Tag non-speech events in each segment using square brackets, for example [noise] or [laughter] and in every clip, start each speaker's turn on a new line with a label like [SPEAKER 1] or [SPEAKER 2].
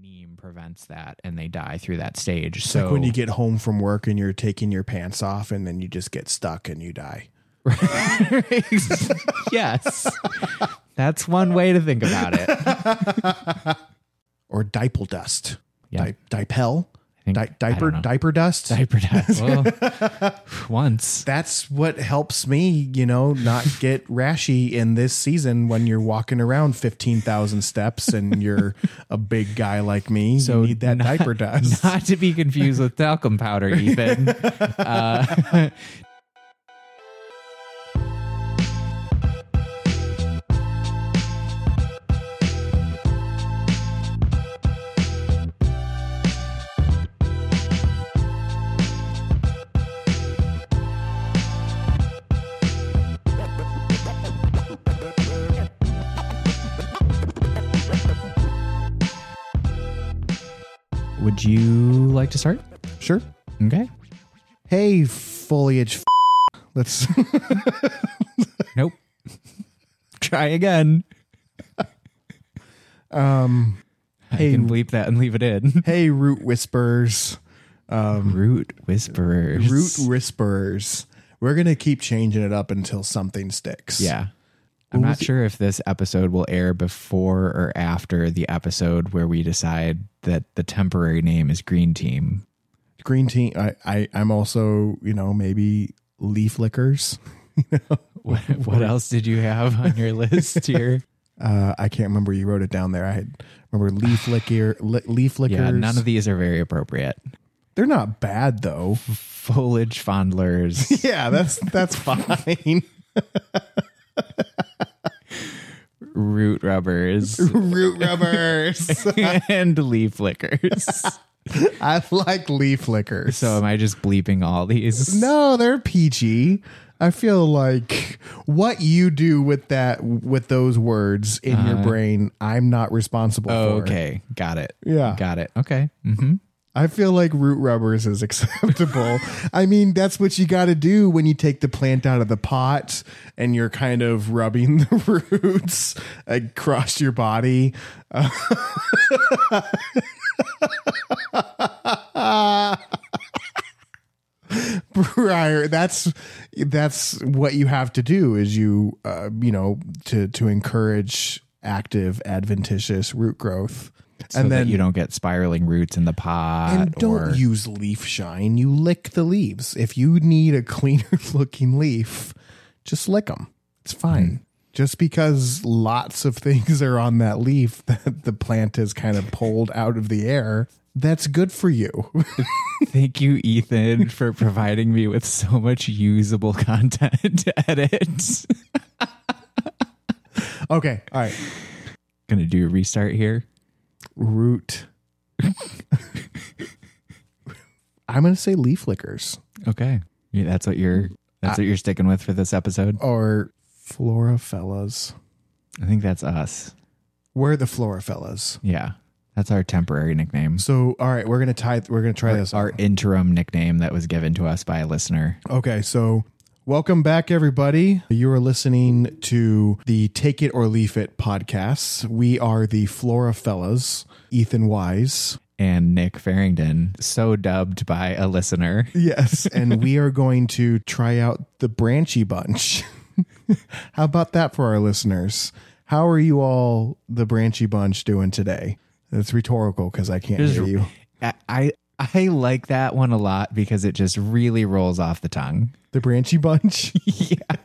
[SPEAKER 1] neem prevents that and they die through that stage.
[SPEAKER 2] It's
[SPEAKER 1] so
[SPEAKER 2] like when you get home from work and you're taking your pants off and then you just get stuck and you die. [laughs]
[SPEAKER 1] yes. That's one way to think about it. [laughs]
[SPEAKER 2] Or dipel dust.
[SPEAKER 1] Yeah.
[SPEAKER 2] Di- dipel? Di- diaper diaper dust.
[SPEAKER 1] Diaper dust. [laughs] Well, [laughs] once.
[SPEAKER 2] That's what helps me, you know, not get rashy in this season when you're walking around 15,000 steps and you're a big guy like me.
[SPEAKER 1] So
[SPEAKER 2] you need that
[SPEAKER 1] not-
[SPEAKER 2] diaper [laughs] dust.
[SPEAKER 1] Not to be confused with talcum powder, Ethan. Uh, would you like to start?
[SPEAKER 2] Sure.
[SPEAKER 1] Okay.
[SPEAKER 2] Hey, foliage. F- Let's. [laughs]
[SPEAKER 1] Nope. Try again.
[SPEAKER 2] um,
[SPEAKER 1] I can bleep that and leave it in. [laughs]
[SPEAKER 2] hey, root whispers. Um,
[SPEAKER 1] Root whisperers.
[SPEAKER 2] root whisperers. We're gonna keep changing it up until something sticks.
[SPEAKER 1] Yeah. I'm not sure if this episode will air before or after the episode where we decide that the temporary name is Green Team.
[SPEAKER 2] green Team. I, I, I'm also, you know, maybe leaf lickers. [laughs]
[SPEAKER 1] What, what else did you have on your [laughs] list here?
[SPEAKER 2] Uh, I can't remember. You wrote it down there. I had, remember leaf [sighs] licker, li- leaf lickers.
[SPEAKER 1] Yeah, none of these are very appropriate.
[SPEAKER 2] They're not bad though.
[SPEAKER 1] Foliage fondlers, [laughs]
[SPEAKER 2] yeah, that's that's fine.
[SPEAKER 1] Root rubbers, [laughs]
[SPEAKER 2] Root rubbers. [laughs]
[SPEAKER 1] and leaf lickers. [laughs]
[SPEAKER 2] I like leaf lickers.
[SPEAKER 1] So am I just bleeping all these?
[SPEAKER 2] no, they're peachy. I feel like what you do with that with those words in your brain, I'm not responsible
[SPEAKER 1] Oh,
[SPEAKER 2] for.
[SPEAKER 1] okay. Got it.
[SPEAKER 2] Yeah.
[SPEAKER 1] Got it. Okay. hmm
[SPEAKER 2] I feel like root rubbers is [laughs] acceptable. I mean, that's what you got to do when you take the plant out of the pot and you're kind of rubbing [laughs] the roots across your body. [laughs] Briar, that's that's what you have to do is you uh, you know to to encourage active adventitious root growth. [laughs]
[SPEAKER 1] So that you don't get spiraling roots in the pot.
[SPEAKER 2] And don't
[SPEAKER 1] or,
[SPEAKER 2] use leaf shine. You lick the leaves. If you need a [laughs] cleaner looking leaf, just lick them. It's fine. Hmm. Just because lots of things are on that leaf [laughs] that the plant has kind of pulled out of the air, that's good for you.
[SPEAKER 1] Thank you, Ethan, for providing me with so much usable content to edit.
[SPEAKER 2] okay. All right.
[SPEAKER 1] Gonna do a restart here.
[SPEAKER 2] Root. I'm going to say leaf lickers
[SPEAKER 1] Okay. Yeah, that's what you're that's what you're sticking with for this episode.
[SPEAKER 2] or florafellas.
[SPEAKER 1] I think that's us.
[SPEAKER 2] We're the florafellas.
[SPEAKER 1] Yeah. That's our temporary nickname.
[SPEAKER 2] So, all right, we're going to tie we're going to try this
[SPEAKER 1] Our interim nickname that was given to us by a listener.
[SPEAKER 2] Okay, so welcome back, everybody. You are listening to the Take It or Leaf It podcasts. We are the Flora Fellas, Ethan Wise.
[SPEAKER 1] And Nick Farringdon, so dubbed by a listener.
[SPEAKER 2] Yes, [laughs] and we are going to try out the Branchy Bunch. [laughs] How about that for our listeners? How are you all, the Branchy Bunch, doing today? It's rhetorical because I can't hear you.
[SPEAKER 1] I, I I like that one a lot because it just really rolls off the tongue.
[SPEAKER 2] The Branchy Bunch? [laughs]
[SPEAKER 1] Yeah.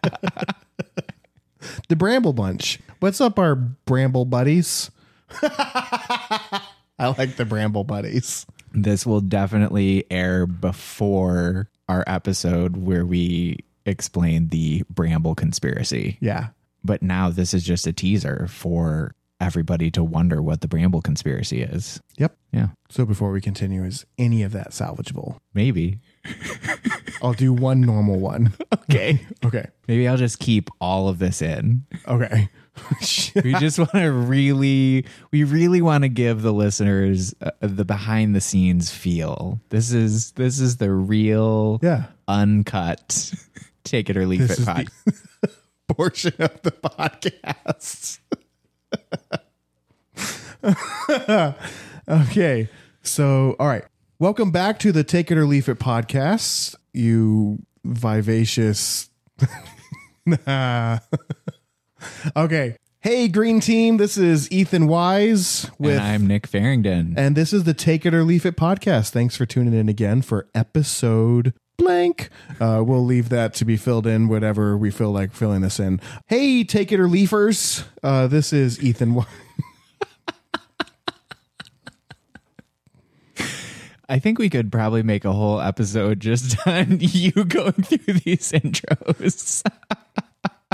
[SPEAKER 2] the Bramble Bunch. What's up, our Bramble buddies? [laughs] I like the Bramble buddies.
[SPEAKER 1] This will definitely air before our episode where we explain the Bramble conspiracy.
[SPEAKER 2] Yeah.
[SPEAKER 1] But now this is just a teaser for everybody to wonder what the Bramble conspiracy is.
[SPEAKER 2] Yep.
[SPEAKER 1] Yeah.
[SPEAKER 2] So before we continue, is any of that salvageable?
[SPEAKER 1] Maybe. [laughs]
[SPEAKER 2] I'll do one normal one.
[SPEAKER 1] Okay. [laughs]
[SPEAKER 2] Okay.
[SPEAKER 1] Maybe I'll just keep all of this in.
[SPEAKER 2] Okay. [laughs]
[SPEAKER 1] we just want to really we really want to give the listeners uh, the behind the scenes feel this is this is the real
[SPEAKER 2] yeah.
[SPEAKER 1] uncut take it or leave
[SPEAKER 2] This
[SPEAKER 1] it pod.
[SPEAKER 2] portion of the podcast. [laughs] Okay. So, all right. Welcome back to the Take It or Leaf It podcast, you vivacious. [laughs] [laughs] okay. Hey, Green Team. This is Ethan Wise with.
[SPEAKER 1] and I'm Nick Farringdon.
[SPEAKER 2] And this is the Take It or Leaf It podcast. Thanks for tuning in again for episode blank. Uh, we'll leave that to be filled in, whatever we feel like filling this in. Hey, Take It or Leafers. Uh, this is Ethan.
[SPEAKER 1] I think we could probably make a whole episode just [laughs] on you going through these intros.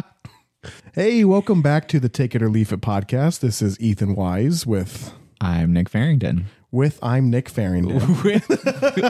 [SPEAKER 1] [laughs]
[SPEAKER 2] hey, welcome back to the Take It or Leaf It podcast. This is Ethan Wise with
[SPEAKER 1] I'm Nick Farringdon.
[SPEAKER 2] With I'm Nick Farringdon. [laughs]
[SPEAKER 1] with,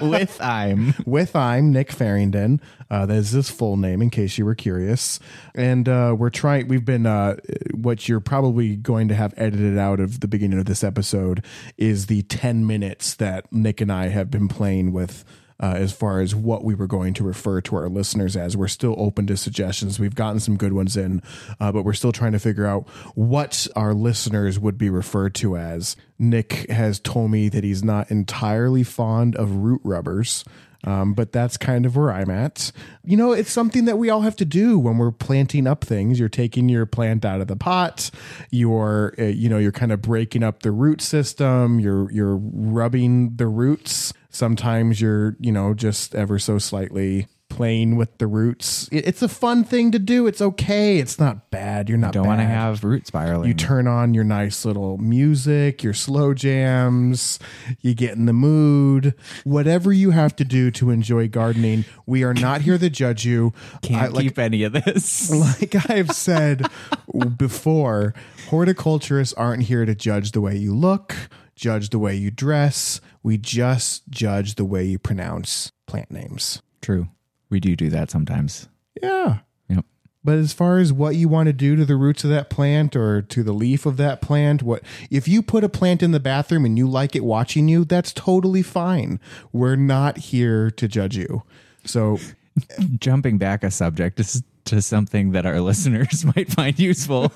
[SPEAKER 1] with I'm.
[SPEAKER 2] with I'm Nick Farringdon. Uh, that is his full name, in case you were curious. And uh, we're trying. We've been uh, what you're probably going to have edited out of the beginning of this episode is the ten minutes that Nick and I have been playing with. Uh, as far as what we were going to refer to our listeners as, we're still open to suggestions. We've gotten some good ones in, uh, but we're still trying to figure out what our listeners would be referred to as. Nick has told me that he's not entirely fond of root rubbers. Um, but that's kind of where I'm at. You know, it's something that we all have to do when we're planting up things. You're taking your plant out of the pot. You're, uh, you know, you're kind of breaking up the root system. You're you're rubbing the roots. Sometimes you're, you know, just ever so slightly playing with the roots. It's a fun thing to do. It's okay. It's not bad. You're not
[SPEAKER 1] Don't want to have root spiraling.
[SPEAKER 2] You turn on your nice little music, your slow jams, you get in the mood. Whatever you have to do to enjoy gardening, we are not here to judge you. [coughs]
[SPEAKER 1] Can't
[SPEAKER 2] I- like,
[SPEAKER 1] keep any of this. [laughs]
[SPEAKER 2] like I've said before, horticulturists aren't here to judge the way you look, judge the way you dress. We just judge the way you pronounce plant names.
[SPEAKER 1] True. We do do that sometimes.
[SPEAKER 2] Yeah.
[SPEAKER 1] Yep.
[SPEAKER 2] But as far as what you want to do to the roots of that plant or to the leaf of that plant, what if you put a plant in the bathroom and you like it watching you, that's totally fine. We're not here to judge you. So [laughs]
[SPEAKER 1] Jumping back a subject to, to something that our [laughs] listeners [laughs] might find useful.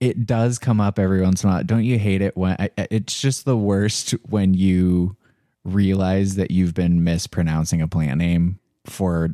[SPEAKER 1] It does come up every once in a while. Don't you hate it when I, it's just the worst when you realize that you've been mispronouncing a plant name for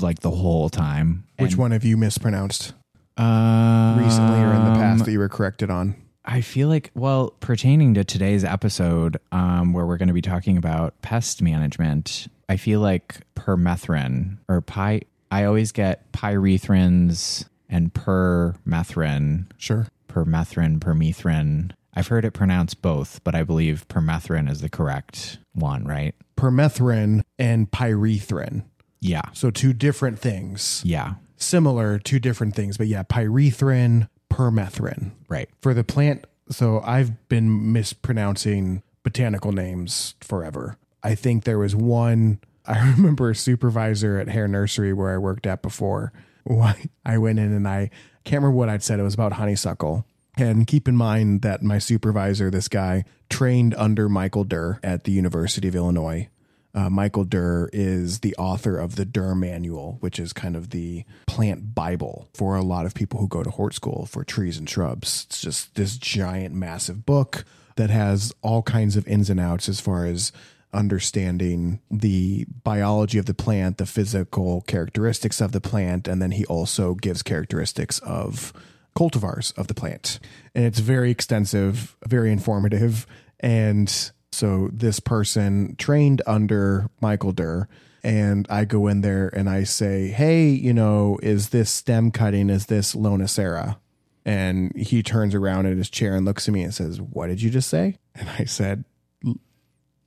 [SPEAKER 1] like the whole time?
[SPEAKER 2] which one have you mispronounced
[SPEAKER 1] Um,
[SPEAKER 2] recently or in the past that you were corrected on?
[SPEAKER 1] I feel like, well, pertaining to today's episode, um, where we're going to be talking about pest management, I feel like permethrin or pi. I always get pyrethrins and permethrin,
[SPEAKER 2] Sure.
[SPEAKER 1] Permethrin, permethrin. I've heard it pronounced both, but I believe permethrin is the correct one, right?
[SPEAKER 2] Permethrin and pyrethrin.
[SPEAKER 1] Yeah.
[SPEAKER 2] So two different things.
[SPEAKER 1] Yeah.
[SPEAKER 2] Similar, two different things, but yeah, pyrethrin, permethrin.
[SPEAKER 1] Right.
[SPEAKER 2] for the plant so i've been mispronouncing botanical names forever i think there was one [laughs] i remember a supervisor at hair nursery where i worked at before why i went in and i can't remember what i'd said. It was about honeysuckle. And keep in mind that my supervisor this guy trained under Michael Dirr at the university of illinois. Uh, Michael Dirr is the author of the Dirr Manual, which is kind of the plant Bible for a lot of people who go to hort school for trees and shrubs. It's just this giant, massive book that has all kinds of ins and outs as far as understanding the biology of the plant, the physical characteristics of the plant, and then he also gives characteristics of cultivars of the plant. And it's very extensive, very informative. And so this person trained under Michael Dirr. And I go in there and I say, Hey, you know, is this stem cutting? Is this Lonacera? And he turns around in his chair and looks at me and says, What did you just say? And I said,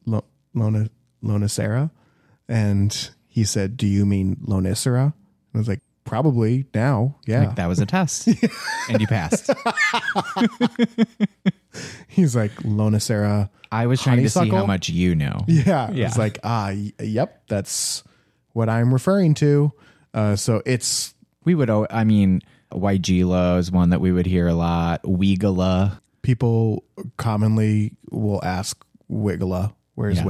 [SPEAKER 2] Lo- Lona, Lonacera? And he said, Do you mean Lonicera? I was like, Probably now. Yeah.
[SPEAKER 1] Like that was a test, [laughs] and you passed. [laughs]
[SPEAKER 2] He's like, Lonacera.
[SPEAKER 1] I was trying to see how much you know. [laughs]
[SPEAKER 2] Yeah.
[SPEAKER 1] Yeah.
[SPEAKER 2] It's like, ah, y- yep, that's what I'm referring to. Uh, so it's
[SPEAKER 1] We would, I mean, Waigila is one that we would hear a lot. Weigala.
[SPEAKER 2] people commonly will ask Wiggla, where's
[SPEAKER 1] Yeah.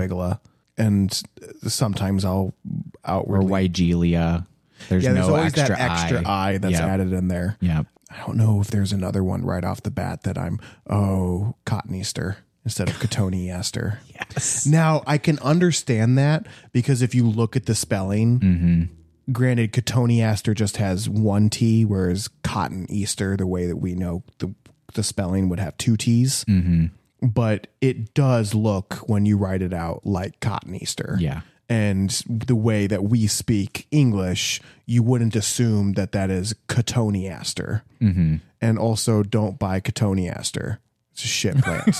[SPEAKER 2] And sometimes I'll
[SPEAKER 1] or
[SPEAKER 2] outwardly.
[SPEAKER 1] Weigelia. There's
[SPEAKER 2] yeah, there's
[SPEAKER 1] no
[SPEAKER 2] always
[SPEAKER 1] extra,
[SPEAKER 2] that extra
[SPEAKER 1] I.
[SPEAKER 2] I, that's
[SPEAKER 1] Yep.
[SPEAKER 2] added in there.
[SPEAKER 1] Yep.
[SPEAKER 2] I don't know if there's another one right off the bat that I'm, oh, Cotton Easter instead of cotoneaster. [laughs]
[SPEAKER 1] Yes.
[SPEAKER 2] Now I can understand that because if you look at the spelling, mm-hmm. granted, cotoneaster just has one T, whereas cotton Easter, the way that we know the the spelling would have two T's. Mm-hmm. But it does look when you write it out like cotton Easter.
[SPEAKER 1] Yeah.
[SPEAKER 2] And the way that we speak English, you wouldn't assume that that is cotoneaster. Mm-hmm. And also, don't buy cotoneaster. It's a shit plant.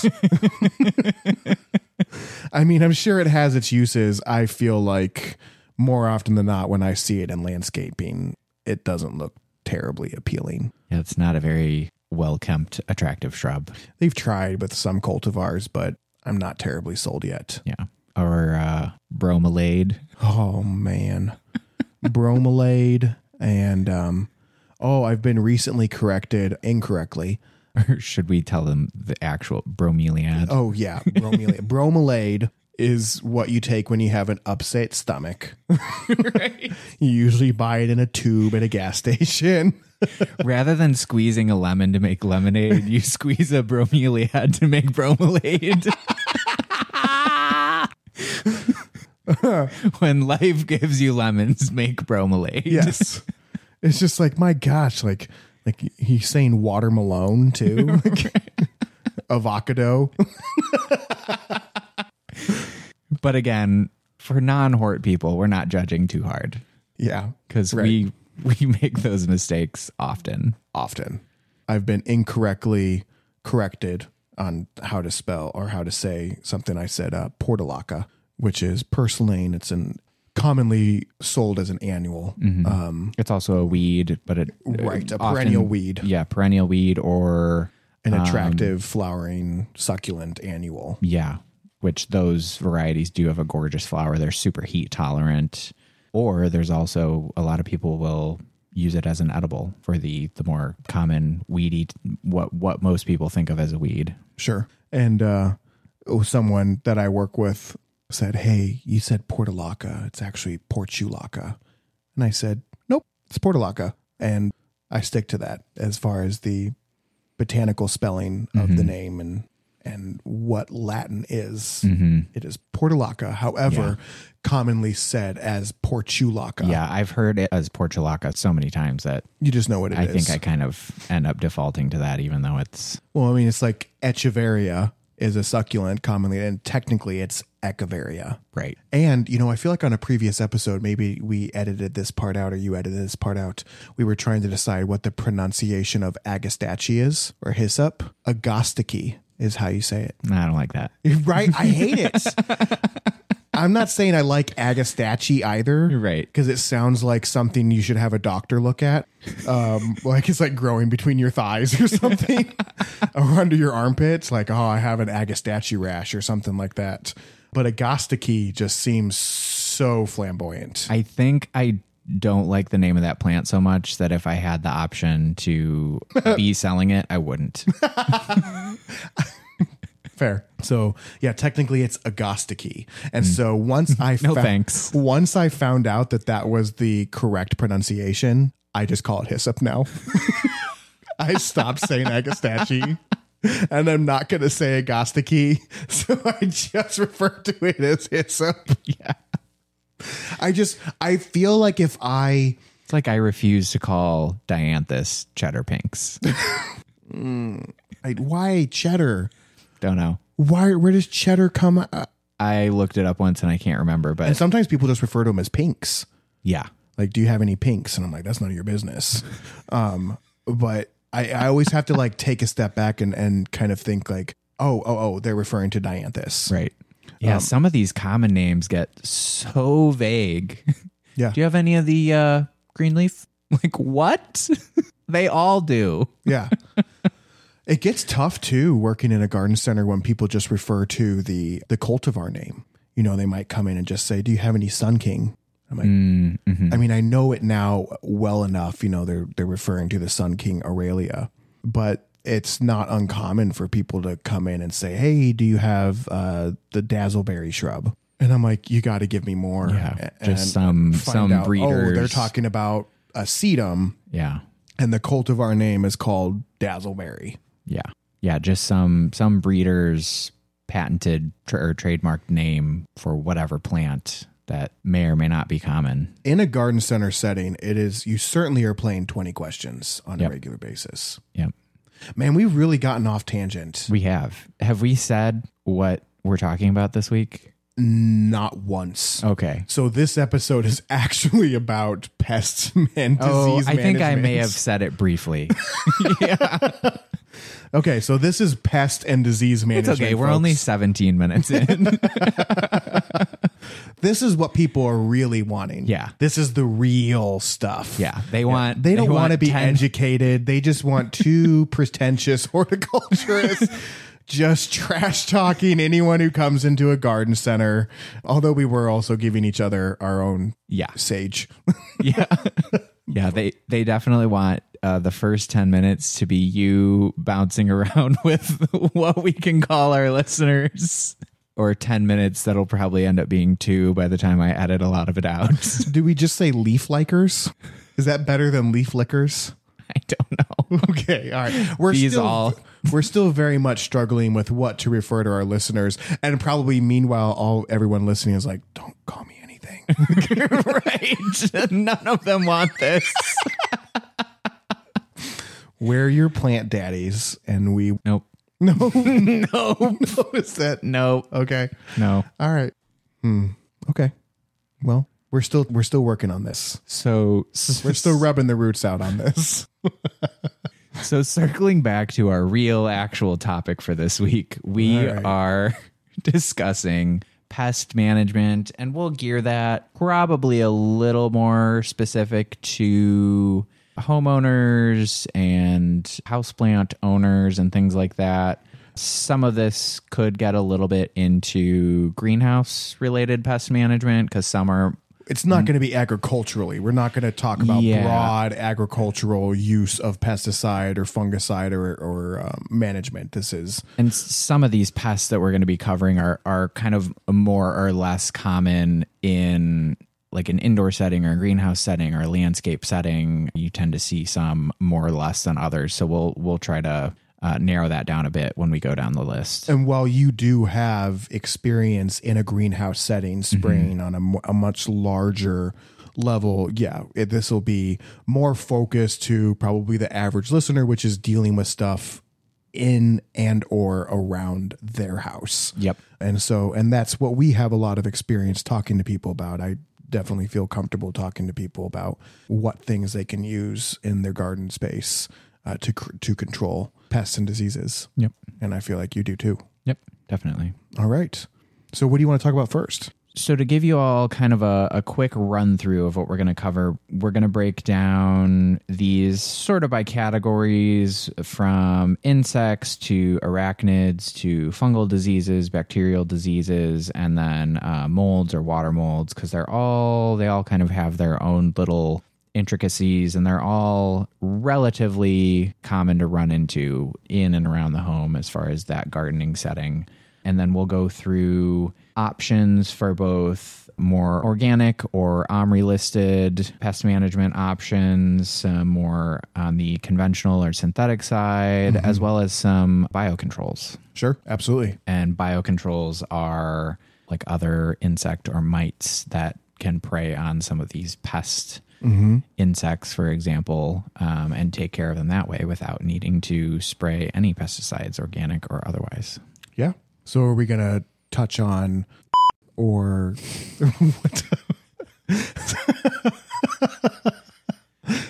[SPEAKER 2] [laughs] [laughs] I mean, I'm sure it has its uses. I feel like more often than not, when I see it in landscaping, it doesn't look terribly appealing.
[SPEAKER 1] Yeah, it's not a very well kept, attractive shrub.
[SPEAKER 2] They've tried with some cultivars, but I'm not terribly sold yet.
[SPEAKER 1] Yeah. Or uh, bromelade.
[SPEAKER 2] Oh man, [laughs] bromelade and um, oh, I've been recently corrected incorrectly.
[SPEAKER 1] Or should we tell them the actual bromeliad?
[SPEAKER 2] Oh yeah, bromelade. [laughs] bromelade is what you take when you have an upset stomach. [laughs] You usually buy it in a tube at a gas station. [laughs]
[SPEAKER 1] Rather than squeezing a lemon to make lemonade, you [laughs] squeeze a bromeliad to make bromelade. [laughs] when life gives you lemons, make bromelade.
[SPEAKER 2] Yes. it's just like my gosh, like like he's saying water Malone too. Like, avocado.
[SPEAKER 1] But again, for non-hort people, we're not judging too hard
[SPEAKER 2] Yeah.
[SPEAKER 1] because
[SPEAKER 2] Right.
[SPEAKER 1] we we [laughs] make those mistakes often.
[SPEAKER 2] often. I've been incorrectly corrected on how to spell or how to say something. I said uh, portulaca, which is purslane. It's an commonly sold as an annual. Um,
[SPEAKER 1] It's also a weed, but it
[SPEAKER 2] Right, a
[SPEAKER 1] often-
[SPEAKER 2] perennial weed.
[SPEAKER 1] Yeah, perennial weed or
[SPEAKER 2] an attractive flowering succulent annual.
[SPEAKER 1] Yeah, which those varieties do have a gorgeous flower. They're super heat tolerant. Or there's also a lot of people will use it as an edible for the the more common weedy what what most people think of as a weed.
[SPEAKER 2] Sure. And uh, oh, someone that I work with said, Hey, you said portulaca. It's actually portulaca. And I said, Nope, it's portulaca. And I stick to that as far as the botanical spelling of the name and and what Latin is. Mm-hmm. It is portulaca, however, commonly said as portulaca.
[SPEAKER 1] Yeah, I've heard it as portulaca so many times that
[SPEAKER 2] You just know what it is.
[SPEAKER 1] I think I kind of end up defaulting to that even though it's
[SPEAKER 2] well, I mean, it's like echeveria is a succulent commonly, and technically it's echeveria.
[SPEAKER 1] right.
[SPEAKER 2] And, you know, I feel like on a previous episode, maybe we edited this part out or you edited this part out. We were trying to decide what the pronunciation of agastache is or hyssop. Agostiki is how you say it.
[SPEAKER 1] I don't like that. [laughs]
[SPEAKER 2] Right? I hate it. [laughs] I'm not saying I like agastache either.
[SPEAKER 1] Right.
[SPEAKER 2] Because it sounds like something you should have a doctor look at. Um, [laughs] like it's like growing between your thighs or something or under your armpits. Like, oh, I have an agastache rash or something like that. But agostiki just seems so flamboyant.
[SPEAKER 1] I think I don't like the name of that plant so much that if I had the option to [laughs] be selling it, I wouldn't. [laughs]
[SPEAKER 2] Fair. So yeah, technically it's agostiki. And hmm. so once I [laughs]
[SPEAKER 1] No
[SPEAKER 2] fou-
[SPEAKER 1] thanks.
[SPEAKER 2] Once I found out that that was the correct pronunciation, I just call it hyssop now. I stopped saying agastache. And I'm not going to say agostiki, so I just refer to it as hyssop.
[SPEAKER 1] yeah.
[SPEAKER 2] I just I feel like if I
[SPEAKER 1] It's like I refuse to call dianthus cheddar pinks.
[SPEAKER 2] I, why cheddar?
[SPEAKER 1] Don't know.
[SPEAKER 2] Why where does cheddar come? Uh,
[SPEAKER 1] I looked it up once and I can't remember, but and
[SPEAKER 2] sometimes people just refer to them as pinks.
[SPEAKER 1] yeah.
[SPEAKER 2] like do you have any pinks and i'm like that's none of your business um but i i always have to like take a step back and and kind of think like oh oh oh they're referring to dianthus
[SPEAKER 1] Right. Yeah,
[SPEAKER 2] Um,
[SPEAKER 1] some of these common names get so vague. [laughs]
[SPEAKER 2] Yeah.
[SPEAKER 1] Do you have any of the uh, green leaf? [laughs] Like what? [laughs] they all do.
[SPEAKER 2] yeah it gets tough too working in a garden center when people just refer to the the cultivar name you know they might come in and just say do you have any sun king i'm like
[SPEAKER 1] Mm-hmm.
[SPEAKER 2] i mean i know it now well enough you know they're they're referring to the sun king aralia but it's not uncommon for people to come in and say hey do you have uh the dazzleberry shrub and i'm like you got to give me more
[SPEAKER 1] Yeah,
[SPEAKER 2] A-
[SPEAKER 1] just some- some
[SPEAKER 2] out, oh they're talking about a sedum
[SPEAKER 1] Yeah.
[SPEAKER 2] and the cultivar name is called dazzleberry
[SPEAKER 1] Yeah. Yeah, just some some breeders patented tr- or trademarked name for whatever plant that may or may not be common.
[SPEAKER 2] In a garden center setting, it is you certainly are playing 20 questions on a regular basis.
[SPEAKER 1] Yep.
[SPEAKER 2] Man, we've really gotten off tangent.
[SPEAKER 1] We have. Have we said what we're talking about this week?
[SPEAKER 2] Not once.
[SPEAKER 1] Okay.
[SPEAKER 2] So this episode is [laughs] actually about pests [laughs] and oh, disease
[SPEAKER 1] Oh, I think I may have said it briefly. [laughs] Yeah.
[SPEAKER 2] Okay, so this is pest and disease
[SPEAKER 1] It's
[SPEAKER 2] management.
[SPEAKER 1] okay. We're
[SPEAKER 2] folks.
[SPEAKER 1] only 17 minutes in.
[SPEAKER 2] This is what people are really wanting.
[SPEAKER 1] Yeah.
[SPEAKER 2] This is the real stuff.
[SPEAKER 1] yeah. They want,
[SPEAKER 2] They don't want to be
[SPEAKER 1] 10
[SPEAKER 2] educated. They just want two [laughs] pretentious horticulturists just trash talking anyone who comes into a garden center. Although we were also giving each other our own
[SPEAKER 1] Yeah.
[SPEAKER 2] sage. [laughs]
[SPEAKER 1] Yeah. yeah. They, they definitely want uh, the first 10 minutes to be you bouncing [laughs] around with what we can call our listeners. Or 10 minutes that'll probably end up being two by the time I edit a lot of it out. [laughs]
[SPEAKER 2] Do we just say leaf likers? Is that better than leaf lickers?
[SPEAKER 1] I don't know. [laughs]
[SPEAKER 2] Okay, all right. We're
[SPEAKER 1] These
[SPEAKER 2] still
[SPEAKER 1] all-
[SPEAKER 2] we're still very much struggling with what to refer to our listeners, and probably meanwhile, all everyone listening is like, "Don't call me anything." [laughs]
[SPEAKER 1] right. None of them want this.
[SPEAKER 2] We're your plant daddies, and we
[SPEAKER 1] Nope. [laughs]
[SPEAKER 2] no no no is that
[SPEAKER 1] No.
[SPEAKER 2] okay?
[SPEAKER 1] No.
[SPEAKER 2] All right. Hmm. Okay. Well, we're still we're still working on this.
[SPEAKER 1] So
[SPEAKER 2] We're still rubbing the roots out on this. [laughs]
[SPEAKER 1] so circling back to our real actual topic for this week, we
[SPEAKER 2] right.
[SPEAKER 1] are [laughs] discussing pest management and we'll gear that probably a little more specific to homeowners and houseplant owners and things like that. Some of this could get a little bit into greenhouse related pest management because some are
[SPEAKER 2] It's not going to be agriculturally. We're not going to talk about
[SPEAKER 1] Yeah.
[SPEAKER 2] broad agricultural use of pesticide or fungicide or, or um, management. This is
[SPEAKER 1] and some of these pests that we're going to be covering are are kind of more or less common in like an indoor setting or a greenhouse setting or a landscape setting you tend to see some more or less than others so we'll we'll try to uh, narrow that down a bit when we go down the list
[SPEAKER 2] And while you do have experience in a greenhouse setting, spraying on a, a much larger level, yeah, it, this will be more focused to probably the average listener, which is dealing with stuff in and or around their house.
[SPEAKER 1] Yep.
[SPEAKER 2] And so, and that's what we have a lot of experience talking to people about. I definitely feel comfortable talking to people about what things they can use in their garden space uh, to cr- to control pests and diseases.
[SPEAKER 1] Yep.
[SPEAKER 2] And I feel like you do too.
[SPEAKER 1] Yep. Definitely.
[SPEAKER 2] All right. So, what do you want to talk about first?
[SPEAKER 1] So, to give you all kind of a, a quick run through of what we're going to cover, we're going to break down these sort of by categories from insects to arachnids to fungal diseases, bacterial diseases, and then uh, molds or water molds, because they're all, they all kind of have their own little intricacies and they're all relatively common to run into in and around the home as far as that gardening setting. And then we'll go through options for both more organic or OMRI listed pest management options, some more on the conventional or synthetic side, as well as some biocontrols.
[SPEAKER 2] Sure. Absolutely.
[SPEAKER 1] And biocontrols are like other insect or mites that can prey on some of these pest insects, for example, um, and take care of them that way without needing to spray any pesticides, organic or otherwise.
[SPEAKER 2] Yeah. So, are we going to touch on or [laughs] what? [laughs]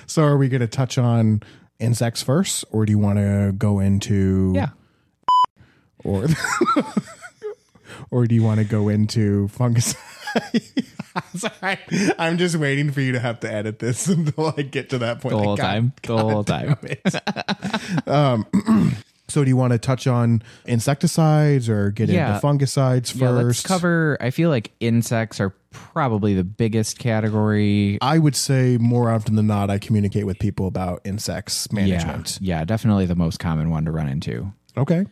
[SPEAKER 2] so, are we going to touch on insects first, or do you want to go into
[SPEAKER 1] Yeah.
[SPEAKER 2] or [laughs] or do you want to go into fungus? Sorry, I'm just waiting for you to have to edit this until I get to that point.
[SPEAKER 1] The
[SPEAKER 2] Like,
[SPEAKER 1] whole
[SPEAKER 2] God-
[SPEAKER 1] time. The whole time.
[SPEAKER 2] So, do you want to touch on insecticides or get
[SPEAKER 1] Yeah.
[SPEAKER 2] into fungicides
[SPEAKER 1] Yeah, let's cover. I feel like insects are probably the biggest category.
[SPEAKER 2] I would say more often than not, I communicate with people about insects management.
[SPEAKER 1] Yeah, yeah, definitely the most common one to run into.
[SPEAKER 2] Okay.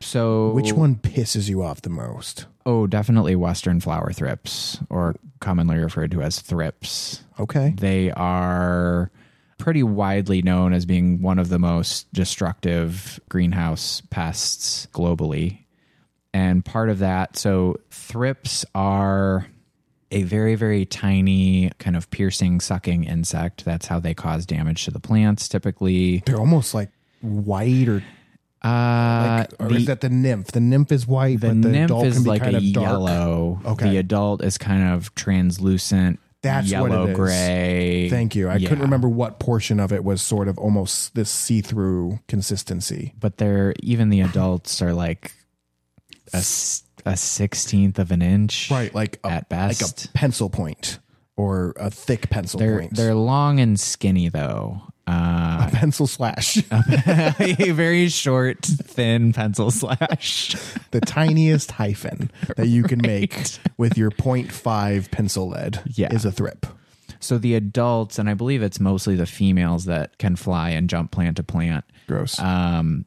[SPEAKER 1] So,
[SPEAKER 2] Which one pisses you off the most?
[SPEAKER 1] Oh, definitely Western flower thrips, or commonly referred to as thrips.
[SPEAKER 2] Okay.
[SPEAKER 1] They are pretty widely known as being one of the most destructive greenhouse pests globally. And part of that, so thrips are a very, very tiny kind of piercing, sucking insect. That's how they cause damage to the plants typically.
[SPEAKER 2] They're almost like white or,
[SPEAKER 1] Uh,
[SPEAKER 2] like, or
[SPEAKER 1] the,
[SPEAKER 2] is that the nymph? The nymph is white,
[SPEAKER 1] the
[SPEAKER 2] but the
[SPEAKER 1] nymph
[SPEAKER 2] adult
[SPEAKER 1] is
[SPEAKER 2] can be
[SPEAKER 1] like
[SPEAKER 2] kind
[SPEAKER 1] a
[SPEAKER 2] of dark.
[SPEAKER 1] yellow.
[SPEAKER 2] Okay.
[SPEAKER 1] The adult is kind of translucent,
[SPEAKER 2] That's what
[SPEAKER 1] yellow
[SPEAKER 2] it is.
[SPEAKER 1] gray.
[SPEAKER 2] Thank you. I
[SPEAKER 1] Yeah.
[SPEAKER 2] couldn't remember what portion of it was sort of almost this see-through consistency.
[SPEAKER 1] But they're even the adults are like a, a sixteenth of an inch,
[SPEAKER 2] Right, like a,
[SPEAKER 1] At
[SPEAKER 2] like a pencil point or a thick pencil
[SPEAKER 1] They're
[SPEAKER 2] point.
[SPEAKER 1] they're long and skinny though. Uh,
[SPEAKER 2] pencil slash. [laughs] [laughs]
[SPEAKER 1] a very short, thin pencil slash.
[SPEAKER 2] the tiniest hyphen that you can make with your 0.5 pencil lead
[SPEAKER 1] Yeah.
[SPEAKER 2] is a thrip.
[SPEAKER 1] So the adults, and I believe it's mostly the females that can fly and jump plant to plant.
[SPEAKER 2] Gross.
[SPEAKER 1] Um,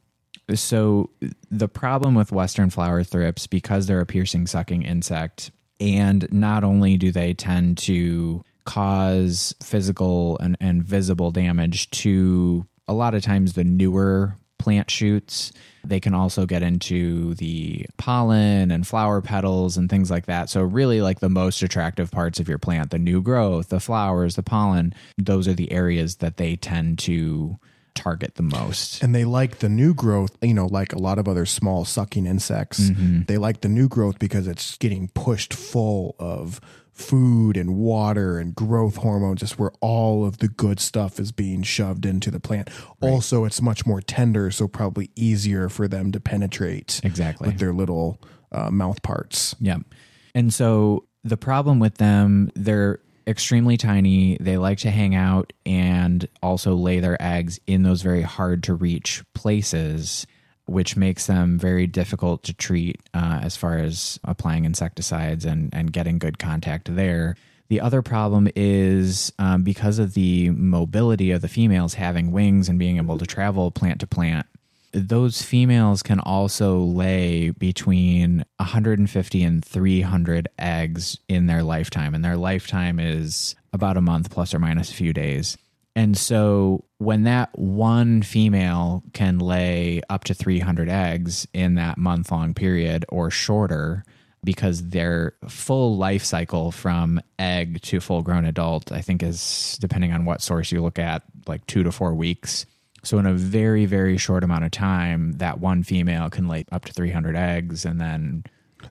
[SPEAKER 1] so the problem with western flower thrips, because they're a piercing sucking insect, and not only do they tend to cause physical and, and visible damage to a lot of times the newer plant shoots, they can also get into the pollen and flower petals and things like that. So really like the most attractive parts of your plant, the new growth, the flowers, the pollen, those are the areas that they tend to target the most.
[SPEAKER 2] and they like the new growth, you know, like a lot of other small sucking insects.
[SPEAKER 1] Mm-hmm.
[SPEAKER 2] They like the new growth because it's getting pushed full of food and water and growth hormones, just where all of the good stuff is being shoved into the plant. Also, it's much more tender, so probably easier for them to penetrate
[SPEAKER 1] Exactly.
[SPEAKER 2] with their little uh, mouth parts.
[SPEAKER 1] Yeah. And so the problem with them, they're extremely tiny. They like to hang out and also lay their eggs in those very hard to reach places, which makes them very difficult to treat uh, as far as applying insecticides and, and getting good contact there. The other problem is um, because of the mobility of the females having wings and being able to travel plant to plant, those females can also lay between 150 and 300 eggs in their lifetime and their lifetime is about a month plus or minus a few days and so when that one female can lay up to 300 eggs in that month long period or shorter because their full life cycle from egg to full grown adult i think is depending on what source you look at like 2 to 4 weeks so in a very very short amount of time, that one female can lay up to 300 eggs, and then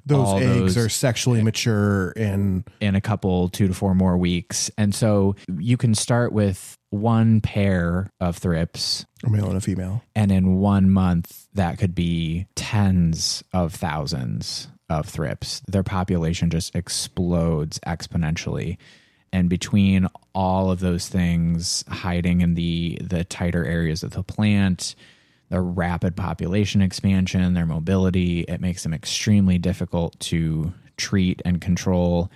[SPEAKER 2] Those eggs
[SPEAKER 1] those
[SPEAKER 2] are sexually mature and
[SPEAKER 1] in a couple two to four more weeks. And so you can start with one pair of thrips,
[SPEAKER 2] a male and a female.
[SPEAKER 1] and in one month that could be tens of thousands of thrips. Their population just explodes exponentially. And between all of those things hiding in the the tighter areas of the plant, their rapid population expansion, their mobility, it makes them extremely difficult to treat and control.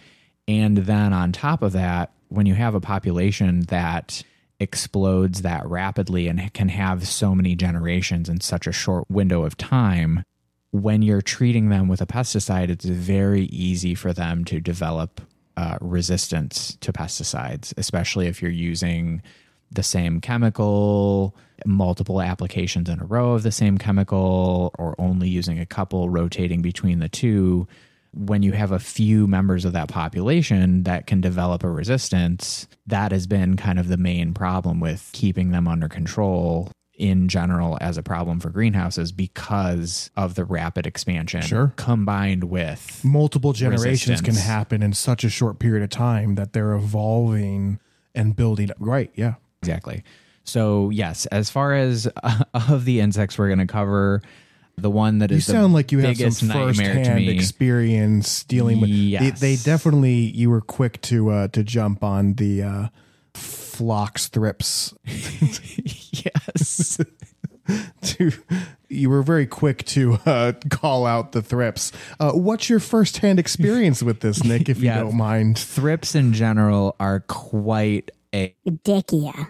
[SPEAKER 1] And then on top of that, when you have a population that explodes that rapidly and can have so many generations in such a short window of time, when you're treating them with a pesticide, it's very easy for them to develop uh, resistance to pesticides, especially if you're using the same chemical, multiple applications in a row of the same chemical, or only using a couple, rotating between the two. When you have a few members of that population that can develop a resistance, that has been kind of the main problem with keeping them under control in general as a problem for greenhouses because of the rapid expansion
[SPEAKER 2] Sure.
[SPEAKER 1] combined with
[SPEAKER 2] multiple generations can happen in such a short period of time that they're evolving and building up. Right. Yeah.
[SPEAKER 1] Exactly. So, yes, as far as uh, [laughs] of the insects we're going to cover, the one that
[SPEAKER 2] You
[SPEAKER 1] is
[SPEAKER 2] sound
[SPEAKER 1] the
[SPEAKER 2] like you have some firsthand experience dealing with.
[SPEAKER 1] Yes.
[SPEAKER 2] They, they definitely. You were quick to uh, to jump on the uh, phlox thrips. [laughs]
[SPEAKER 1] yes. [laughs]
[SPEAKER 2] To you were very quick to uh, call out the thrips. Uh, what's your firsthand experience with this, [laughs] Nick? If
[SPEAKER 1] Yeah.
[SPEAKER 2] you don't mind.
[SPEAKER 1] Thrips in general are quite a.
[SPEAKER 3] Dickia.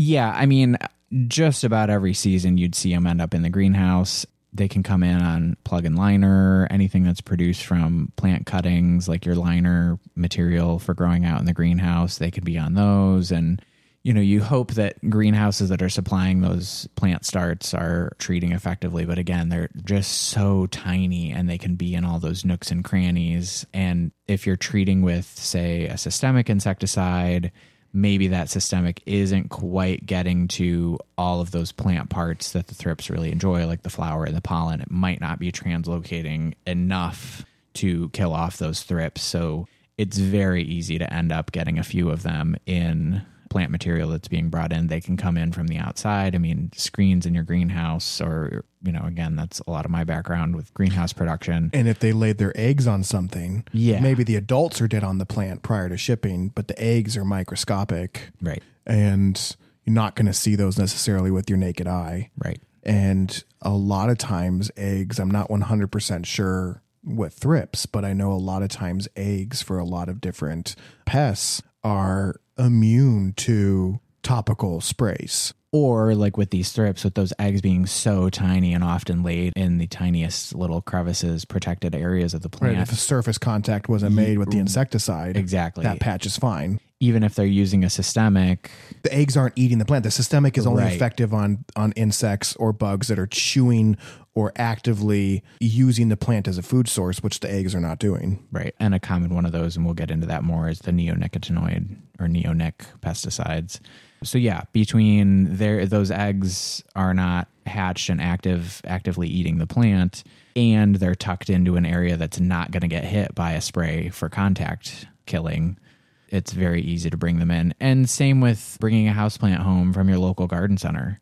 [SPEAKER 1] Yeah, I mean, just about every season you'd see them end up in the greenhouse. They can come in on plug and liner, anything that's produced from plant cuttings, like your liner material for growing out in the greenhouse. They could be on those. And you know, you hope that greenhouses that are supplying those plant starts are treating effectively. But again, they're just so tiny and they can be in all those nooks and crannies. And if you're treating with, say, a systemic insecticide, maybe that systemic isn't quite getting to all of those plant parts that the thrips really enjoy, like the flower and the pollen. It might not be translocating enough to kill off those thrips. So it's very easy to end up getting a few of them in plant material that's being brought in. They can come in from the outside. I mean, screens in your greenhouse, or, you know, again, that's a lot of my background with greenhouse production.
[SPEAKER 2] And if they laid their eggs on something,
[SPEAKER 1] Yeah.
[SPEAKER 2] maybe the adults are dead on the plant prior to shipping, but the eggs are microscopic
[SPEAKER 1] Right.
[SPEAKER 2] and you're not going to see those necessarily with your naked eye.
[SPEAKER 1] Right.
[SPEAKER 2] And a lot of times, eggs, I'm not 100% sure with thrips, but I know a lot of times eggs for a lot of different pests are immune to topical sprays.
[SPEAKER 1] Or like with these thrips, with those eggs being so tiny and often laid in the tiniest little crevices, protected areas of the
[SPEAKER 2] Right.
[SPEAKER 1] plant.
[SPEAKER 2] If a surface contact wasn't made with the insecticide,
[SPEAKER 1] Exactly.
[SPEAKER 2] that patch is fine.
[SPEAKER 1] Even if they're using a systemic,
[SPEAKER 2] The eggs aren't eating the plant. The systemic is only
[SPEAKER 1] Right.
[SPEAKER 2] effective on on insects or bugs that are chewing or actively using the plant as a food source, which the eggs are not doing.
[SPEAKER 1] right? And a common one of those, and we'll get into that more, is the neonicotinoid or neonic pesticides. So yeah, between there, those eggs are not hatched and active, actively eating the plant, and they're tucked into an area that's not going to get hit by a spray for contact killing. It's very easy to bring them in. And same with bringing a houseplant home from your local garden center.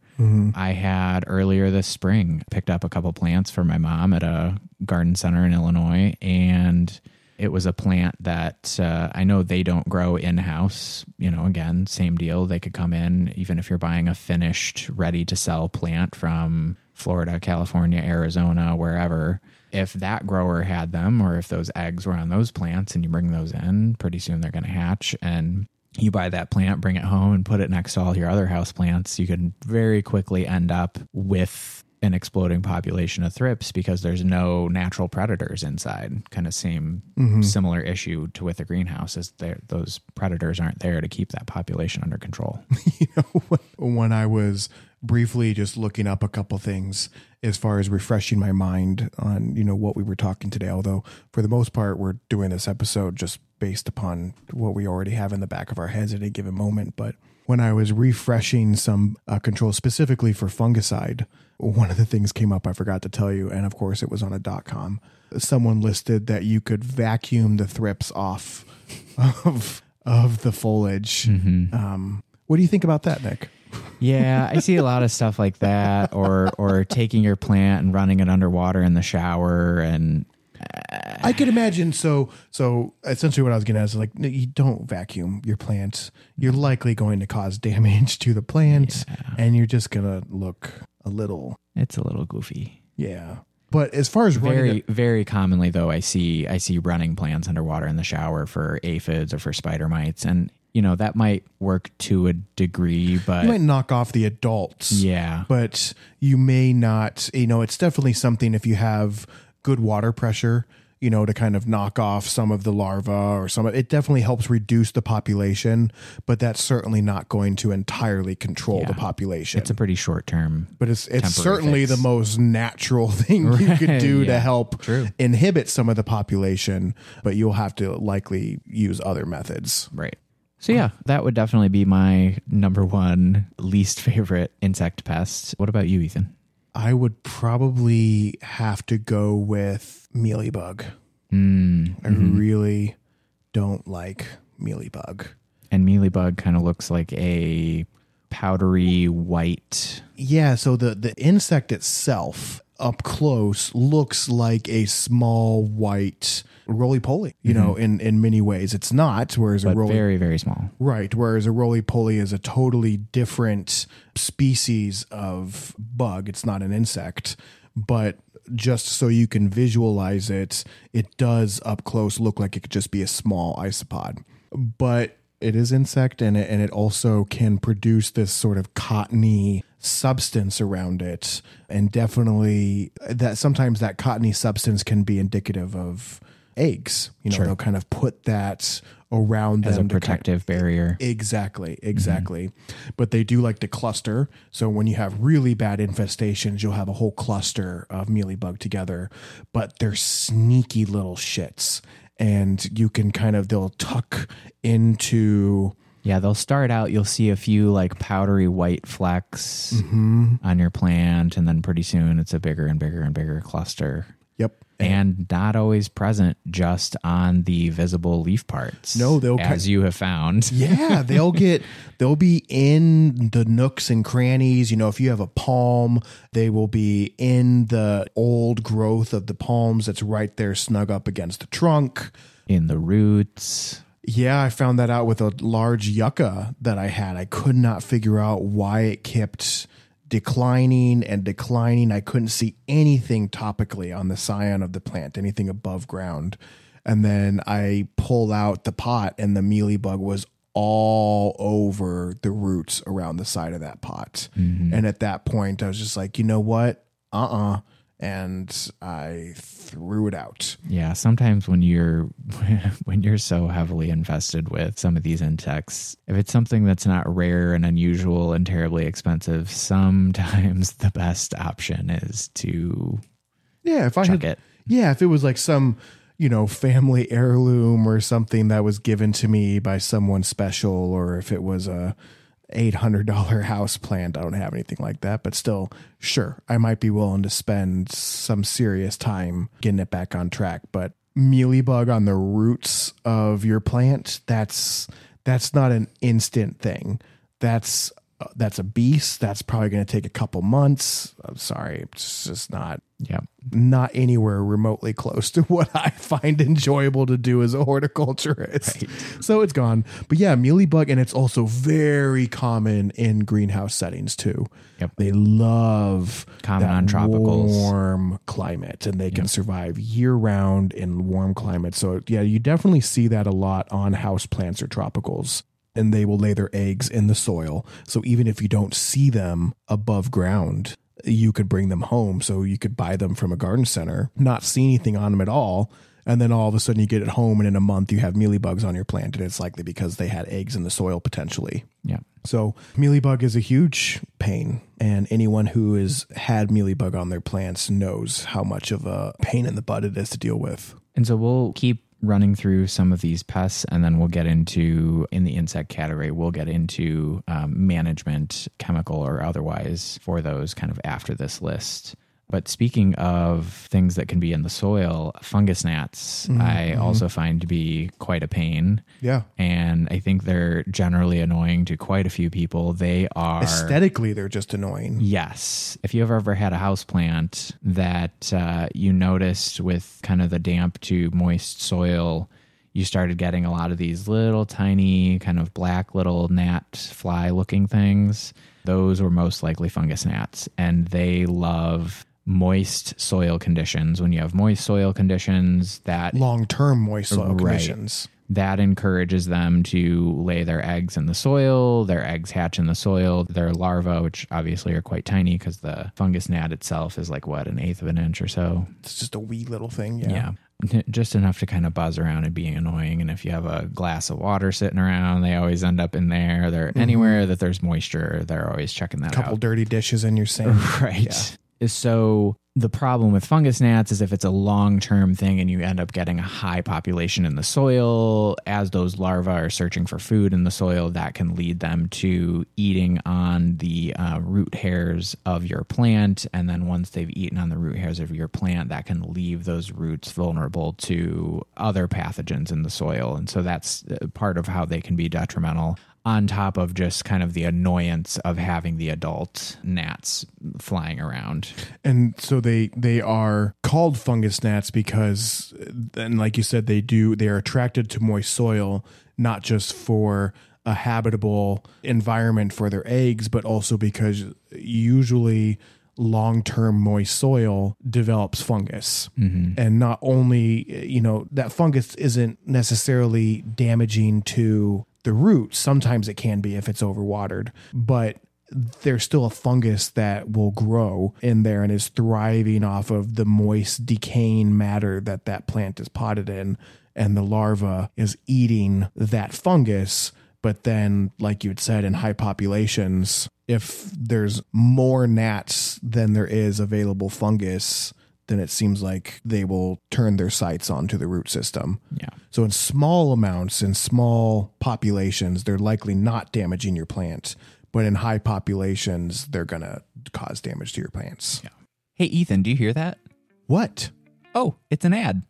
[SPEAKER 1] I had earlier this spring picked up a couple plants for my mom at a garden center in Illinois, and it was a plant that uh, I know they don't grow in house. You know, again, same deal. They could come in even if you're buying a finished, ready to sell plant from Florida, California, Arizona, wherever. If that grower had them, or if those eggs were on those plants, and you bring those in, pretty soon they're going to hatch and you buy that plant, bring it home, and put it next to all your other house plants, you can very quickly end up with an exploding population of thrips because there's no natural predators inside. Kind of same mm-hmm. similar issue to with a greenhouse is there those predators aren't there to keep that population under control. [laughs]
[SPEAKER 2] you know, when I was briefly just looking up a couple things as far as refreshing my mind on, you know, what we were talking today. Although for the most part, we're doing this episode just based upon what we already have in the back of our heads at a given moment. But when I was refreshing some uh, controls specifically for fungicide, one of the things came up I forgot to tell you, and of course it was on a dot com. Someone listed that you could vacuum the thrips off [laughs] of of the foliage. Um, what do you think about that, Nick?
[SPEAKER 1] Yeah, I see a lot of stuff like that, or or taking your plant and running it underwater in the shower, and
[SPEAKER 2] I could imagine. So, so essentially, what I was getting at is like, you don't vacuum your plants. You're likely going to cause damage to the plant, and you're just gonna look a little,
[SPEAKER 1] it's a little goofy.
[SPEAKER 2] yeah. But as far as running
[SPEAKER 1] very
[SPEAKER 2] it,
[SPEAKER 1] very commonly though i see i see running plants underwater in the shower for aphids or for spider mites and you know that might work to a degree but
[SPEAKER 2] you might knock off the adults,
[SPEAKER 1] yeah
[SPEAKER 2] but you may not. You know, it's definitely something if you have good water pressure. You know, to kind of knock off some of the larvae or some. It definitely helps reduce the population, but that's certainly not going to entirely control the population.
[SPEAKER 1] it's a pretty short term
[SPEAKER 2] but it's it's certainly
[SPEAKER 1] fix.
[SPEAKER 2] the most natural [laughs] thing you could
[SPEAKER 1] Right,
[SPEAKER 2] do to help
[SPEAKER 1] true.
[SPEAKER 2] inhibit some of the population but you'll have to likely use other methods
[SPEAKER 1] right so yeah that would definitely be my number one least favorite insect pest what about you ethan?
[SPEAKER 2] I would probably have to go with mealybug.
[SPEAKER 1] Mm,
[SPEAKER 2] i really don't like mealybug.
[SPEAKER 1] And mealybug kind of looks like a powdery white
[SPEAKER 2] yeah so the the insect itself up close looks like a small white roly poly you know mm-hmm. in in many ways it's not whereas a roly
[SPEAKER 1] very very small
[SPEAKER 2] Right. Whereas a roly poly is a totally different species of bug. It's not an insect, but just so you can visualize it, it does up close look like it could just be a small isopod. But it is insect and it, and it also can produce this sort of cottony substance around it and definitely that sometimes that cottony substance can be indicative of eggs. You know,
[SPEAKER 1] Sure.
[SPEAKER 2] they'll kind of put that around
[SPEAKER 1] As a
[SPEAKER 2] them to kind-
[SPEAKER 1] protective barrier.
[SPEAKER 2] Exactly, exactly. But they do like to cluster. So when you have really bad infestations, you'll have a whole cluster of mealybug together. But they're sneaky little shits. And you can kind of, they'll tuck into,
[SPEAKER 1] Yeah, they'll start out. You'll see a few like powdery white flecks
[SPEAKER 2] Mm-hmm.
[SPEAKER 1] on your plant, and then pretty soon it's a bigger and bigger and bigger cluster.
[SPEAKER 2] Yep.
[SPEAKER 1] And not always present just on the visible leaf parts.
[SPEAKER 2] No, they'll
[SPEAKER 1] as you have found. [laughs]
[SPEAKER 2] Yeah, they'll get they'll be in the nooks and crannies. You know, if you have a palm, they will be in the old growth of the palms that's right there snug up against the trunk.
[SPEAKER 1] in the roots.
[SPEAKER 2] Yeah, I found that out with a large yucca that I had. I could not figure out why it kept declining and declining. I couldn't see anything topically on the scion of the plant, anything above ground. And then I pulled out the pot, and the mealy bug was all over the roots around the side of that pot. And at that point, I was just like, you know what? Uh uh And I threw it out.
[SPEAKER 1] Yeah, sometimes when you're [laughs] when you're so heavily invested with some of these insects, if it's something that's not rare and unusual and terribly expensive, sometimes the best option is to
[SPEAKER 2] Yeah, if I
[SPEAKER 1] chuck
[SPEAKER 2] had,
[SPEAKER 1] it.
[SPEAKER 2] Yeah, if it was like some, you know, family heirloom or something that was given to me by someone special, or if it was a eight hundred dollar house plant, I don't have anything like that. But still, sure, I might be willing to spend some serious time getting it back on track. But mealybug on the roots of your plant, that's that's not an instant thing. That's uh, that's a beast. That's probably going to take a couple months. I'm sorry, it's just not
[SPEAKER 1] Yeah.
[SPEAKER 2] not anywhere remotely close to [laughs] what I find enjoyable to do as a horticulturist. So it's gone. But yeah, mealybug, and it's also very common in greenhouse settings too.
[SPEAKER 1] Yep.
[SPEAKER 2] They love
[SPEAKER 1] Common on tropicals.
[SPEAKER 2] warm climate, and they can survive year round in warm climate. So yeah, you definitely see that a lot on house plants or tropicals. And they will lay their eggs in the soil. So even if you don't see them above ground, you could bring them home. So you could buy them from a garden center, not see anything on them at all. And then all of a sudden you get it home, and in a month you have mealybugs on your plant. And it's likely because they had eggs in the soil potentially.
[SPEAKER 1] Yeah.
[SPEAKER 2] So mealybug is a huge pain, and anyone who has had mealybug on their plants knows how much of a pain in the butt it is to deal with.
[SPEAKER 1] And so we'll keep running through some of these pests and then we'll get into in the insect category we'll get into um, management chemical or otherwise for those kind of after this list but speaking of things that can be in the soil fungus gnats i also find to be quite a pain
[SPEAKER 2] Yeah.
[SPEAKER 1] and i think they're generally annoying to quite a few people they are
[SPEAKER 2] Aesthetically, they're just annoying.
[SPEAKER 1] Yes. If you've ever had a house plant that uh, you noticed with kind of the damp to moist soil, you started getting a lot of these little tiny kind of black little gnat fly looking things. Those were most likely fungus gnats, and they love moist soil conditions. When you have moist soil conditions, that
[SPEAKER 2] Long term moist soil
[SPEAKER 1] Right.
[SPEAKER 2] conditions.
[SPEAKER 1] that encourages them to lay their eggs in the soil. Their eggs hatch in the soil. Their larvae, which obviously are quite tiny because the fungus gnat itself is like what, an eighth of an inch or so?
[SPEAKER 2] It's just a wee little thing. Yeah.
[SPEAKER 1] Yeah. Just enough to kind of buzz around and be annoying. And if you have a glass of water sitting around, they always end up in there. They're anywhere that there's moisture, they're always checking that
[SPEAKER 2] Mm-hmm. Couple
[SPEAKER 1] out.
[SPEAKER 2] dirty dishes in your sink. [laughs]
[SPEAKER 1] Right. Is so the problem with fungus gnats is if it's a long term thing and you end up getting a high population in the soil, as those larvae are searching for food in the soil, that can lead them to eating on the uh, root hairs of your plant. And then once they've eaten on the root hairs of your plant, that can leave those roots vulnerable to other pathogens in the soil. And so that's uh, part of how they can be detrimental on top of just kind of the annoyance of having the adult gnats flying around.
[SPEAKER 2] and so they they are called fungus gnats because and like you said they do they are attracted to moist soil not just for a habitable environment for their eggs but also because usually long-term moist soil develops fungus mm-hmm. and not only you know that fungus isn't necessarily damaging to the root. sometimes it can be if it's overwatered but there's still a fungus that will grow in there and is thriving off of the moist decaying matter that that plant is potted in and the larva is eating that fungus but then like you had said in high populations if there's more gnats than there is available fungus then it seems like they will turn their sights onto the root system
[SPEAKER 1] Yeah.
[SPEAKER 2] so in small amounts, in small populations, they're likely not damaging your plant. But in high populations, they're gonna cause damage to your plants.
[SPEAKER 1] Yeah. Hey, Ethan, do you hear that?
[SPEAKER 2] What?
[SPEAKER 1] Oh, it's an ad.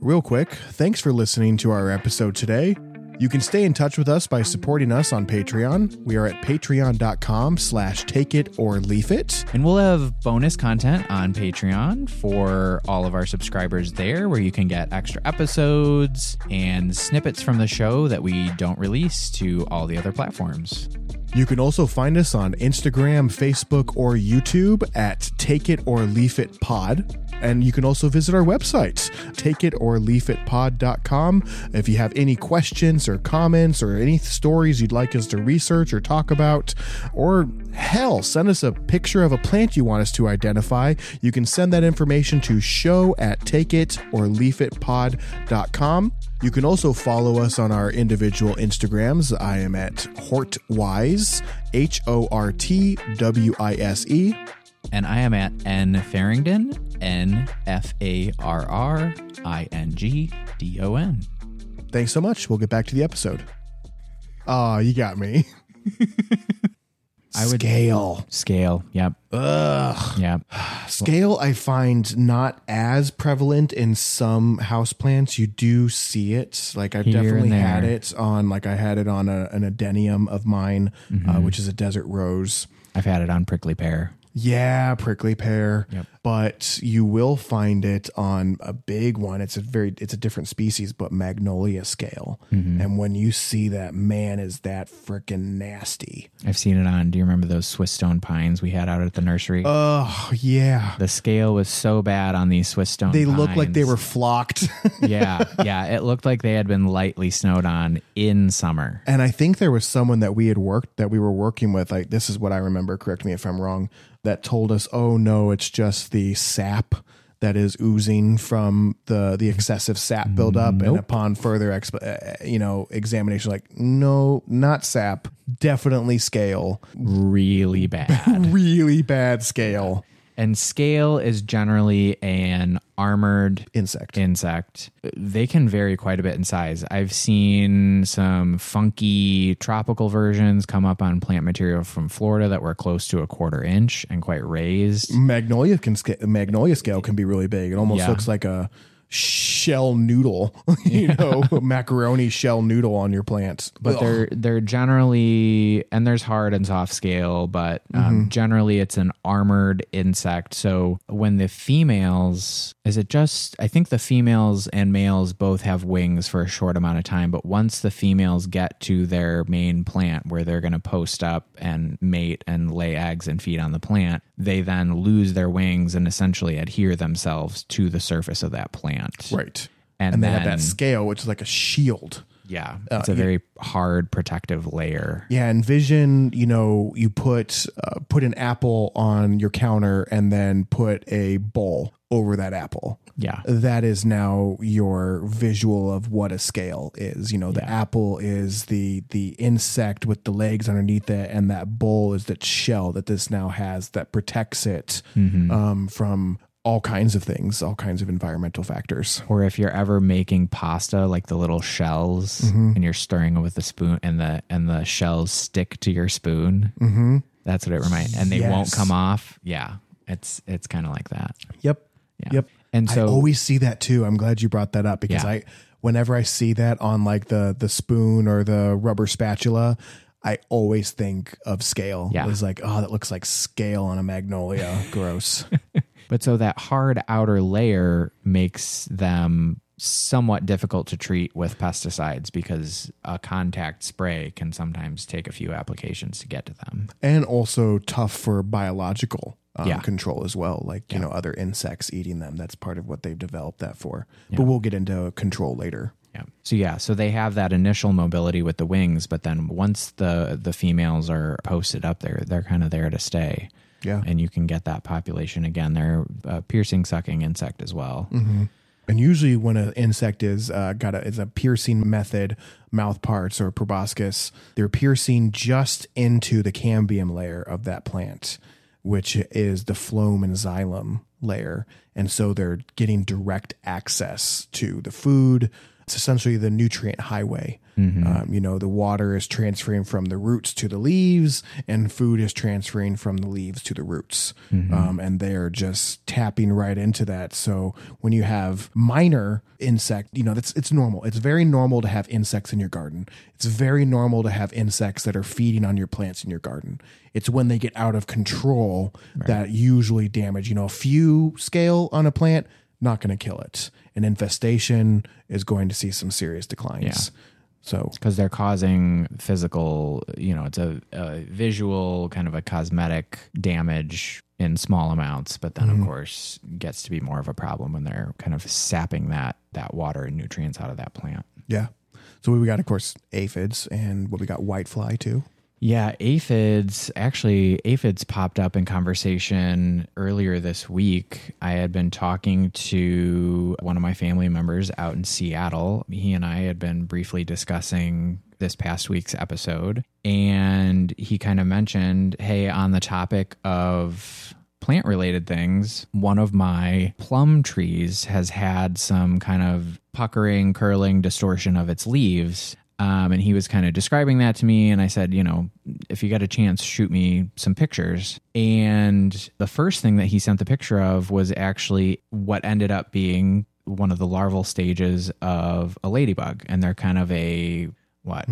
[SPEAKER 2] Real quick, thanks for listening to our episode today. You can stay in touch with us by supporting us on Patreon. We are at patreon.com slash take it or leaf it.
[SPEAKER 1] And we'll have bonus content on Patreon for all of our subscribers there, where you can get extra episodes and snippets from the show that we don't release to all the other platforms.
[SPEAKER 2] You can also find us on Instagram, Facebook, or YouTube at Take It or Leaf It Pod. And you can also visit our website, takeitorleafitpod.com. If you have any questions or comments or any stories you'd like us to research or talk about, or hell, send us a picture of a plant you want us to identify, you can send that information to show at takeitorleafitpod.com. You can also follow us on our individual Instagrams. I am at Hortwise, H O R T W I S E.
[SPEAKER 1] And I am at N Farringdon, N F A R R I N G D O N.
[SPEAKER 2] Thanks so much. We'll get back to the episode. Oh, you got me. [laughs]
[SPEAKER 1] I would-
[SPEAKER 2] Scale.
[SPEAKER 1] Scale. Yep.
[SPEAKER 2] Ugh.
[SPEAKER 1] Yep. [sighs]
[SPEAKER 2] Scale, I find not as prevalent in some houseplants. You do see it. Like I've
[SPEAKER 1] Here and
[SPEAKER 2] definitely had it on, like I had it on a, an adenium of mine,
[SPEAKER 1] Mm-hmm.
[SPEAKER 2] uh, which is a desert rose.
[SPEAKER 1] I've had it on prickly pear.
[SPEAKER 2] Yeah, prickly pear.
[SPEAKER 1] Yep.
[SPEAKER 2] But you will find it on a big one. It's a very it's a different species, but magnolia scale.
[SPEAKER 1] Mm-hmm.
[SPEAKER 2] And when you see that, man, is that freaking nasty.
[SPEAKER 1] I've seen it on. Do you remember those Swiss stone pines we had out at the nursery?
[SPEAKER 2] Oh yeah.
[SPEAKER 1] the scale was so bad on these Swiss stone.
[SPEAKER 2] They looked like they were flocked. [laughs]
[SPEAKER 1] yeah, yeah. It looked like they had been lightly snowed on in summer.
[SPEAKER 2] and I think there was someone that we had worked that we were working with. Like this is what I remember. Correct me if I'm wrong. That told us, oh no, it's just the sap that is oozing from the the excessive sap buildup. And upon further, exp- uh, you know, examination, like no, not sap, definitely scale,
[SPEAKER 1] Really bad. [laughs]
[SPEAKER 2] really bad scale
[SPEAKER 1] and scale is generally an armored
[SPEAKER 2] insect.
[SPEAKER 1] insect. They can vary quite a bit in size. I've seen some funky tropical versions come up on plant material from Florida that were close to a quarter inch and quite raised.
[SPEAKER 2] Magnolia can magnolia scale can be really big. It almost
[SPEAKER 1] Yeah.
[SPEAKER 2] looks like a shell noodle, [laughs] you know, macaroni shell noodle on your plants.
[SPEAKER 1] but they're they're generally and there's hard and soft scale but um, generally it's an armored insect. So when the females is it just i think the females and males both have wings for a short amount of time but once the females get to their main plant where they're going to post up and mate and lay eggs and feed on the plant they then lose their wings and essentially adhere themselves to the surface of that plant
[SPEAKER 2] right.
[SPEAKER 1] and,
[SPEAKER 2] And they
[SPEAKER 1] then
[SPEAKER 2] have that scale, which is like a shield.
[SPEAKER 1] yeah it's a very hard protective layer
[SPEAKER 2] Yeah, envision you know you put uh, put an apple on your counter and then put a bowl over that apple.
[SPEAKER 1] Yeah
[SPEAKER 2] That is now your visual of what a scale is. You know, the apple is the the insect with the legs underneath it, and that bowl is that shell that this now has that protects it um, from all kinds of things, all kinds of environmental factors.
[SPEAKER 1] or if you're ever making pasta like the little shells and you're stirring it with a spoon and the and the shells stick to your spoon mm-hmm. that's what it reminds and they won't come off yeah it's it's kind of like that
[SPEAKER 2] Yep.
[SPEAKER 1] yeah
[SPEAKER 2] Yep.
[SPEAKER 1] And so
[SPEAKER 2] I always see that too. I'm glad you brought that up because
[SPEAKER 1] Yeah.
[SPEAKER 2] I whenever I see that on like the the spoon or the rubber spatula, I always think of scale.
[SPEAKER 1] Yeah.
[SPEAKER 2] It's like, oh, that looks like scale on a magnolia. [laughs] Gross.
[SPEAKER 1] but so that hard outer layer makes them somewhat difficult to treat with pesticides because a contact spray can sometimes take a few applications to get to them
[SPEAKER 2] and also tough for biological um,
[SPEAKER 1] Yeah.
[SPEAKER 2] control as well. Like, you know, other insects eating them. That's part of what they've developed that for. But we'll get into control later.
[SPEAKER 1] Yeah. So yeah, so they have that initial mobility with the wings, but then once the the females are posted up there, they're kind of there to stay.
[SPEAKER 2] Yeah.
[SPEAKER 1] And you can get that population again. They're a piercing sucking insect as well.
[SPEAKER 2] And usually, when an insect is uh, got a is a piercing method, mouth parts or proboscis, they're piercing just into the cambium layer of that plant, which is the phloem and xylem layer, and so they're getting direct access to the food. It's essentially the nutrient highway. Um, you know, the water is transferring from the roots to the leaves, and food is transferring from the leaves to the roots. Um, and they're just tapping right into that. So when you have minor insect, you know, that's it's normal. It's very normal to have insects in your garden. It's very normal to have insects that are feeding on your plants in your garden. It's when they get out of control that usually damage. You know, a few scale on a plant, not going to kill it. An infestation is going to see some serious declines. So
[SPEAKER 1] because they're causing physical, you know, it's a, a visual kind of a cosmetic damage in small amounts, but then of mm-hmm. course gets to be more of a problem when they're kind of sapping that that water and nutrients out of that plant.
[SPEAKER 2] yeah. So we got, of course, aphids, and what we got, whitefly too.
[SPEAKER 1] Yeah, aphids. Actually, aphids popped up in conversation earlier this week. I had been talking to one of my family members out in Seattle. He and I had been briefly discussing this past week's episode, and he kind of mentioned, hey, on the topic of plant related things, one of my plum trees has had some kind of puckering, curling, distortion of its leaves. Um, and he was kind of describing that to me. And I said, you know, if you get a chance, shoot me some pictures. And the first thing that he sent the picture of was actually what ended up being one of the larval stages of a ladybug. And they're kind of a what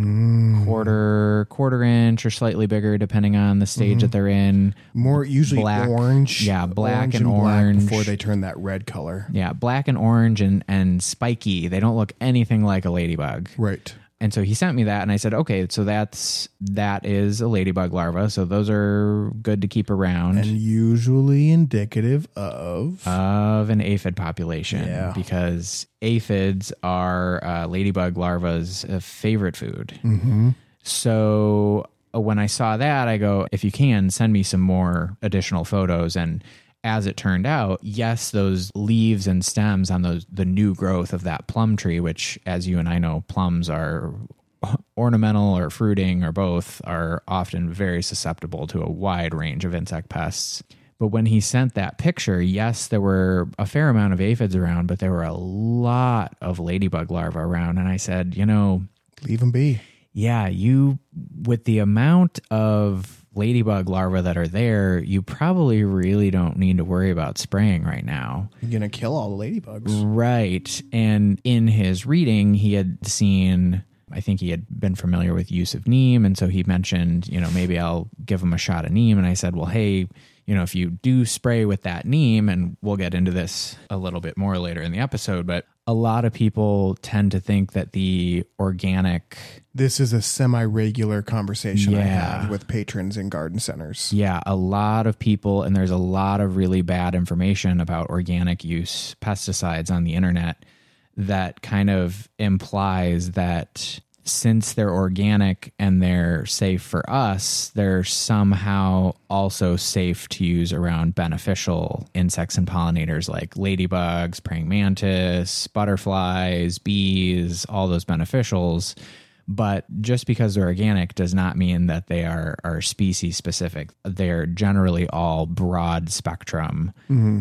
[SPEAKER 1] quarter quarter inch or slightly bigger depending on the stage that they're in
[SPEAKER 2] More usually
[SPEAKER 1] Black.
[SPEAKER 2] orange.
[SPEAKER 1] Yeah, black
[SPEAKER 2] orange
[SPEAKER 1] and
[SPEAKER 2] black
[SPEAKER 1] orange.
[SPEAKER 2] before they turn that red color.
[SPEAKER 1] yeah black and orange and and spiky they don't look anything like a ladybug
[SPEAKER 2] Right.
[SPEAKER 1] And so he sent me that and i said okay so that's that is a ladybug larva so those are good to keep around.
[SPEAKER 2] And usually indicative of?
[SPEAKER 1] Of an aphid population
[SPEAKER 2] Yeah.
[SPEAKER 1] because aphids are uh, ladybug larva's uh, favorite food. So uh, when i saw that i go if you can send me some more additional photos. And as it turned out yes those leaves and stems on those the new growth of that plum tree which as you and i know plums are ornamental or fruiting or both are often very susceptible to a wide range of insect pests but when he sent that picture, yes, there were a fair amount of aphids around, but there were a lot of ladybug larvae around. And I said, you know,
[SPEAKER 2] leave them be.
[SPEAKER 1] yeah, you, with the amount of ladybug larvae that are there, you probably really don't need to worry about spraying right now.
[SPEAKER 2] You're gonna kill all the ladybugs.
[SPEAKER 1] Right. And in his reading, he had seen, I think he had been familiar with use of neem. And so he mentioned, you know, maybe I'll give him a shot of neem. And I said, well, hey, you know, if you do spray with that neem, and we'll get into this a little bit more later in the episode, but a lot of people tend to think that the organic
[SPEAKER 2] This is a semi-regular conversation I have with patrons in garden centers.
[SPEAKER 1] Yeah, a lot of people, and there's a lot of really bad information about organic use pesticides on the internet that kind of implies that since they're organic and they're safe for us, they're somehow also safe to use around beneficial insects and pollinators like ladybugs, praying mantis, butterflies, bees, all those beneficials but just because they're organic does not mean that they are are species specific. They're generally all broad spectrum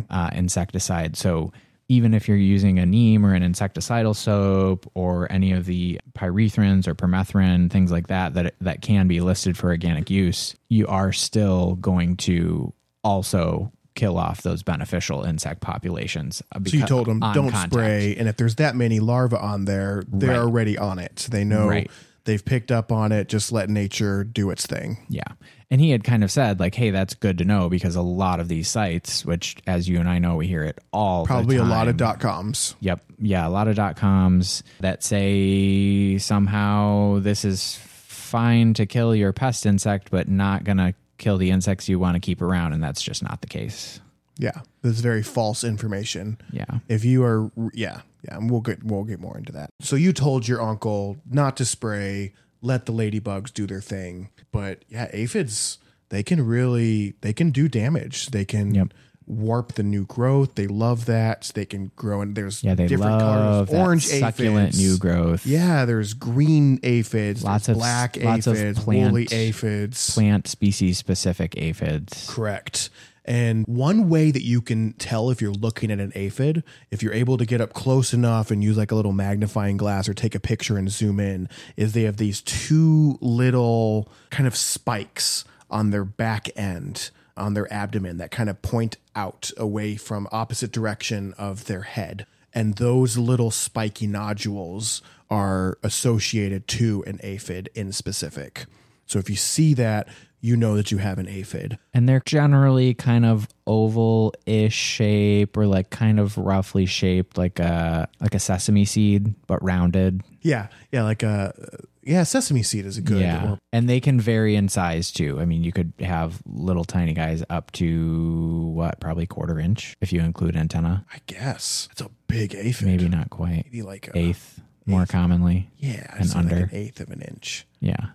[SPEAKER 1] uh, insecticide. So even if you're using a neem or an insecticidal soap or any of the pyrethrins or permethrin things like that that that can be listed for organic use, you are still going to also kill off those beneficial insect populations. uh,
[SPEAKER 2] So you told them don't
[SPEAKER 1] contact.
[SPEAKER 2] spray, and if there's that many larvae on there, they're
[SPEAKER 1] Right.
[SPEAKER 2] already on it. They know
[SPEAKER 1] Right.
[SPEAKER 2] They've picked up on it. Just let nature do its thing.
[SPEAKER 1] Yeah. And he had kind of said, like, hey, that's good to know because a lot of these sites, which as you and I know, we hear it all. the
[SPEAKER 2] Probably a lot of dot coms.
[SPEAKER 1] Yep. Yeah. A lot of dot coms that say somehow this is fine to kill your pest insect, but not going to kill the insects you want to keep around. And that's just not the case.
[SPEAKER 2] Yeah, this is very false information.
[SPEAKER 1] Yeah.
[SPEAKER 2] If you are, yeah, Yeah, and we'll get we'll get more into that. So you told your uncle not to spray, let the ladybugs do their thing. But yeah, aphids they can really they can do damage. They can
[SPEAKER 1] Yep.
[SPEAKER 2] warp the new growth. They love that. They can grow and there's
[SPEAKER 1] Yeah, they
[SPEAKER 2] different
[SPEAKER 1] love
[SPEAKER 2] colors.
[SPEAKER 1] that
[SPEAKER 2] Orange
[SPEAKER 1] succulent
[SPEAKER 2] aphids.
[SPEAKER 1] new growth.
[SPEAKER 2] Yeah, there's green aphids,
[SPEAKER 1] Lots of-
[SPEAKER 2] black
[SPEAKER 1] lots of plant-
[SPEAKER 2] woolly aphids.
[SPEAKER 1] Plant species specific aphids.
[SPEAKER 2] Correct. And one way that you can tell if you're looking at an aphid, if you're able to get up close enough and use like a little magnifying glass or take a picture and zoom in, is they have these two little kind of spikes on their back end on their abdomen that kind of point out away from opposite direction of their head. And those little spiky nodules are associated to an aphid in specific. So if you see that, you know that you have an aphid.
[SPEAKER 1] And they're generally kind of oval ish shape or like kind of roughly shaped like a like a sesame seed, but rounded.
[SPEAKER 2] Yeah, yeah, like a yeah, sesame seed is a good.
[SPEAKER 1] yeah.
[SPEAKER 2] or-
[SPEAKER 1] And they can vary in size too. I mean, you could have little tiny guys up to what, probably quarter inch if you include antenna.
[SPEAKER 2] I guess it's a big aphid.
[SPEAKER 1] Maybe not quite.
[SPEAKER 2] maybe like a,
[SPEAKER 1] Eighth more commonly.
[SPEAKER 2] yeah,
[SPEAKER 1] and
[SPEAKER 2] so like
[SPEAKER 1] under.
[SPEAKER 2] an eighth of an inch,
[SPEAKER 1] Yeah.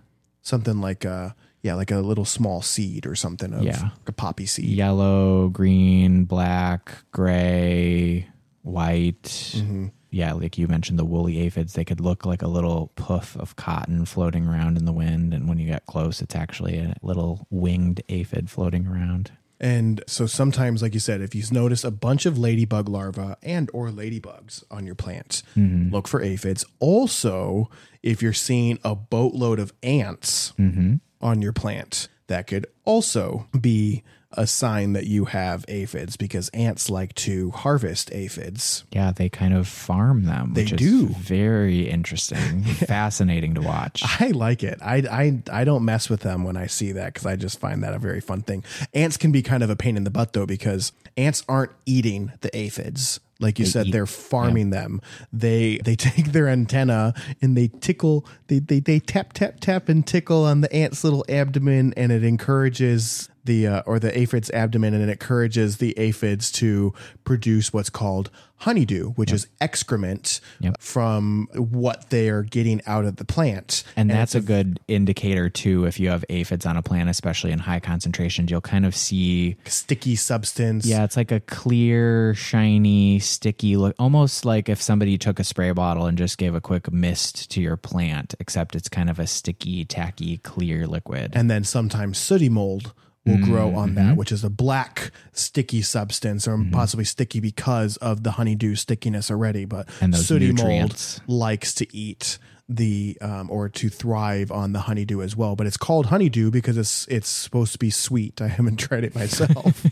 [SPEAKER 2] something like a yeah, like a little small seed or something of
[SPEAKER 1] Yeah.
[SPEAKER 2] a poppy seed.
[SPEAKER 1] Yellow, green, black, gray, white.
[SPEAKER 2] Mm-hmm.
[SPEAKER 1] Yeah, like you mentioned, the woolly aphids, they could look like a little puff of cotton floating around in the wind. And when you get close, it's actually a little winged aphid floating around.
[SPEAKER 2] And so sometimes, like you said, if you notice a bunch of ladybug larvae and or ladybugs on your plant,
[SPEAKER 1] Mm-hmm.
[SPEAKER 2] look for aphids. Also, if you're seeing a boatload of ants
[SPEAKER 1] Mm-hmm.
[SPEAKER 2] On your plant, that could also be a sign that you have aphids because ants like to harvest aphids.
[SPEAKER 1] Yeah, they kind of farm them.
[SPEAKER 2] They
[SPEAKER 1] which is
[SPEAKER 2] do.
[SPEAKER 1] Very interesting, [laughs] fascinating to watch.
[SPEAKER 2] I like it. I, I, I don't mess with them when I see that because I just find that a very fun thing. Ants can be kind of a pain in the butt though because ants aren't eating the aphids. Like you said,
[SPEAKER 1] eat-
[SPEAKER 2] they're farming them. They they take their antenna and they tickle. They, they they tap tap tap and tickle on the ant's little abdomen, and it encourages the uh, or the aphid's abdomen, and it encourages the aphids to produce what's called honeydew, which is excrement
[SPEAKER 1] Yep.
[SPEAKER 2] from what they are getting out of the plant.
[SPEAKER 1] And that's a good indicator too. If you have aphids on a plant, especially in high concentrations, you'll kind of see
[SPEAKER 2] sticky substance.
[SPEAKER 1] Yeah, it's like a clear, shiny, sticky look, almost like if somebody took a spray bottle and just gave a quick mist to your plant, except it's kind of a sticky, tacky, clear liquid.
[SPEAKER 2] And then sometimes sooty mold will grow on that, which is a black sticky substance or possibly sticky because of the honeydew stickiness already. But sooty
[SPEAKER 1] nutrients.
[SPEAKER 2] mold likes to eat the um, or to thrive on the honeydew as well. But it's called honeydew because it's it's supposed to be sweet. I haven't [laughs] tried it myself.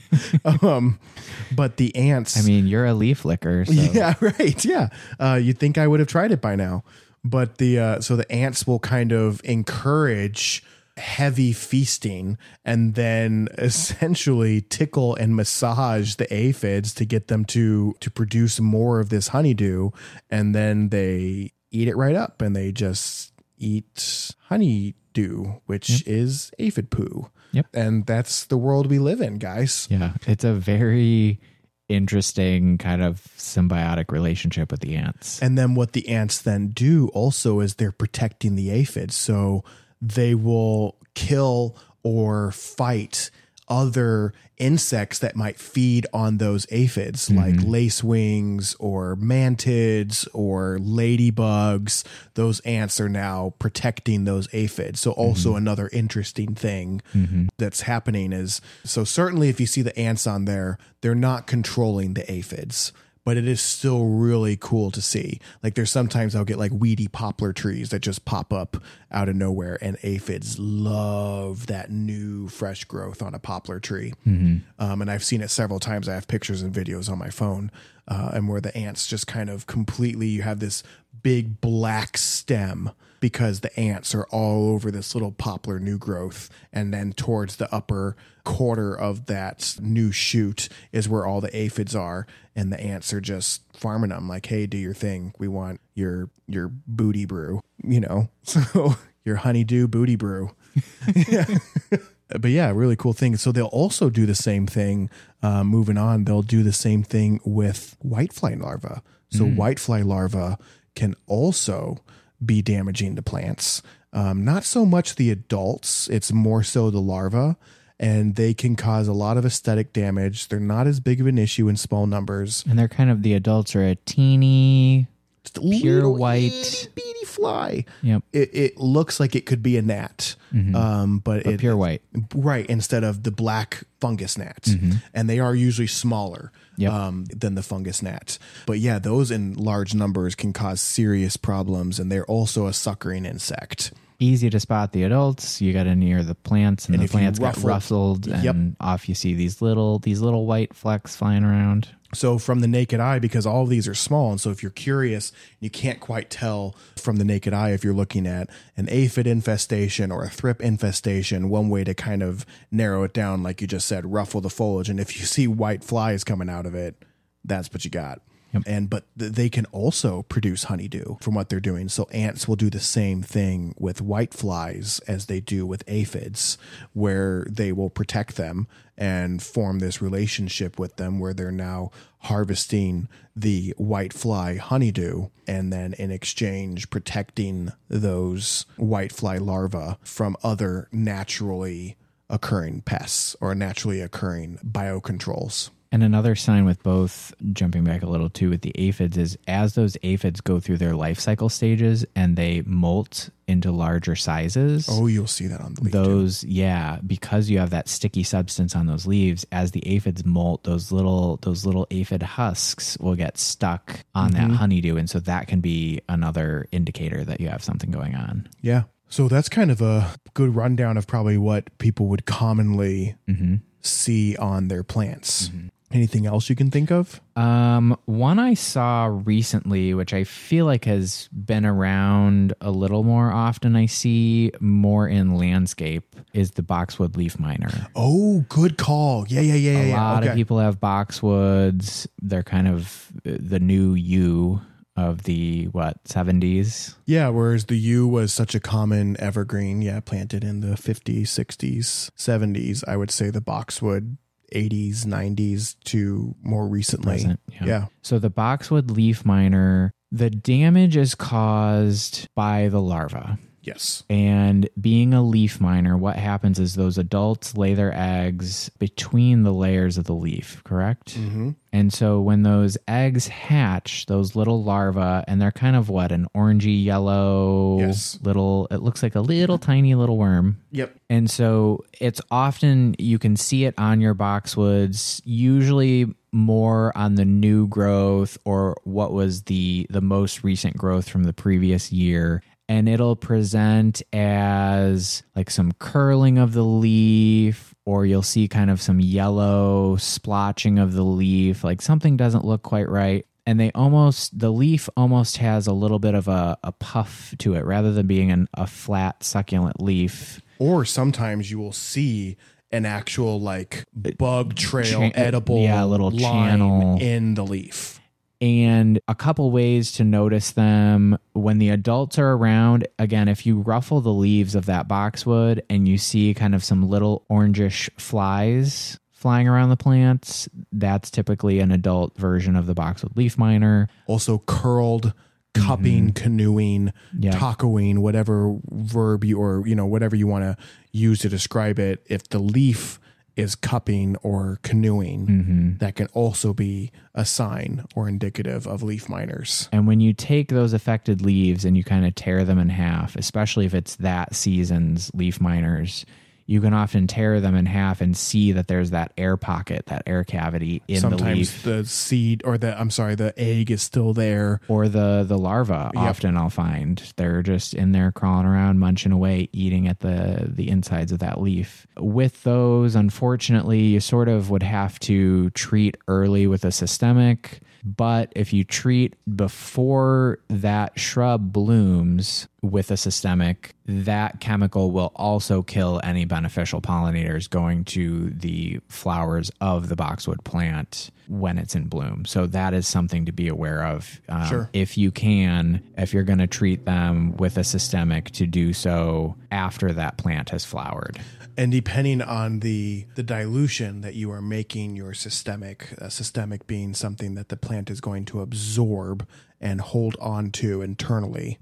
[SPEAKER 2] [laughs] um, but the ants
[SPEAKER 1] I mean, you're a leaf licker, so [laughs]
[SPEAKER 2] yeah, right. Yeah. Uh, you'd think I would have tried it by now. But the uh, so the ants will kind of encourage heavy feasting and then essentially tickle and massage the aphids to get them to to produce more of this honeydew and then they eat it right up and they just eat honeydew which is aphid poo
[SPEAKER 1] Yep.
[SPEAKER 2] and that's the world we live in guys
[SPEAKER 1] yeah, it's a very interesting kind of symbiotic relationship with the ants.
[SPEAKER 2] And then what the ants then do also is they're protecting the aphids. So they will kill or fight other insects that might feed on those aphids, mm-hmm. like lacewings or mantids or ladybugs. Those ants are now protecting those aphids. So, also mm-hmm. another interesting thing mm-hmm. that's happening is so, certainly, if you see the ants on there, they're not controlling the aphids but it is still really cool to see. Like there's sometimes I'll get like weedy poplar trees that just pop up out of nowhere, and aphids love that new fresh growth on a poplar tree. Um, and I've seen it several times. I have pictures and videos on my phone, uh, and where the ants just kind of completely you have this big black stem because the ants are all over this little poplar new growth and then towards the upper quarter of that new shoot is where all the aphids are and the ants are just farming them like hey do your thing we want your your booty brew you know [laughs] so your honeydew booty brew [laughs] but yeah, really cool thing. So they'll also do the same thing. Uh, moving on, they'll do the same thing with whitefly larvae. So whitefly larvae can also be damaging to plants. Um, not so much the adults; it's more so the larvae, and they can cause a lot of aesthetic damage. They're not as big of an issue in small numbers.
[SPEAKER 1] And they're kind of the adults are a teeny.
[SPEAKER 2] Just a
[SPEAKER 1] Pure white.
[SPEAKER 2] itty bitty fly.
[SPEAKER 1] Yep.
[SPEAKER 2] It, it looks like it could be a gnat, um, but, it,
[SPEAKER 1] Pure white.
[SPEAKER 2] right instead of the black fungus gnats and they are usually smaller
[SPEAKER 1] Yep.
[SPEAKER 2] um, than the fungus gnats but yeah those in large numbers can cause serious problems and they're also a suckering insect
[SPEAKER 1] Easy to spot the adults. You got to near the plants, and,
[SPEAKER 2] And
[SPEAKER 1] the plants get ruffled, and
[SPEAKER 2] Yep.
[SPEAKER 1] off you see these little these little white flecks flying around.
[SPEAKER 2] So from the naked eye because all these are small and so if you're curious you can't quite tell from the naked eye if you're looking at an aphid infestation or a thrip infestation one way to kind of narrow it down like you just said ruffle the foliage and if you see white flies coming out of it that's what you got and but th- they can also produce honeydew from what they're doing. So ants will do the same thing with white flies as they do with aphids where they will protect them and form this relationship with them where they're now harvesting the white fly honeydew and then in exchange protecting those white fly larvae from other naturally occurring pests or naturally occurring biocontrols
[SPEAKER 1] And another sign with both, jumping back a little too, with the aphids is as those aphids go through their life cycle stages and they molt into larger sizes.
[SPEAKER 2] oh you'll see that on the leaf too.
[SPEAKER 1] those yeah because you have that sticky substance on those leaves as the aphids molt those little those little aphid husks will get stuck on that mm-hmm. honeydew and so that can be another indicator that you have something going on
[SPEAKER 2] Yeah. So that's kind of a good rundown of probably what people would commonly mm-hmm. see on their plants. Mm-hmm. Anything else yew can think of?
[SPEAKER 1] um one i saw recently which i feel like has been around a little more often i see more in landscape is the boxwood leaf miner
[SPEAKER 2] Oh, good call. Yeah, yeah, yeah, yeah.
[SPEAKER 1] a
[SPEAKER 2] yeah.
[SPEAKER 1] lot
[SPEAKER 2] okay.
[SPEAKER 1] of people have boxwoods. They're kind of uh, the new you of the what 70s.
[SPEAKER 2] Yeah, whereas the yew was such a common evergreen, yeah, planted in the 50s, 60s, 70s. I would say the boxwood 80s, 90s to more recently.
[SPEAKER 1] present,
[SPEAKER 2] yeah.
[SPEAKER 1] yeah. So the boxwood leaf miner, the damage is caused by the larva.
[SPEAKER 2] Yes.
[SPEAKER 1] And being a leaf miner, what happens is those adults lay their eggs between the layers of the leaf, correct?
[SPEAKER 2] Mm-hmm.
[SPEAKER 1] And so when those eggs hatch, those little larvae, and they're kind of what, an orangey yellow
[SPEAKER 2] Yes.
[SPEAKER 1] little, it looks like a little tiny little worm.
[SPEAKER 2] Yep.
[SPEAKER 1] And so it's often, you can see it on your boxwoods, usually more on the new growth or what was the the most recent growth from the previous year and it'll present as like some curling of the leaf or you'll see kind of some yellow splotching of the leaf like something doesn't look quite right and they almost the leaf almost has a little bit of a, a puff to it rather than being an, a flat succulent leaf
[SPEAKER 2] Or sometimes you will see an actual like bug trail
[SPEAKER 1] Cha-
[SPEAKER 2] edible
[SPEAKER 1] yeah, little
[SPEAKER 2] line
[SPEAKER 1] channel.
[SPEAKER 2] in the leaf.
[SPEAKER 1] And a couple ways to notice them when the adults are around again if you ruffle the leaves of that boxwood and you see kind of some little orangish flies flying around the plants that's typically an adult version of the boxwood leaf miner
[SPEAKER 2] Also curled, cupping, canoeing,
[SPEAKER 1] Mm-hmm. Yeah.
[SPEAKER 2] tacoing, whatever verb you or you know whatever you want to use to describe it. If the leaf is cupping or canoeing,
[SPEAKER 1] Mm-hmm.
[SPEAKER 2] that can also be a sign or indicative of leaf miners.
[SPEAKER 1] and when you take those affected leaves and you kind of tear them in half especially if it's that season's leaf miners you can often tear them in half and see that there's that air pocket that air cavity in the
[SPEAKER 2] Sometimes
[SPEAKER 1] leaf.
[SPEAKER 2] the seed or the I'm sorry, the egg is still there.
[SPEAKER 1] or the the larva often i'll find. They're just in there crawling around munching away eating at the the insides of that leaf. With those unfortunately you sort of would have to treat early with a systemic but if you treat before that shrub blooms with a systemic that chemical will also kill any beneficial pollinators going to the flowers of the boxwood plant when it's in bloom so that is something to be aware of um,
[SPEAKER 2] Sure.
[SPEAKER 1] if you can, if you're going to treat them with a systemic, to do so after that plant has flowered.
[SPEAKER 2] And depending on the the dilution that you are making your systemic uh, systemic being something that the plant is going to absorb and hold on to internally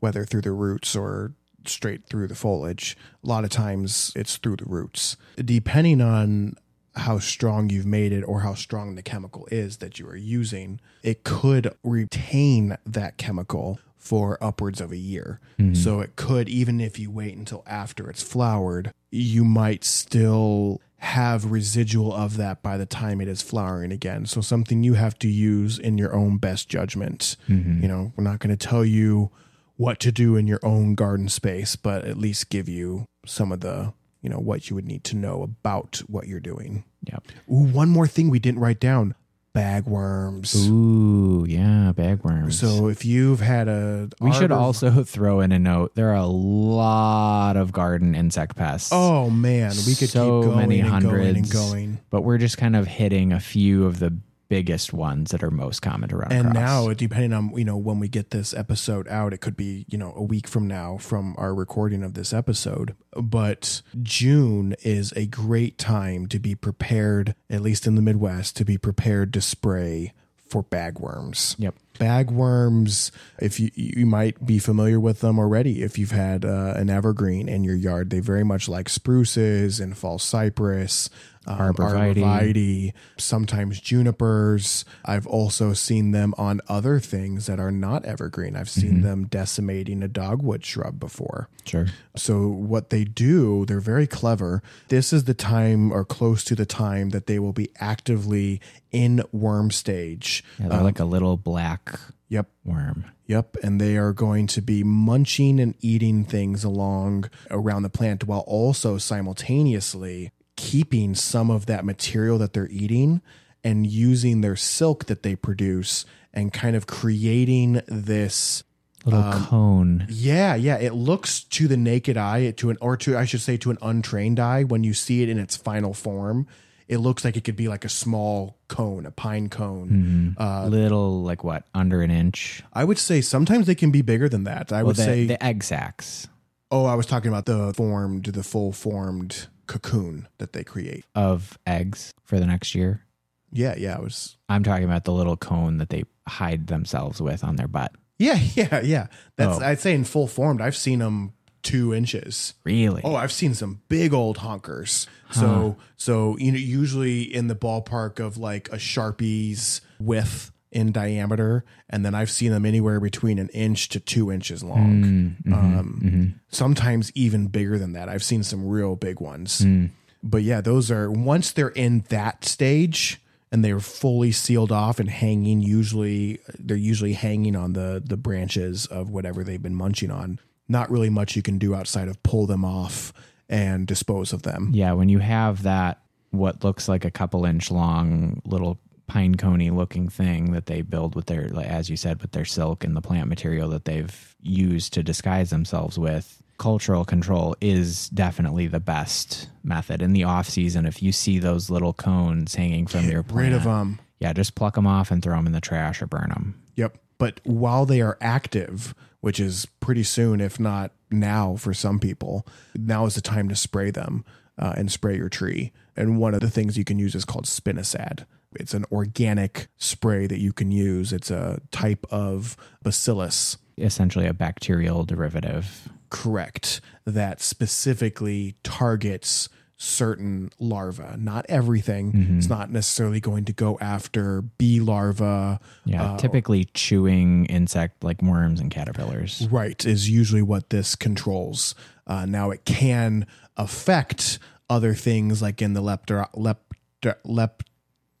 [SPEAKER 2] whether through the roots or straight through the foliage a lot of times it's through the roots. Depending on how strong you've made it or how strong the chemical is that you are using it could retain that chemical for upwards of a year. Hmm. So it could, even if you wait until after it's flowered, you might still have residual of that by the time it is flowering again. So something you have to use in your own best judgment. Mm-hmm. You know, we're not going to tell you what to do in your own garden space, but at least give you some of the, you know, what you would need to know about what you're doing.
[SPEAKER 1] Yep.
[SPEAKER 2] Ooh, one more thing we didn't write down bagworms.
[SPEAKER 1] Ooh, yeah, bagworms.
[SPEAKER 2] So if you've had a
[SPEAKER 1] we should
[SPEAKER 2] arbor-
[SPEAKER 1] also [laughs] throw in a note. There are a lot of garden insect pests.
[SPEAKER 2] Oh man, we could
[SPEAKER 1] so
[SPEAKER 2] keep going
[SPEAKER 1] many
[SPEAKER 2] and
[SPEAKER 1] hundreds
[SPEAKER 2] going and going.
[SPEAKER 1] but we're just kind of hitting a few of the biggest ones that are most common to run
[SPEAKER 2] And now, depending on you know when we get this episode out, it could be you know a week from now from our recording of this episode. But June is a great time to be prepared, at least in the Midwest, to be prepared to spray for bagworms.
[SPEAKER 1] Yep.
[SPEAKER 2] Bagworms, if you you might be familiar with them already, if you've had uh, an evergreen in your yard, they very much like spruces and false cypress, um,
[SPEAKER 1] Arborvitae.
[SPEAKER 2] arborvitae, sometimes junipers. I've also seen them on other things that are not evergreen. I've seen them decimating a dogwood shrub before.
[SPEAKER 1] Sure.
[SPEAKER 2] So what they do, they're very clever. This is the time or close to the time that they will be actively in worm stage.
[SPEAKER 1] Yeah, they're like a little black
[SPEAKER 2] Yep.
[SPEAKER 1] worm.
[SPEAKER 2] Yep, and they are going to be munching and eating things along around the plant while also simultaneously keeping some of that material that they're eating and using their silk that they produce and kind of creating this
[SPEAKER 1] Little
[SPEAKER 2] Um,
[SPEAKER 1] cone.
[SPEAKER 2] yeah, yeah. It looks to the naked eye, to an or to I should say to an untrained eye, when you see it in its final form, it looks like it could be like a small cone, a pine cone. Uh,
[SPEAKER 1] little like what? Under an inch.
[SPEAKER 2] I would say sometimes they can be bigger than that. I
[SPEAKER 1] Well,
[SPEAKER 2] would
[SPEAKER 1] the,
[SPEAKER 2] say.
[SPEAKER 1] the egg sacs
[SPEAKER 2] oh, I was talking about the formed, the full formed cocoon that they create.
[SPEAKER 1] of eggs for the next year.
[SPEAKER 2] Yeah, yeah. I was.
[SPEAKER 1] I'm talking about the little cone that they hide themselves with on their butt.
[SPEAKER 2] Yeah, [laughs] yeah, yeah. That's.
[SPEAKER 1] Oh.
[SPEAKER 2] I'd say in full formed. I've seen them two inches.
[SPEAKER 1] Really?
[SPEAKER 2] Oh, I've seen some big old honkers. So so you know usually in the ballpark of like a Sharpie's width in diameter, and then I've seen them anywhere between an inch to two inches long. Mm, um, mm-hmm, mm-hmm. Sometimes even bigger than that. I've seen some real big ones. Mm. But yeah, those are once they're in that stage and they're fully sealed off and hanging. Usually, they're usually hanging on the the branches of whatever they've been munching on. Not really much you can do outside of pull them off and dispose of them.
[SPEAKER 1] Yeah, when you have that, what looks like a couple inch long little pine coney looking thing that they build with their, as you said, with their silk and the plant material that they've used to disguise themselves with, cultural control is definitely the best method. In the off season, if you see those little cones hanging from your plant,
[SPEAKER 2] Rid of them.
[SPEAKER 1] yeah, just pluck them off and throw them in the trash or burn them.
[SPEAKER 2] Yep. But while they are active, which is pretty soon, if not now for some people, now is the time to spray them uh, and spray your tree. And one of the things you can use is called spinosad. It's an organic spray that you can use. It's a type of bacillus,
[SPEAKER 1] Essentially, a bacterial derivative.
[SPEAKER 2] correct, that specifically targets certain larvae. Not everything. It's not necessarily going to go after bee larvae.
[SPEAKER 1] Yeah, typically chewing insect like worms and caterpillars.
[SPEAKER 2] Right, is usually what this controls. Uh, now it can affect other things like in the leptera, lepter, lep,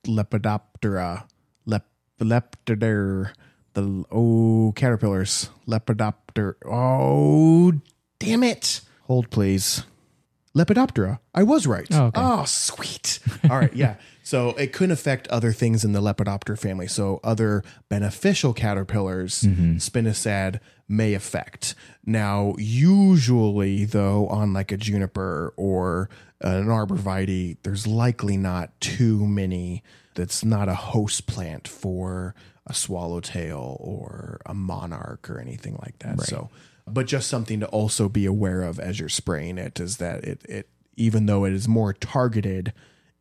[SPEAKER 2] lepidoptera, lep, leptider, the oh caterpillars, lepidopter. Oh, damn it! Hold please. Lepidoptera. I was right.
[SPEAKER 1] Oh, okay.
[SPEAKER 2] oh sweet. All right, yeah. [laughs] So it couldn't affect other things in the Lepidoptera family. So other beneficial caterpillars, mm-hmm. spinosad may affect. Now, usually though, on like a juniper or an arborvitae, there's likely not too many. That's not a host plant for a swallowtail or a monarch or anything like that. So, but just something to also be aware of as you're spraying it is that it it even though it is more targeted,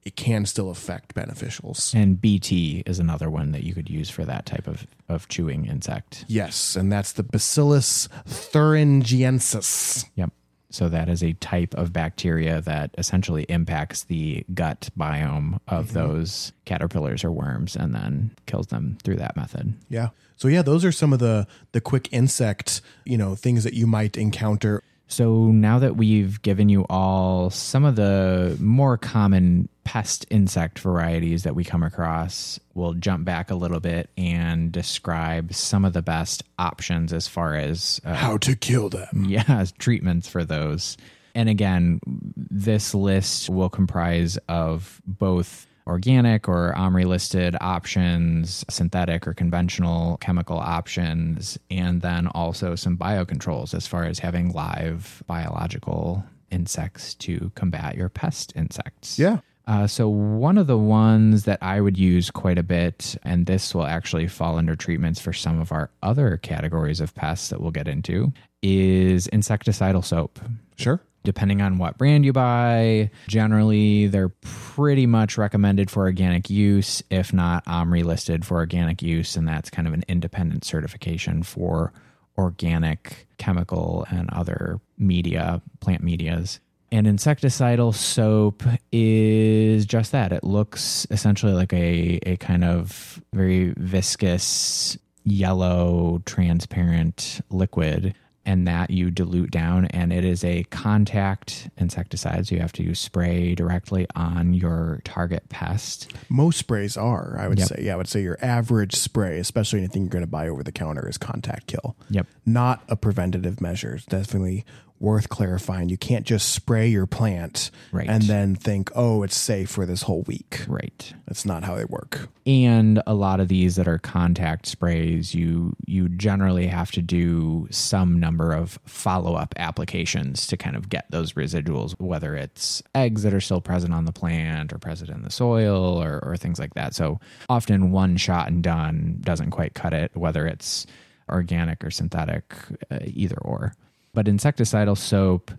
[SPEAKER 2] it can still affect beneficials.
[SPEAKER 1] And BT is another one that you could use for that type of, of chewing insect.
[SPEAKER 2] Yes, and that's the Bacillus thuringiensis.
[SPEAKER 1] Yep. So that is a type of bacteria that essentially impacts the gut biome of mm-hmm. those caterpillars or worms and then kills them through that method.
[SPEAKER 2] Yeah. So yeah, those are some of the the quick insect, you know, things that you might encounter.
[SPEAKER 1] So now that we've given you all some of the more common pest insect varieties that we come across, we'll jump back a little bit and describe some of the best options as far as uh,
[SPEAKER 2] How to kill them. [laughs]
[SPEAKER 1] yeah, treatments for those. And again, this list will comprise of both organic or OMRI listed options, synthetic or conventional chemical options, and then also some biocontrols as far as having live biological insects to combat your pest insects.
[SPEAKER 2] Yeah.
[SPEAKER 1] Uh, so one of the ones that I would use quite a bit, and this will actually fall under treatments for some of our other categories of pests that we'll get into, is insecticidal soap.
[SPEAKER 2] Sure.
[SPEAKER 1] Depending on what brand you buy, generally they're pretty much recommended for organic use, if not OMRI listed for organic use, and that's kind of an independent certification for organic chemical and other media, plant medias. And insecticidal soap is just that. It looks essentially like a, a kind of very viscous, yellow, transparent liquid. And that you dilute down, and it is a contact insecticide. So you have to spray directly on your target pest.
[SPEAKER 2] Most sprays are, I would
[SPEAKER 1] Yep.
[SPEAKER 2] say. Yeah, I would say your average spray, especially anything you're going to buy over the counter, is contact kill.
[SPEAKER 1] Yep.
[SPEAKER 2] Not a preventative measure. It's definitely worth clarifying. You can't just spray your plant
[SPEAKER 1] Right.
[SPEAKER 2] and then think, oh, it's safe for this whole week.
[SPEAKER 1] Right.
[SPEAKER 2] That's not how they work.
[SPEAKER 1] and a lot of these that are contact sprays you you generally have to do some number of follow-up applications to kind of get those residuals whether it's eggs that are still present on the plant or present in the soil or, or things like that so often one shot and done doesn't quite cut it whether it's organic or synthetic uh, either or but insecticidal soap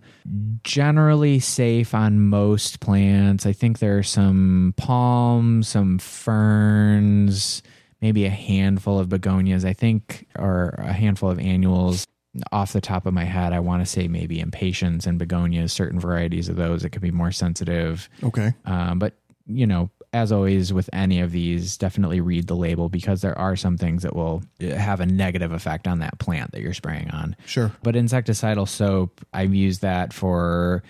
[SPEAKER 1] generally safe on most plants. I think there are some palms, some ferns, maybe a handful of begonias, I think, or a handful of annuals. Off the top of my head, I want to say maybe impatiens and begonias, certain varieties of those that could be more sensitive.
[SPEAKER 2] Okay.
[SPEAKER 1] Um, but you know, as always with any of these, definitely read the label because there are some things that will uh, have a negative effect on that plant that you're spraying on.
[SPEAKER 2] Sure.
[SPEAKER 1] But insecticidal soap, I've used that for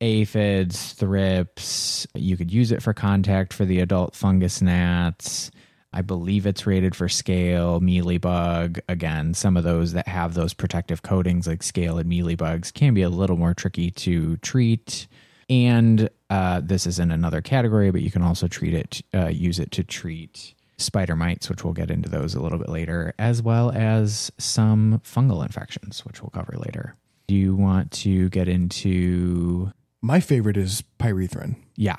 [SPEAKER 1] aphids, thrips. You could use it for contact for the adult fungus gnats. I believe it's rated for scale, mealybug. Again, some of those that have those protective coatings like scale and mealybugs can be a little more tricky to treat. And uh, this is in another category, but you can also treat it, uh, use it to treat spider mites, which we'll get into those a little bit later, as well as some fungal infections, which we'll cover later. Do you want to get into?
[SPEAKER 2] My favorite is pyrethrin.
[SPEAKER 1] Yeah,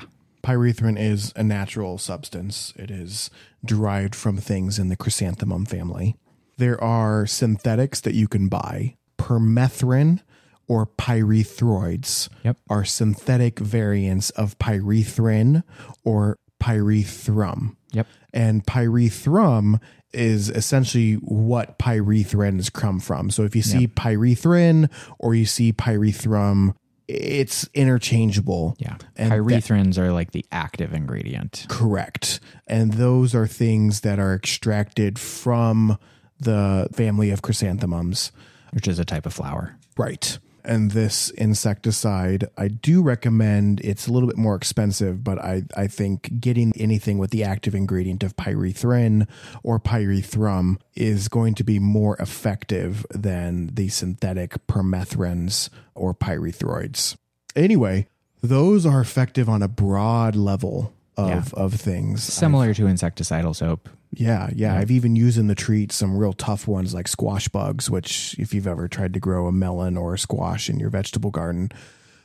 [SPEAKER 2] Pyrethrin is a natural substance. It is derived from things in the chrysanthemum family. There are synthetics that you can buy. Permethrin or pyrethroids
[SPEAKER 1] Yep.
[SPEAKER 2] are synthetic variants of pyrethrin or pyrethrum.
[SPEAKER 1] Yep.
[SPEAKER 2] And pyrethrum is essentially what pyrethrins come from. So if you see pyrethrin or you see pyrethrum, it's interchangeable.
[SPEAKER 1] yeah.
[SPEAKER 2] And that-
[SPEAKER 1] Pyrethrins are like the active ingredient.
[SPEAKER 2] Correct. And those are things that are extracted from the family of chrysanthemums.
[SPEAKER 1] which is a type of flower.
[SPEAKER 2] Right. And this insecticide, I do recommend it's a little bit more expensive, but I, I think getting anything with the active ingredient of pyrethrin or pyrethrum is going to be more effective than the synthetic permethrins or pyrethroids. Anyway, those are effective on a broad level of, of things.
[SPEAKER 1] Similar to insecticidal soap.
[SPEAKER 2] Yeah, yeah, I've even used in the treat some real tough ones like squash bugs, which if you've ever tried to grow a melon or a squash in your vegetable garden,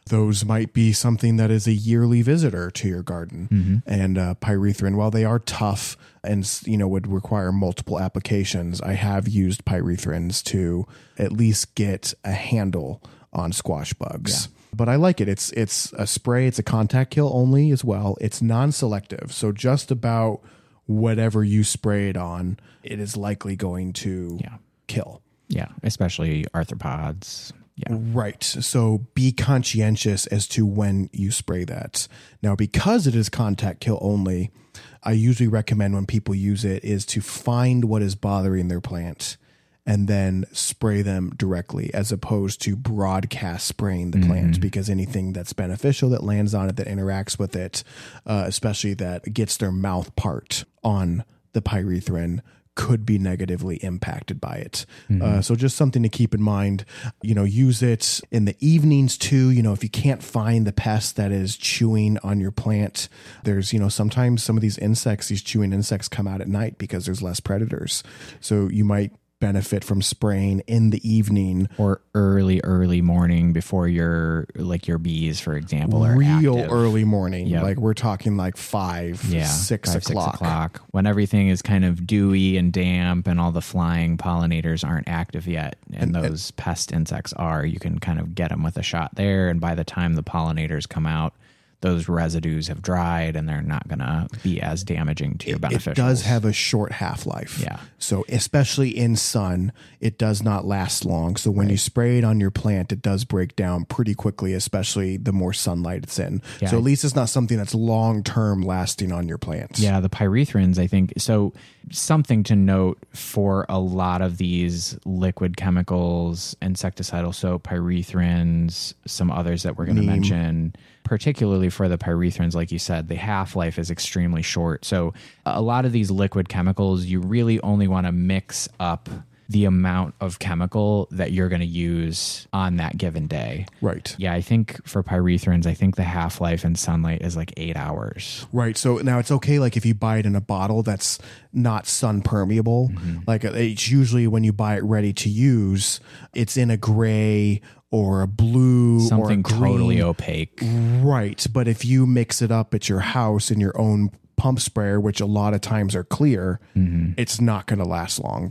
[SPEAKER 2] those might be something that is a yearly visitor to your garden. And uh, pyrethrin, while they are tough and you know would require multiple applications, I have used pyrethrins to at least get a handle on squash bugs. but I like it. It's it's a spray. It's a contact kill only as well. It's non-selective, so just about whatever you spray it on, it is likely going to
[SPEAKER 1] Yeah.
[SPEAKER 2] kill.
[SPEAKER 1] Yeah, especially arthropods. Yeah.
[SPEAKER 2] Right. So be conscientious as to when you spray that. Now, because it is contact kill only, I usually recommend when people use it is to find what is bothering their plant and then spray them directly as opposed to broadcast spraying the plant because anything that's beneficial that lands on it that interacts with it uh, especially that gets their mouth part on the pyrethrin could be negatively impacted by it. Uh, so just something to keep in mind. You know, use it in the evenings too. You know, if you can't find the pest that is chewing on your plant, there's, you know, sometimes some of these insects, these chewing insects come out at night because there's less predators. So you might benefit from spraying in the evening
[SPEAKER 1] Or early, early morning before your like your bees, for example, are
[SPEAKER 2] real
[SPEAKER 1] active.
[SPEAKER 2] early morning.
[SPEAKER 1] Yep.
[SPEAKER 2] Like we're talking like five,
[SPEAKER 1] yeah,
[SPEAKER 2] six,
[SPEAKER 1] five,
[SPEAKER 2] o'clock.
[SPEAKER 1] Six o'clock when everything is kind of dewy and damp, and all the flying pollinators aren't active yet, and, those pest insects are. You can kind of get them with a shot there, and by the time the pollinators come out, those residues have dried, and they're not going to be as damaging to your beneficials.
[SPEAKER 2] It does have a short half life.
[SPEAKER 1] Yeah.
[SPEAKER 2] So especially in sun, it does not last long. So when you spray it on your plant, it does break down pretty quickly, especially the more sunlight it's in.
[SPEAKER 1] Yeah.
[SPEAKER 2] So at least it's not something that's long term lasting on your plants.
[SPEAKER 1] Yeah, the pyrethrins, I think. So, something to note for a lot of these liquid chemicals, insecticidal soap, pyrethrins, some others that we're going to mention, particularly for the pyrethrins, like you said, the half life is extremely short. So, a lot of these liquid chemicals, you really only want to mix up the amount of chemical that you're going to use on that given day.
[SPEAKER 2] Right.
[SPEAKER 1] Yeah, I think for pyrethrins, I think the half life in sunlight is like eight hours.
[SPEAKER 2] Right. So now it's okay, like if you buy it in a bottle that's not sun permeable,
[SPEAKER 1] Mm-hmm.
[SPEAKER 2] like uh, it's usually when you buy it ready to use, it's in a gray or a blue
[SPEAKER 1] Something
[SPEAKER 2] or a green.
[SPEAKER 1] totally opaque.
[SPEAKER 2] Right. But if you mix it up at your house in your own pump sprayer, which a lot of times are clear,
[SPEAKER 1] Mm-hmm.
[SPEAKER 2] it's not going to last long.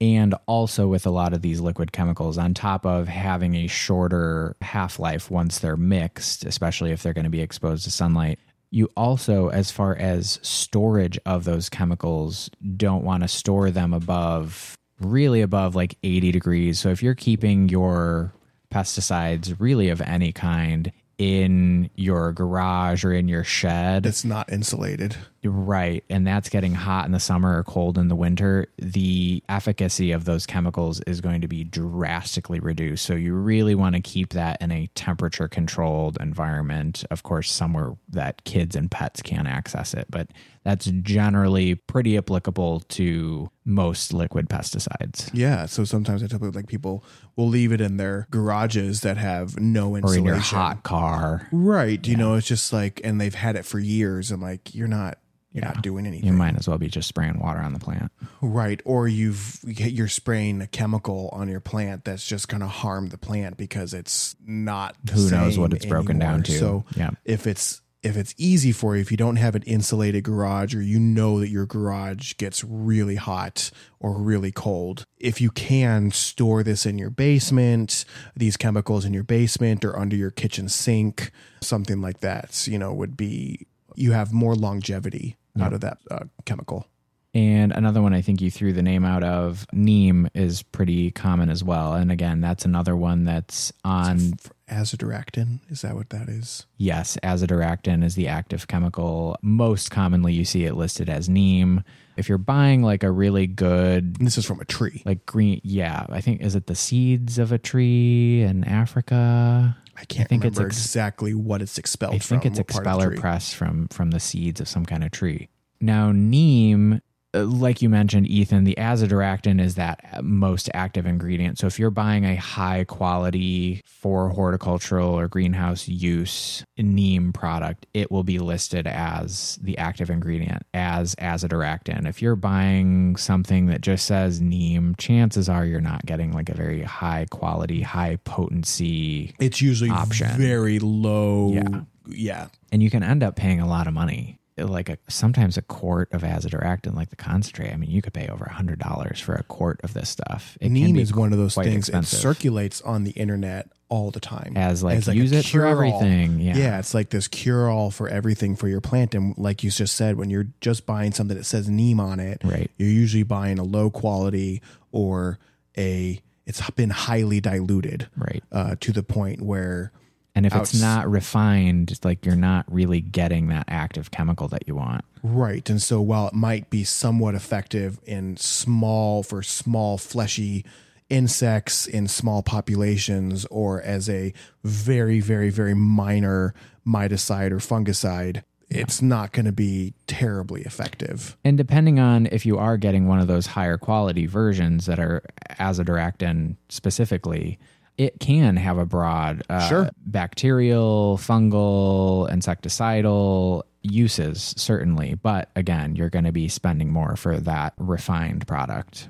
[SPEAKER 1] And also with a lot of these liquid chemicals on top of having a shorter half-life once they're mixed especially if they're going to be exposed to sunlight you also as far as storage of those chemicals don't want to store them above really above like 80 degrees so if you're keeping your pesticides really of any kind in your garage or in your shed
[SPEAKER 2] It's not insulated.
[SPEAKER 1] Right. And that's getting hot in the summer or cold in the winter. The efficacy of those chemicals is going to be drastically reduced. So you really want to keep that in a temperature controlled environment. Of course, somewhere that kids and pets can't access it, but that's generally pretty applicable to most liquid pesticides.
[SPEAKER 2] Yeah. So sometimes I tell people, like, people will leave it in their garages that have no insulation.
[SPEAKER 1] Or in your hot car.
[SPEAKER 2] Right. You know, it's just like, and they've had it for years. I'm like, you're not. You're
[SPEAKER 1] Yeah.
[SPEAKER 2] not doing anything.
[SPEAKER 1] You might as well be just spraying water on the plant.
[SPEAKER 2] Right. Or you've you're spraying a chemical on your plant that's just going to harm the plant because it's not. The
[SPEAKER 1] Who knows what it's broken down to.
[SPEAKER 2] So
[SPEAKER 1] Yeah.
[SPEAKER 2] if it's if it's easy for you, if you don't have an insulated garage or you know that your garage gets really hot or really cold, if you can store this in your basement, these chemicals in your basement or under your kitchen sink, something like that, you know, would be you have more longevity out of that uh, chemical.
[SPEAKER 1] And another one I think you threw the name out of, neem, is pretty common as well. And again, that's another one that's on,
[SPEAKER 2] For azadirachtin, is that what that is?
[SPEAKER 1] yes, azadirachtin is the active chemical. Most commonly, you see it listed as neem. If you're buying like a really good,
[SPEAKER 2] And this is from a tree.
[SPEAKER 1] like green, yeah, I think, is it the seeds of a tree in Africa?
[SPEAKER 2] I can't
[SPEAKER 1] think it's
[SPEAKER 2] remember
[SPEAKER 1] ex-
[SPEAKER 2] exactly what it's expelled
[SPEAKER 1] I think
[SPEAKER 2] from.
[SPEAKER 1] it's
[SPEAKER 2] what part of the
[SPEAKER 1] expeller
[SPEAKER 2] tree.
[SPEAKER 1] press from from the seeds of some kind of tree. Now, neem, Uh, like you mentioned, Ethan, the azadirachtin is that most active ingredient. So if you're buying a high quality for horticultural or greenhouse use neem product, it will be listed as the active ingredient as azadirachtin. If you're buying something that just says neem, chances are you're not getting like a very high quality, high potency
[SPEAKER 2] It's usually
[SPEAKER 1] option.
[SPEAKER 2] very low.
[SPEAKER 1] Yeah.
[SPEAKER 2] Yeah.
[SPEAKER 1] and you can end up paying a lot of money. Like a sometimes a quart of azadirachtin, like the concentrate. I mean, you could pay over a hundred dollars for a quart of this stuff. It
[SPEAKER 2] Neem is one of those things.
[SPEAKER 1] expensive.
[SPEAKER 2] It circulates on the internet all the time
[SPEAKER 1] As, like, use it for everything. Yeah.
[SPEAKER 2] yeah, it's like this cure all for everything for your plant. And like you just said, when you're just buying something that says neem on it,
[SPEAKER 1] Right.
[SPEAKER 2] you're usually buying a low quality or a it's been highly diluted
[SPEAKER 1] Right.
[SPEAKER 2] uh, to the point where
[SPEAKER 1] And if
[SPEAKER 2] Outs-
[SPEAKER 1] it's not refined, it's like you're not really getting that active chemical that you want.
[SPEAKER 2] Right. And so while it might be somewhat effective in small for small fleshy insects in small populations or as a very very very minor miticide or fungicide, it's not going to be terribly effective.
[SPEAKER 1] And depending on if you are getting one of those higher quality versions that are azadirachtin specifically, it can have a broad uh,
[SPEAKER 2] Sure.
[SPEAKER 1] bacterial, fungal, insecticidal uses, certainly. But again, you're going to be spending more for that refined product.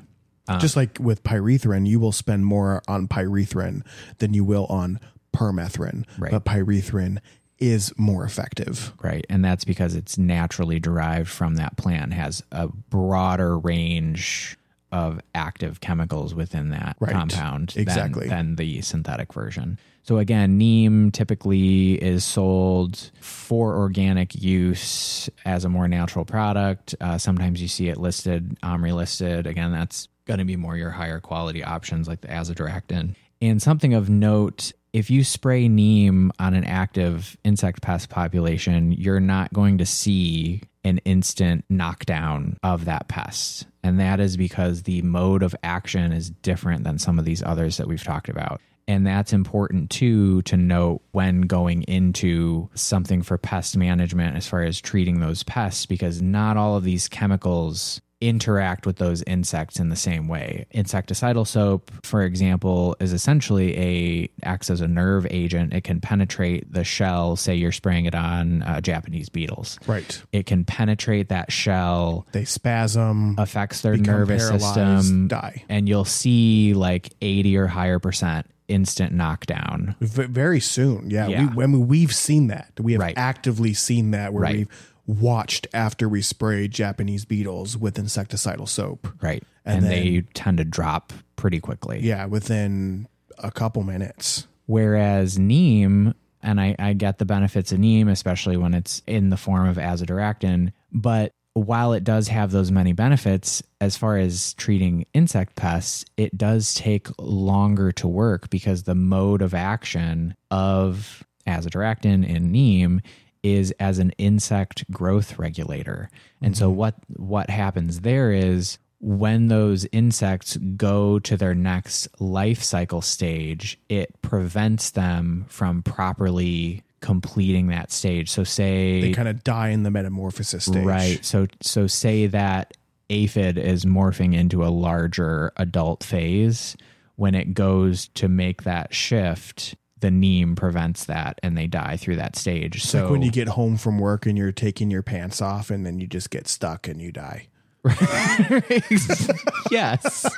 [SPEAKER 2] Just like with pyrethrin, you will spend more on pyrethrin than you will on permethrin.
[SPEAKER 1] Right.
[SPEAKER 2] But pyrethrin is more effective.
[SPEAKER 1] Right. And that's because it's naturally derived from that plant, has a broader range of active chemicals within that
[SPEAKER 2] Right.
[SPEAKER 1] compound than-
[SPEAKER 2] Exactly.
[SPEAKER 1] than, the synthetic version. So again, neem typically is sold for organic use as a more natural product. Uh, sometimes you see it listed, OMRI listed. Again, that's going to be more your higher quality options like the azadirachtin. And something of note, if you spray neem on an active insect pest population, you're not going to see an instant knockdown of that pest. And that is because the mode of action is different than some of these others that we've talked about. And that's important too to note when going into something for pest management as far as treating those pests, because not all of these chemicals interact with those insects in the same way. Insecticidal soap, for example, is essentially a acts as a nerve agent. It can penetrate the shell. Say you're spraying it on uh, Japanese beetles.
[SPEAKER 2] Right.
[SPEAKER 1] It can penetrate that shell,
[SPEAKER 2] They spasm.
[SPEAKER 1] affects their nervous system,
[SPEAKER 2] die.
[SPEAKER 1] and you'll see like 80 or higher percent instant knockdown.
[SPEAKER 2] V- very soon. Yeah,
[SPEAKER 1] Yeah.
[SPEAKER 2] We, I mean, we've seen that. We have
[SPEAKER 1] Right.
[SPEAKER 2] actively seen that where
[SPEAKER 1] Right.
[SPEAKER 2] we've watched after we sprayed Japanese beetles with insecticidal soap.
[SPEAKER 1] Right.
[SPEAKER 2] And
[SPEAKER 1] And, they tend to drop pretty quickly.
[SPEAKER 2] Yeah, within a couple minutes.
[SPEAKER 1] Whereas neem, and I, I get the benefits of neem, especially when it's in the form of azadirachtin, but while it does have those many benefits, as far as treating insect pests, it does take longer to work because the mode of action of azadirachtin in neem is as an insect growth regulator. And so mm-hmm. what what happens there is when those insects go to their next life cycle stage, it prevents them from properly completing that stage. So say
[SPEAKER 2] They kind of die in the metamorphosis stage.
[SPEAKER 1] Right. So so say that aphid is morphing into a larger adult phase. When it goes to make that shift, the neem prevents that and they die through that stage.
[SPEAKER 2] It's
[SPEAKER 1] so
[SPEAKER 2] like when you get home from work and you're taking your pants off and then you just get stuck and you die. [laughs]
[SPEAKER 1] yes.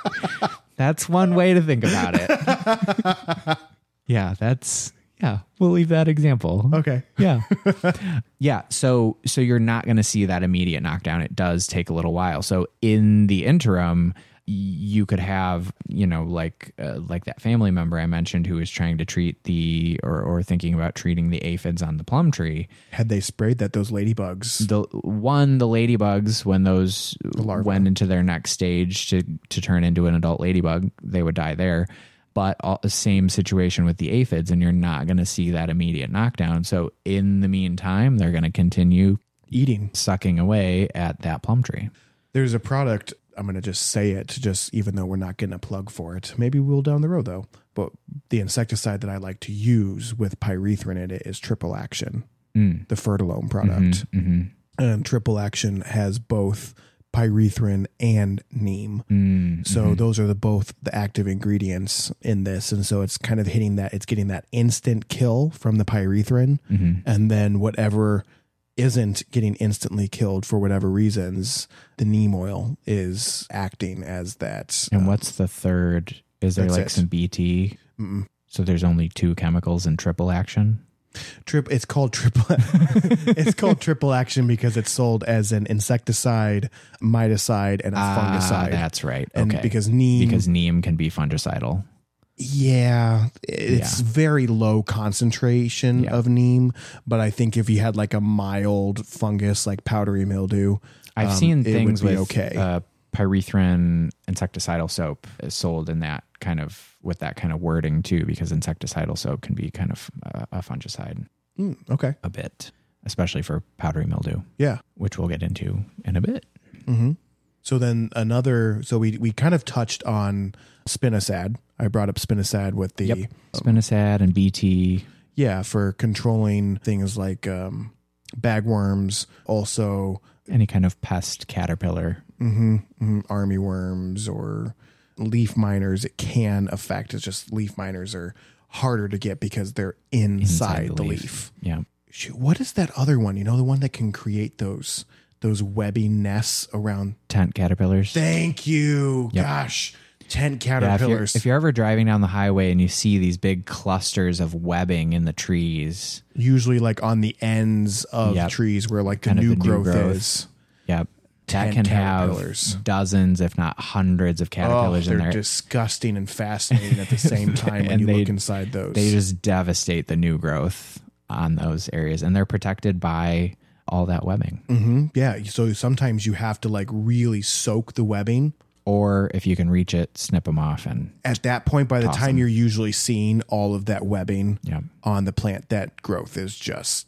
[SPEAKER 1] That's one way to think about it. [laughs] yeah, that's yeah, we'll leave that example.
[SPEAKER 2] Okay.
[SPEAKER 1] Yeah. [laughs] yeah. So so you're not going to see that immediate knockdown. It does take a little while. So in the interim, you could have you know like uh, like that family member I mentioned who was trying to treat the or or thinking about treating the aphids on the plum tree.
[SPEAKER 2] Had they sprayed that, those ladybugs,
[SPEAKER 1] The one the ladybugs when those went into their next stage to to turn into an adult ladybug, they would die there. But all, the same situation with the aphids, and you're not going to see that immediate knockdown. So in the meantime, they're going to continue
[SPEAKER 2] eating.
[SPEAKER 1] sucking away at that plum tree.
[SPEAKER 2] There's a product, I'm going to just say it, just even though we're not getting a plug for it. Maybe we'll down the road though. But the insecticide that I like to use with pyrethrin in it is triple action,
[SPEAKER 1] Mm.
[SPEAKER 2] the Fertilome product.
[SPEAKER 1] Mm-hmm.
[SPEAKER 2] And triple action has both pyrethrin and neem.
[SPEAKER 1] Mm.
[SPEAKER 2] So those are the both the active ingredients in this, and so it's kind of hitting that. It's getting that instant kill from the pyrethrin,
[SPEAKER 1] Mm-hmm.
[SPEAKER 2] and then whatever isn't getting instantly killed for whatever reasons, the neem oil is acting as that.
[SPEAKER 1] And
[SPEAKER 2] uh,
[SPEAKER 1] what's the third? Is there like
[SPEAKER 2] it.
[SPEAKER 1] some BT?
[SPEAKER 2] Mm-mm.
[SPEAKER 1] So there's only two chemicals in triple action.
[SPEAKER 2] trip? It's called triple. [laughs] it's called triple action because it's sold as an insecticide, miticide, and a
[SPEAKER 1] Ah,
[SPEAKER 2] fungicide.
[SPEAKER 1] that's right.
[SPEAKER 2] and
[SPEAKER 1] okay.
[SPEAKER 2] because neem
[SPEAKER 1] because neem can be fungicidal.
[SPEAKER 2] Yeah, it's very low concentration
[SPEAKER 1] Yeah.
[SPEAKER 2] of neem, but I think if you had like a mild fungus like powdery mildew,
[SPEAKER 1] I've
[SPEAKER 2] um,
[SPEAKER 1] seen things with
[SPEAKER 2] okay.
[SPEAKER 1] uh, pyrethrin insecticidal soap is sold in that kind of with that kind of wording too, because insecticidal soap can be kind of uh, a fungicide
[SPEAKER 2] Mm, okay,
[SPEAKER 1] a bit, especially for powdery mildew,
[SPEAKER 2] yeah.
[SPEAKER 1] which we'll get into in a bit.
[SPEAKER 2] hmm So then another, so we we kind of touched on spinosad. I brought up spinosad with the
[SPEAKER 1] Yep. Spinosad and BT.
[SPEAKER 2] yeah for controlling things like um, bagworms, also
[SPEAKER 1] Any kind of pest caterpillar.
[SPEAKER 2] hmm army worms or leaf miners. It can affect. It's just leaf miners are harder to get because they're inside, the, leaf.
[SPEAKER 1] Yeah.
[SPEAKER 2] Shoot, what is that other one? You know, the one that can create those those webby nests around.
[SPEAKER 1] Tent caterpillars.
[SPEAKER 2] Thank you.
[SPEAKER 1] Yep.
[SPEAKER 2] Gosh, tent
[SPEAKER 1] Yeah, if you're,
[SPEAKER 2] caterpillars.
[SPEAKER 1] if you're ever driving down the highway and you see these big clusters of webbing in the trees,
[SPEAKER 2] Usually, like on the ends of
[SPEAKER 1] Yep.
[SPEAKER 2] trees where like the
[SPEAKER 1] Kind
[SPEAKER 2] new
[SPEAKER 1] the new
[SPEAKER 2] growth,
[SPEAKER 1] growth.
[SPEAKER 2] is.
[SPEAKER 1] yep, that can have dozens, if not hundreds, of
[SPEAKER 2] Oh,
[SPEAKER 1] caterpillars
[SPEAKER 2] they're
[SPEAKER 1] in there.
[SPEAKER 2] disgusting and fascinating at the same [laughs] time when
[SPEAKER 1] And
[SPEAKER 2] you
[SPEAKER 1] they-
[SPEAKER 2] look inside those.
[SPEAKER 1] they just devastate the new growth on those areas, and they're protected by all that webbing.
[SPEAKER 2] hmm Yeah. So sometimes you have to like really soak the webbing.
[SPEAKER 1] Or if you can reach it, snip them off, and
[SPEAKER 2] At that point, by the
[SPEAKER 1] time
[SPEAKER 2] time
[SPEAKER 1] 'em.
[SPEAKER 2] you're usually seeing all of that webbing
[SPEAKER 1] yeah,
[SPEAKER 2] on the plant, that growth is just,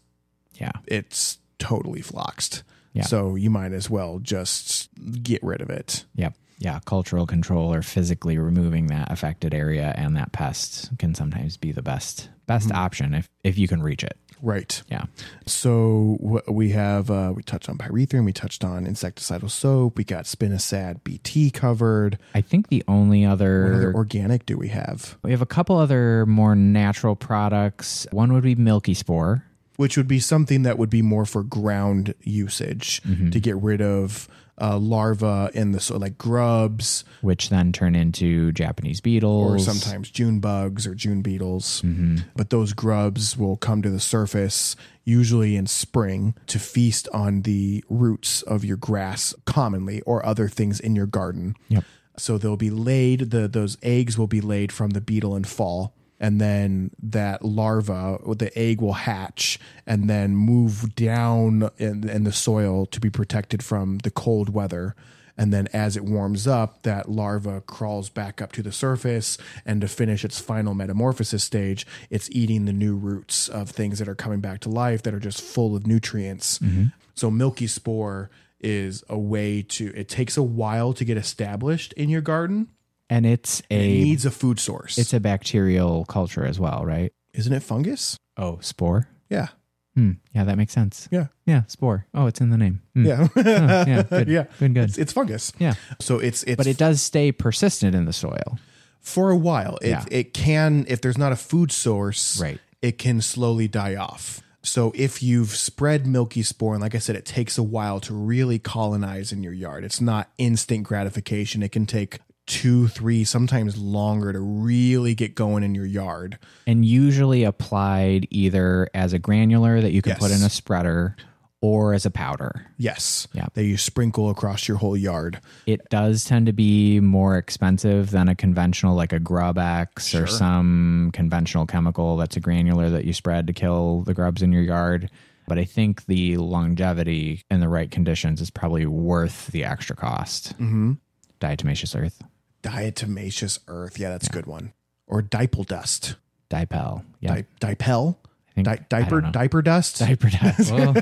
[SPEAKER 1] yeah,
[SPEAKER 2] it's totally floxed.
[SPEAKER 1] Yeah.
[SPEAKER 2] So you might as well just get rid of it.
[SPEAKER 1] yep, yeah. Cultural control or physically removing that affected area and that pest can sometimes be the best best
[SPEAKER 2] Mm-hmm.
[SPEAKER 1] option if if you can reach it.
[SPEAKER 2] Right.
[SPEAKER 1] Yeah.
[SPEAKER 2] So we have, uh, we touched on pyrethrin, we touched on insecticidal soap, we got spinosad BT covered.
[SPEAKER 1] I think the only
[SPEAKER 2] What
[SPEAKER 1] other,
[SPEAKER 2] other organic do we have?
[SPEAKER 1] we have a couple other more natural products. One would be Milky Spore.
[SPEAKER 2] which would be something that would be more for ground usage
[SPEAKER 1] Mm-hmm.
[SPEAKER 2] to get rid of uh, larvae in the so like grubs
[SPEAKER 1] which then turn into Japanese beetles, or
[SPEAKER 2] sometimes June bugs or June beetles.
[SPEAKER 1] Mm-hmm.
[SPEAKER 2] But those grubs will come to the surface usually in spring to feast on the roots of your grass commonly or other things in your garden.
[SPEAKER 1] Yep.
[SPEAKER 2] So they'll be laid, the those eggs will be laid from the beetle in fall. And then that larva, the egg will hatch and then move down in, in the soil to be protected from the cold weather. And then as it warms up, that larva crawls back up to the surface. And to finish its final metamorphosis stage, it's eating the new roots of things that are coming back to life that are just full of nutrients. Mm-hmm. So, milky spore is a way to, it takes a while to get established in your garden.
[SPEAKER 1] And it's
[SPEAKER 2] It
[SPEAKER 1] a
[SPEAKER 2] needs a food source.
[SPEAKER 1] it's a bacterial culture as well, right?
[SPEAKER 2] Isn't it fungus?
[SPEAKER 1] Oh, spore.
[SPEAKER 2] Yeah.
[SPEAKER 1] Hmm. Yeah, that makes sense.
[SPEAKER 2] Yeah.
[SPEAKER 1] Yeah, spore. Oh, it's in the name. Hmm.
[SPEAKER 2] Yeah.
[SPEAKER 1] Oh, yeah. [laughs] Good.
[SPEAKER 2] yeah.
[SPEAKER 1] Good. Good.
[SPEAKER 2] It's, it's fungus.
[SPEAKER 1] yeah,
[SPEAKER 2] So it's it's
[SPEAKER 1] but it does stay persistent in the soil.
[SPEAKER 2] for a while. It
[SPEAKER 1] Yeah.
[SPEAKER 2] it can if there's not a food source,
[SPEAKER 1] Right.
[SPEAKER 2] it can slowly die off. So if you've spread milky spore, and like I said, it takes a while to really colonize in your yard. It's not instant gratification. It can take two, three, sometimes longer to really get going in your yard.
[SPEAKER 1] and usually applied either as a granular that you can put in a spreader or as a powder.
[SPEAKER 2] Yes.
[SPEAKER 1] Yeah.
[SPEAKER 2] That you sprinkle across your whole yard.
[SPEAKER 1] It does tend to be more expensive than a conventional like a GrubEx or some conventional chemical that's a granular that you spread to kill the grubs in your yard. But I think the longevity in the right conditions is probably worth the extra cost. Mm-hmm. Diatomaceous earth,
[SPEAKER 2] Diatomaceous earth. Yeah, that's a good one. Or dipel dust.
[SPEAKER 1] dipel, yeah,
[SPEAKER 2] Di- dipel?
[SPEAKER 1] Think,
[SPEAKER 2] Di- diaper diaper dust?
[SPEAKER 1] diaper dust. [laughs] Well,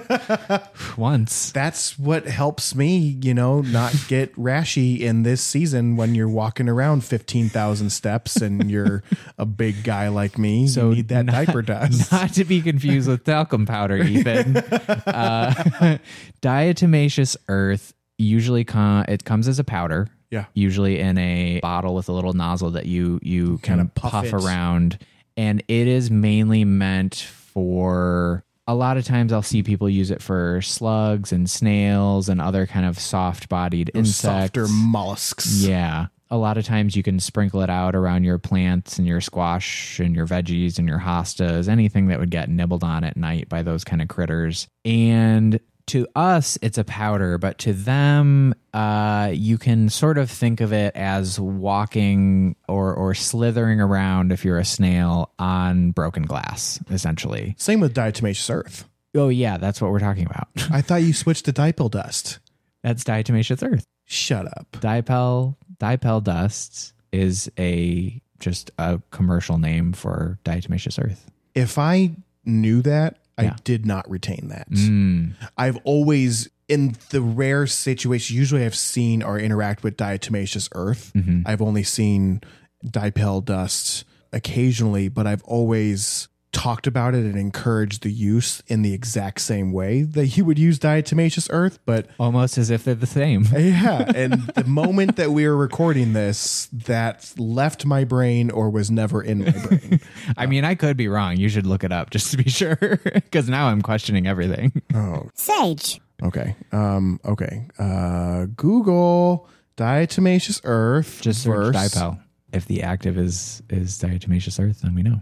[SPEAKER 1] once
[SPEAKER 2] that's what helps me, you know, not get [laughs] rashy in this season when you're walking around 15,000 steps and you're a big guy like me.
[SPEAKER 1] So
[SPEAKER 2] you need that
[SPEAKER 1] not-
[SPEAKER 2] diaper [laughs] dust.
[SPEAKER 1] Not to be confused with talcum powder, Ethan. uh, diatomaceous earth usually com- it comes as a powder.
[SPEAKER 2] Yeah.
[SPEAKER 1] Usually in a bottle with a little nozzle that you you kind
[SPEAKER 2] Kinda puff
[SPEAKER 1] puff, around, and it is mainly meant for. A lot of times, I'll see people use it for slugs and snails and other kind of soft-bodied insects.
[SPEAKER 2] Softer mollusks.
[SPEAKER 1] Yeah. A lot of times you can sprinkle it out around your plants and your squash and your veggies and your hostas, anything that would get nibbled on at night by those kind of critters. And to us it's a powder but to them uh, you can sort of think of it as walking or or slithering around if you're a snail on broken glass essentially
[SPEAKER 2] Same with diatomaceous earth.
[SPEAKER 1] oh yeah that's what we're talking about [laughs]
[SPEAKER 2] I thought you switched to dipel dust.
[SPEAKER 1] that's diatomaceous earth
[SPEAKER 2] Shut up.
[SPEAKER 1] dipel dipel dust is a just a commercial name for diatomaceous earth
[SPEAKER 2] If I knew that, I
[SPEAKER 1] Yeah.
[SPEAKER 2] did not retain that.
[SPEAKER 1] mm.
[SPEAKER 2] I've always, in the rare situation, usually I've seen or interact with diatomaceous earth.
[SPEAKER 1] Mm-hmm.
[SPEAKER 2] I've only seen dipel dust occasionally, but I've always talked about it and encouraged the use in the exact same way that you would use diatomaceous earth. But
[SPEAKER 1] almost as if they're the same [laughs]
[SPEAKER 2] yeah, and the moment that we were recording this, that left my brain or was never in my brain. [laughs]
[SPEAKER 1] I mean, I could be wrong. You should look it up just to be [laughs] sure, because now I'm questioning everything.
[SPEAKER 3] Oh, sage.
[SPEAKER 2] Okay. Um. Okay. Uh. Google diatomaceous earth.
[SPEAKER 1] Just search
[SPEAKER 2] verse-
[SPEAKER 1] dipel. If the active is is diatomaceous earth, then we know.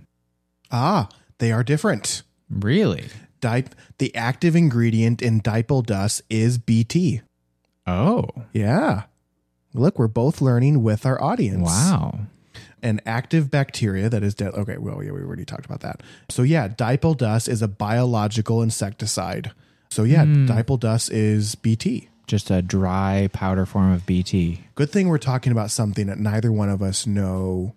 [SPEAKER 2] Ah, they are different.
[SPEAKER 1] Really?
[SPEAKER 2] Di- the active ingredient in dipel dust is BT.
[SPEAKER 1] Oh,
[SPEAKER 2] Yeah. Look, we're both learning with our audience.
[SPEAKER 1] wow.
[SPEAKER 2] An active bacteria that is dead. Okay, well, yeah, we already talked about that. So, yeah, dipel dust is a biological insecticide. So, yeah, dipel dust is BT.
[SPEAKER 1] Just a dry powder form of BT.
[SPEAKER 2] Good thing we're talking about something that neither one of us know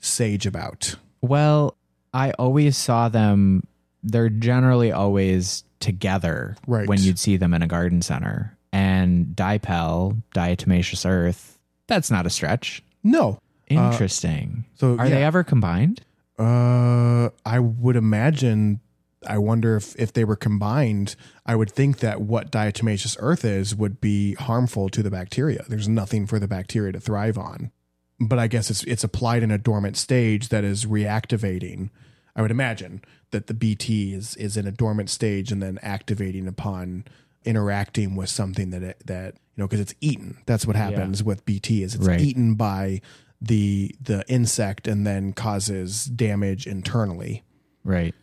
[SPEAKER 2] sage about.
[SPEAKER 1] Well, I always saw them. They're generally always together
[SPEAKER 2] Right.
[SPEAKER 1] when you'd see them in a garden center. And dipel, diatomaceous earth, that's not a stretch.
[SPEAKER 2] No.
[SPEAKER 1] Interesting.
[SPEAKER 2] so,
[SPEAKER 1] Are
[SPEAKER 2] yeah.
[SPEAKER 1] they ever combined?
[SPEAKER 2] Uh, I would imagine. I wonder if if they were combined. I would think that what diatomaceous earth is would be harmful to the bacteria. There's nothing for the bacteria to thrive on. But I guess it's it's applied in a dormant stage that is reactivating. I would imagine that the BT is is in a dormant stage and then activating upon interacting with something that it, that you know because it's eaten. That's what happens with BT is it's
[SPEAKER 1] Right.
[SPEAKER 2] eaten by the the insect and then causes damage internally.
[SPEAKER 1] Right.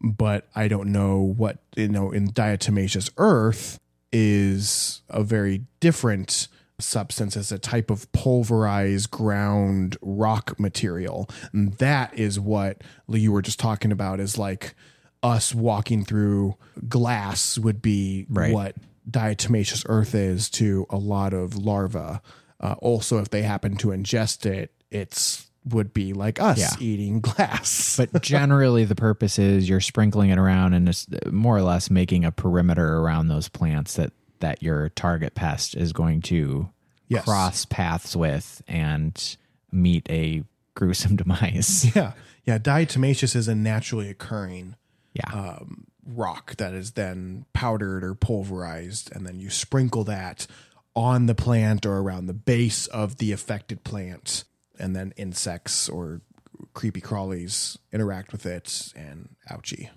[SPEAKER 2] But I don't know what you know in diatomaceous earth is a very different substance as a type of pulverized ground rock material. And that is what you were just talking about is like us walking through glass would be
[SPEAKER 1] Right.
[SPEAKER 2] what diatomaceous earth is to a lot of larvae. Uh, also, if they happen to ingest it, it's would be like us
[SPEAKER 1] Yeah.
[SPEAKER 2] eating [laughs] glass.
[SPEAKER 1] But generally, the purpose is you're sprinkling it around and it's more or less making a perimeter around those plants that that your target pest is going to
[SPEAKER 2] Yes.
[SPEAKER 1] cross paths with and meet a gruesome [laughs] demise.
[SPEAKER 2] yeah, yeah. Diatomaceous is a naturally occurring
[SPEAKER 1] Yeah.
[SPEAKER 2] um, rock that is then powdered or pulverized, and then you sprinkle that on the plant or around the base of the affected plant, and then insects or creepy crawlies interact with it, and ouchie.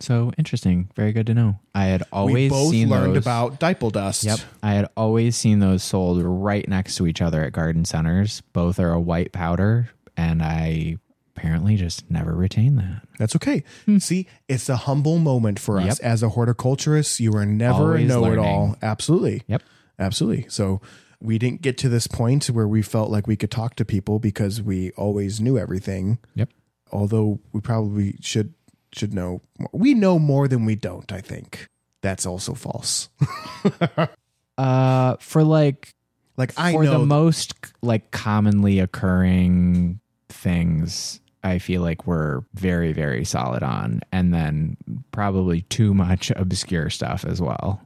[SPEAKER 1] So interesting. Very good to know. I had
[SPEAKER 2] We
[SPEAKER 1] always
[SPEAKER 2] both
[SPEAKER 1] seen
[SPEAKER 2] learned
[SPEAKER 1] those.
[SPEAKER 2] about dipel dust.
[SPEAKER 1] Yep. I had always seen those sold right next to each other at garden centers. Both are a white powder, and I apparently just never retained that.
[SPEAKER 2] That's okay. See, it's a humble moment for us
[SPEAKER 1] Hmm. Yep.
[SPEAKER 2] as a horticulturist. You are never
[SPEAKER 1] Always
[SPEAKER 2] a know-it-all.
[SPEAKER 1] learning.
[SPEAKER 2] Absolutely.
[SPEAKER 1] Yep.
[SPEAKER 2] Absolutely. So we didn't get to this point where we felt like we could talk to people because we always knew everything.
[SPEAKER 1] Yep.
[SPEAKER 2] Although we probably should should know. More. We know more than we don't. I think that's also false. [laughs]
[SPEAKER 1] Uh, for like
[SPEAKER 2] Like I
[SPEAKER 1] for
[SPEAKER 2] know
[SPEAKER 1] the most like commonly occurring things i feel like we're very very solid on and then probably too much obscure stuff as well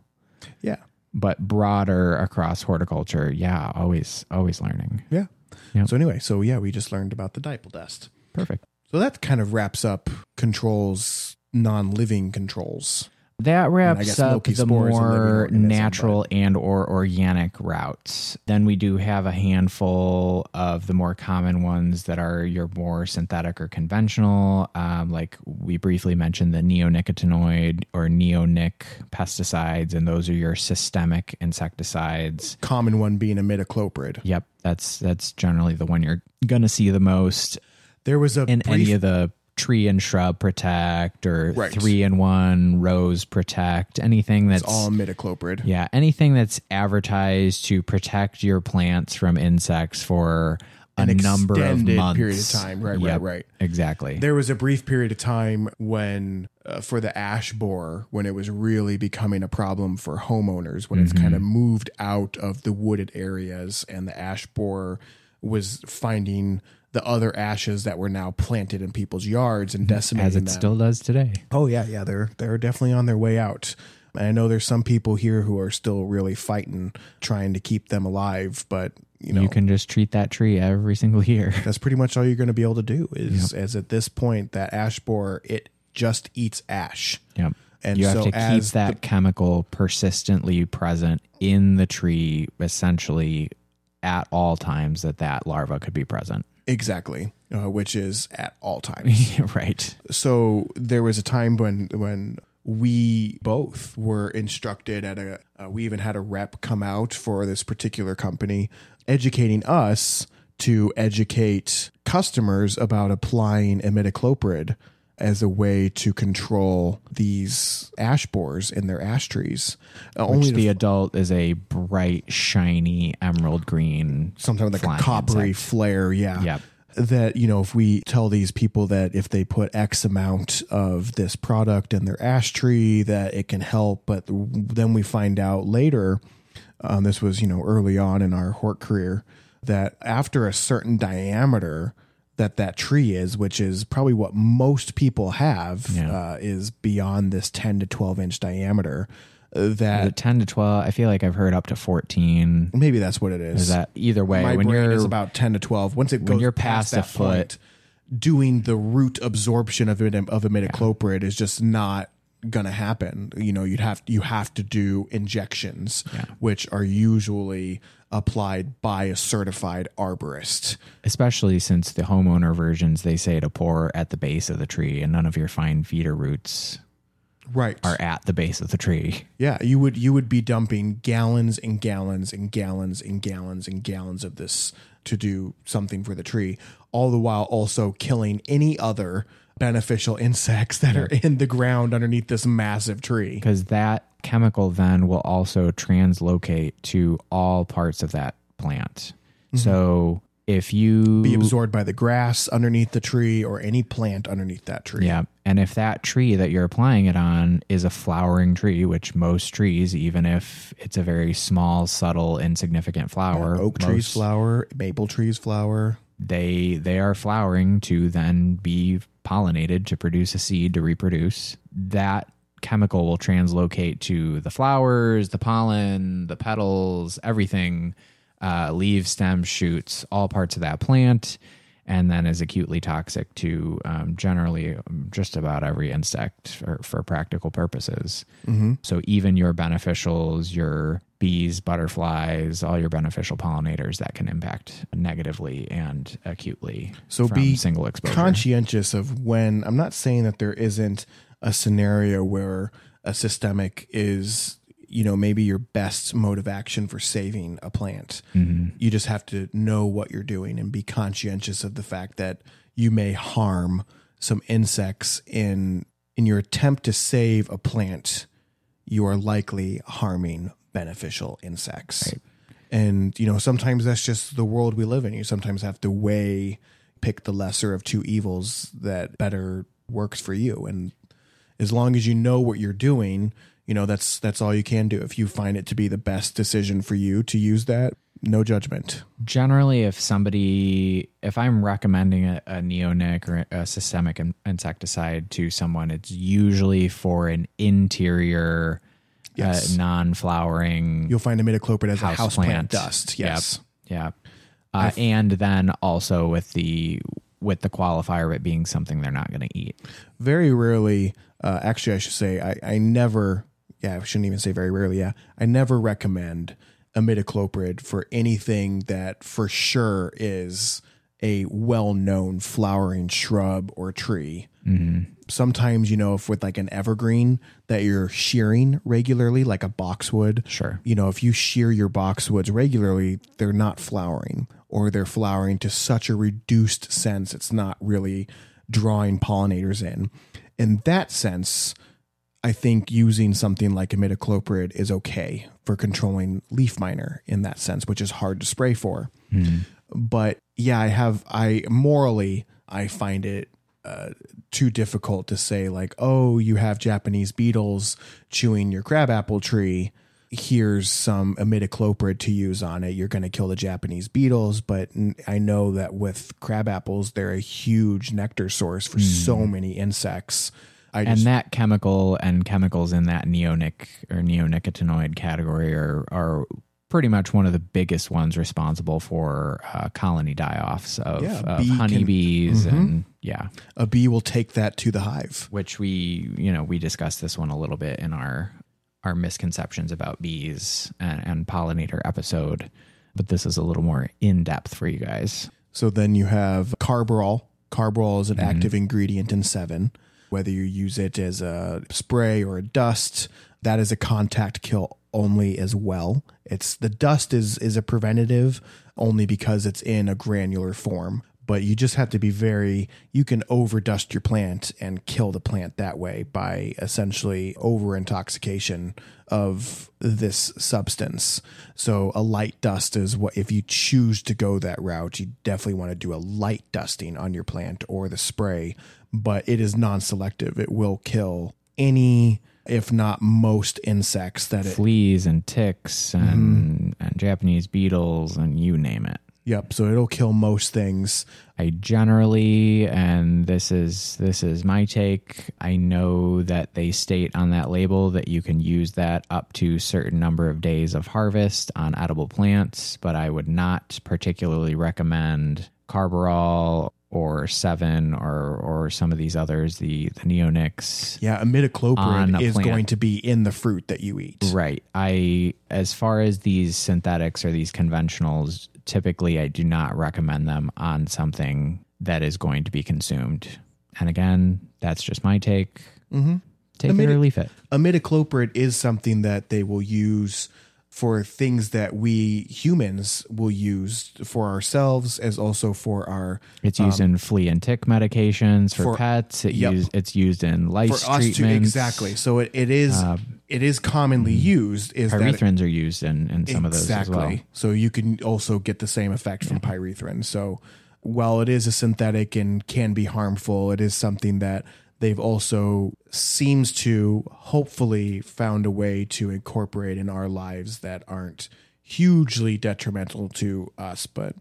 [SPEAKER 2] yeah,
[SPEAKER 1] but broader across horticulture yeah always always learning
[SPEAKER 2] yeah.
[SPEAKER 1] Yep.
[SPEAKER 2] So anyway, so yeah, we just learned about the dipel dust.
[SPEAKER 1] perfect
[SPEAKER 2] So that kind of wraps up controls, non-living controls.
[SPEAKER 1] that wraps up the
[SPEAKER 2] spore is a living
[SPEAKER 1] more natural and or organic routes. Then we do have a handful of the more common ones that are your more synthetic or conventional. Um, like we briefly mentioned the neonicotinoid or neonic pesticides and those are your systemic insecticides.
[SPEAKER 2] Common one being imidacloprid.
[SPEAKER 1] yep that's that's generally the one you're gonna see the most
[SPEAKER 2] There was a
[SPEAKER 1] in
[SPEAKER 2] brief,
[SPEAKER 1] any of the tree and shrub protect or
[SPEAKER 2] Right.
[SPEAKER 1] three in one rose protect, anything that's
[SPEAKER 2] all imidacloprid.
[SPEAKER 1] yeah, anything that's advertised to protect your plants from insects for a number of months
[SPEAKER 2] period of time. Right, right,
[SPEAKER 1] Yep,
[SPEAKER 2] right.
[SPEAKER 1] Exactly.
[SPEAKER 2] There was a brief period of time when, uh, for the ash borer, when it was really becoming a problem for homeowners, when it's kind of moved out of the wooded areas and the ash borer was finding the other ashes that were now planted in people's yards and decimating
[SPEAKER 1] as it
[SPEAKER 2] them.
[SPEAKER 1] still does today.
[SPEAKER 2] Oh yeah, yeah, they're they're definitely on their way out. And I know there's some people here who are still really fighting, trying to keep them alive, but you know,
[SPEAKER 1] You can just treat that tree every single year. [laughs]
[SPEAKER 2] that's pretty much all you're going to be able to do. Is as at this point that ash borer it just eats ash.
[SPEAKER 1] Yep.
[SPEAKER 2] And
[SPEAKER 1] you have to keep that chemical persistently present in the tree, essentially at all times that that larva could be present.
[SPEAKER 2] Exactly, uh, which is at all times. [laughs]
[SPEAKER 1] right.
[SPEAKER 2] so there was a time when when we both were instructed at a uh, we even had a rep come out for this particular company educating us to educate customers about applying imidacloprid as a way to control these ash borers in their ash trees. Uh, only
[SPEAKER 1] the adult is a bright, shiny emerald green.
[SPEAKER 2] sometimes like a coppery
[SPEAKER 1] insect.
[SPEAKER 2] flare. Yeah.
[SPEAKER 1] Yep.
[SPEAKER 2] That, you know, if we tell these people that if they put X amount of this product in their ash tree, that it can help. But then we find out later, um, this was, you know, early on in our hort career, that after a certain diameter, that that tree is, which is probably what most people have,
[SPEAKER 1] Yeah.
[SPEAKER 2] uh, is beyond this 10 to 12 inch diameter. uh,
[SPEAKER 1] The
[SPEAKER 2] That
[SPEAKER 1] 10 to 12, I feel like I've heard up to 14.
[SPEAKER 2] maybe that's what it is.
[SPEAKER 1] Is that either way?
[SPEAKER 2] my
[SPEAKER 1] when
[SPEAKER 2] brain
[SPEAKER 1] you're
[SPEAKER 2] is about 10 to 12 once it goes
[SPEAKER 1] you're
[SPEAKER 2] past,
[SPEAKER 1] past a
[SPEAKER 2] that point, doing the root absorption of it of imidacloprid is just not gonna happen. You know you'd have you have to do injections which are usually applied by a certified arborist.
[SPEAKER 1] Especially since the homeowner versions they say to pour at the base of the tree and none of your fine feeder roots
[SPEAKER 2] right.
[SPEAKER 1] are at the base of the tree.
[SPEAKER 2] Yeah you would you would be dumping gallons and gallons and gallons and gallons and gallons of this to do something for the tree all the while also killing any other beneficial insects that are in the ground underneath this massive tree
[SPEAKER 1] because that chemical then will also translocate to all parts of that plant so if you
[SPEAKER 2] Mm-hmm. be absorbed by the grass underneath the tree or any plant underneath that tree.
[SPEAKER 1] yeah and if that tree that you're applying it on is a flowering tree which most trees even if it's a very small subtle insignificant flower
[SPEAKER 2] Oak trees
[SPEAKER 1] most-
[SPEAKER 2] flower, maple trees flower.
[SPEAKER 1] They they are flowering to then be pollinated to produce a seed to reproduce. That chemical will translocate to the flowers the pollen the petals everything uh, leaves stems shoots all parts of that plant and then is acutely toxic to um, generally um, just about every insect for, for practical purposes. So even your beneficials your bees butterflies all your beneficial pollinators that can impact negatively and acutely
[SPEAKER 2] So
[SPEAKER 1] from
[SPEAKER 2] be
[SPEAKER 1] single exposure.
[SPEAKER 2] conscientious of when I'm not saying that there isn't a scenario where a systemic is you know maybe your best mode of action for saving a plant. Mm-hmm. You just have to know what you're doing and be conscientious of the fact that you may harm some insects in in your attempt to save a plant. You are likely harming beneficial insects. And you know, sometimes that's just the world we live in. You sometimes have to weigh, pick the lesser of two evils that better works for you. And as long as you know what you're doing, you know that's that's all you can do. If you find it to be the best decision for you to use that, no judgment.
[SPEAKER 1] generally if somebody if i'm recommending a, a neonic or a systemic in- insecticide to someone it's usually for an interior
[SPEAKER 2] Yes.
[SPEAKER 1] uh, non-flowering
[SPEAKER 2] You'll find imidacloprid as a houseplant
[SPEAKER 1] plant
[SPEAKER 2] dust. Yes.
[SPEAKER 1] yeah uh, and then also with the with the qualifier of it being something they're not going to eat
[SPEAKER 2] very rarely uh, actually i should say I, I never yeah i shouldn't even say very rarely yeah i never recommend imidacloprid for anything that for sure is a well-known flowering shrub or tree mm-hmm. sometimes you know if with like an evergreen that you're shearing regularly like a boxwood
[SPEAKER 1] Sure.
[SPEAKER 2] you know if you shear your boxwoods regularly they're not flowering or they're flowering to such a reduced sense it's not really drawing pollinators in. In that sense, I think using something like imidacloprid is okay for controlling leaf miner in that sense, which is hard to spray for. But yeah, I have I morally I find it uh, too difficult to say like, oh, you have Japanese beetles chewing your crabapple tree. Here's some imidacloprid to use on it. You're going to kill the Japanese beetles, but I know that with crab apples, they're a huge nectar source for so many insects. I
[SPEAKER 1] and that chemical and chemicals in that neonic or neonicotinoid category are are pretty much one of the biggest ones responsible for uh, colony die-offs of,
[SPEAKER 2] Yeah,
[SPEAKER 1] of
[SPEAKER 2] bee can-
[SPEAKER 1] honeybees and yeah
[SPEAKER 2] a bee will take that to the hive.
[SPEAKER 1] which we you know we discussed this one a little bit in our our misconceptions about bees and, and pollinator episode but this is a little more in-depth for you guys
[SPEAKER 2] So then you have carbaryl. Carbaryl is an active ingredient in Sevin. Whether you use it as a spray or a dust, that is a contact kill only as well. It's the dust is is a preventative only because it's in a granular form. But you just have to be very you can overdust your plant and kill the plant that way by essentially over intoxication of this substance. So a light dust is what if you choose to go that route, you definitely want to do a light dusting on your plant or the spray, but it is non-selective. It will kill any if not most insects that it
[SPEAKER 1] fleas and ticks mm-hmm. and and japanese beetles and you name it
[SPEAKER 2] Yep, so it'll kill most things.
[SPEAKER 1] I generally, and this is this is my take. I know that they state on that label that you can use that up to certain number of days of harvest on edible plants, but I would not particularly recommend carbaryl or Sevin or or some of these others, the the neonics.
[SPEAKER 2] Yeah, imidacloprid is
[SPEAKER 1] plant.
[SPEAKER 2] going to be in the fruit that you eat.
[SPEAKER 1] Right. I as far as these synthetics or these conventionals, typically I do not recommend them on something that is going to be consumed. And again, that's just my take. Mm-hmm. Take it or leave it.
[SPEAKER 2] Imidacloprid is something that they will use for things that we humans will use for ourselves as also for our
[SPEAKER 1] It's used um, in flea and tick medications for,
[SPEAKER 2] for-
[SPEAKER 1] pets. It
[SPEAKER 2] yep.
[SPEAKER 1] use, it's used in lice
[SPEAKER 2] for us to
[SPEAKER 1] treatments.
[SPEAKER 2] exactly. So it, it is uh, it is commonly mm, used is that
[SPEAKER 1] Pyrethrins are used in, in some of those
[SPEAKER 2] exactly.
[SPEAKER 1] well.
[SPEAKER 2] So you can also get the same effect from pyrethrin. So while it is a synthetic and can be harmful, it is something that they've also seems to hopefully found a way to incorporate in our lives that aren't hugely detrimental to us, but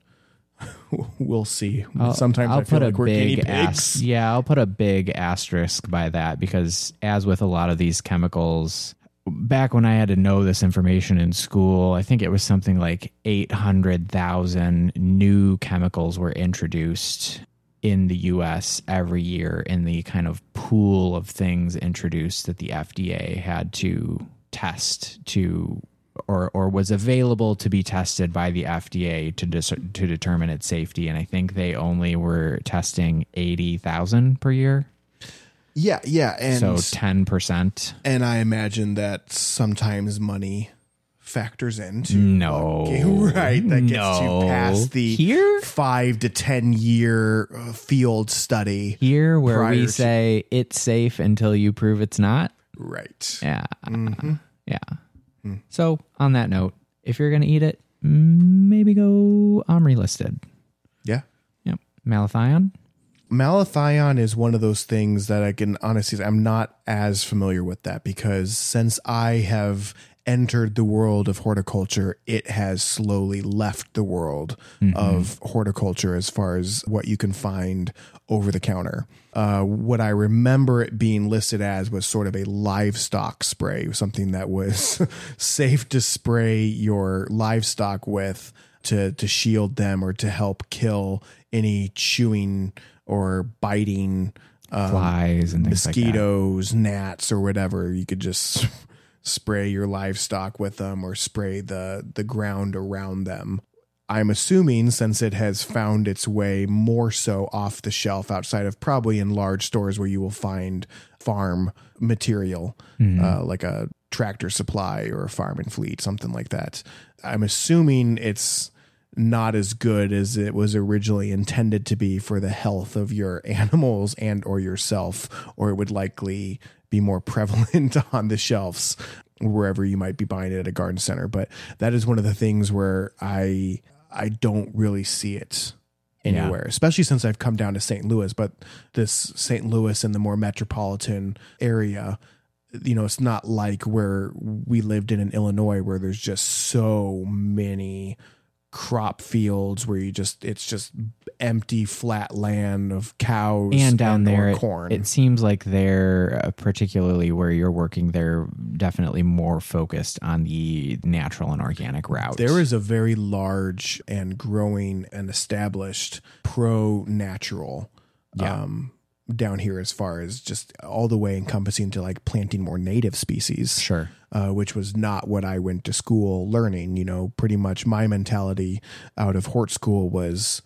[SPEAKER 2] [laughs] we'll see. Sometimes
[SPEAKER 1] I'll
[SPEAKER 2] I feel
[SPEAKER 1] put
[SPEAKER 2] like
[SPEAKER 1] a
[SPEAKER 2] we're guinea
[SPEAKER 1] big
[SPEAKER 2] pigs.
[SPEAKER 1] as- yeah, I'll put a big asterisk by that because as with a lot of these chemicals, back when I had to know this information in school, I think it was something like 800,000 new chemicals were introduced in the US every year in the kind of pool of things introduced that the FDA had to test to or or was available to be tested by the FDA to dis- to determine its safety. And I think they only were testing 80,000 per year.
[SPEAKER 2] Yeah, yeah, and
[SPEAKER 1] so 10%
[SPEAKER 2] and I imagine that sometimes money factors into
[SPEAKER 1] No. [laughs]
[SPEAKER 2] Right that gets
[SPEAKER 1] No.
[SPEAKER 2] you past the
[SPEAKER 1] Here?
[SPEAKER 2] five to ten year uh, field study
[SPEAKER 1] here where we
[SPEAKER 2] to-
[SPEAKER 1] say it's safe until you prove it's not
[SPEAKER 2] right
[SPEAKER 1] Yeah.
[SPEAKER 2] Mm-hmm.
[SPEAKER 1] Yeah.
[SPEAKER 2] Hmm.
[SPEAKER 1] So, on that note, if you're to eat it, maybe go OMRI listed.
[SPEAKER 2] yeah
[SPEAKER 1] Yep. Malathion.
[SPEAKER 2] Malathion is one of those things that i can honestly say i'm not as familiar with that because since i have entered the world of horticulture it has slowly left the world of horticulture as far as what you can find over the counter. Uh, what i remember it being listed as was sort of a livestock spray something that was [laughs] safe to spray your livestock with to to shield them or to help kill any chewing or biting uh,
[SPEAKER 1] Flies and things like
[SPEAKER 2] mosquitoes, gnats, or whatever. You could just [laughs] spray your livestock with them or spray the the ground around them. I'm assuming since it has found its way more so off the shelf outside of probably in large stores where you will find farm material, uh, like a tractor supply or a farm and fleet, something like that. I'm assuming it's not as good as it was originally intended to be for the health of your [laughs] animals and or yourself or it would likely be more prevalent [laughs] on the shelves wherever you might be buying it at a garden center. But that is one of the things where i i don't really see it anywhere especially since i've come down to st louis. But this st louis and the more metropolitan area you know, it's not like where we lived in in Illinois where there's just so many crop fields where you just it's just empty flat land of cows
[SPEAKER 1] and down
[SPEAKER 2] or
[SPEAKER 1] there it,
[SPEAKER 2] corn.
[SPEAKER 1] it seems like they're uh, particularly where you're working they're definitely more focused on the natural and organic route
[SPEAKER 2] there is a very large and growing and established pro natural
[SPEAKER 1] Yeah.
[SPEAKER 2] um down here as far as just all the way encompassing to like planting more native species.
[SPEAKER 1] sure
[SPEAKER 2] uh, which was not what I went to school learning. You know, pretty much my mentality out of Hort School was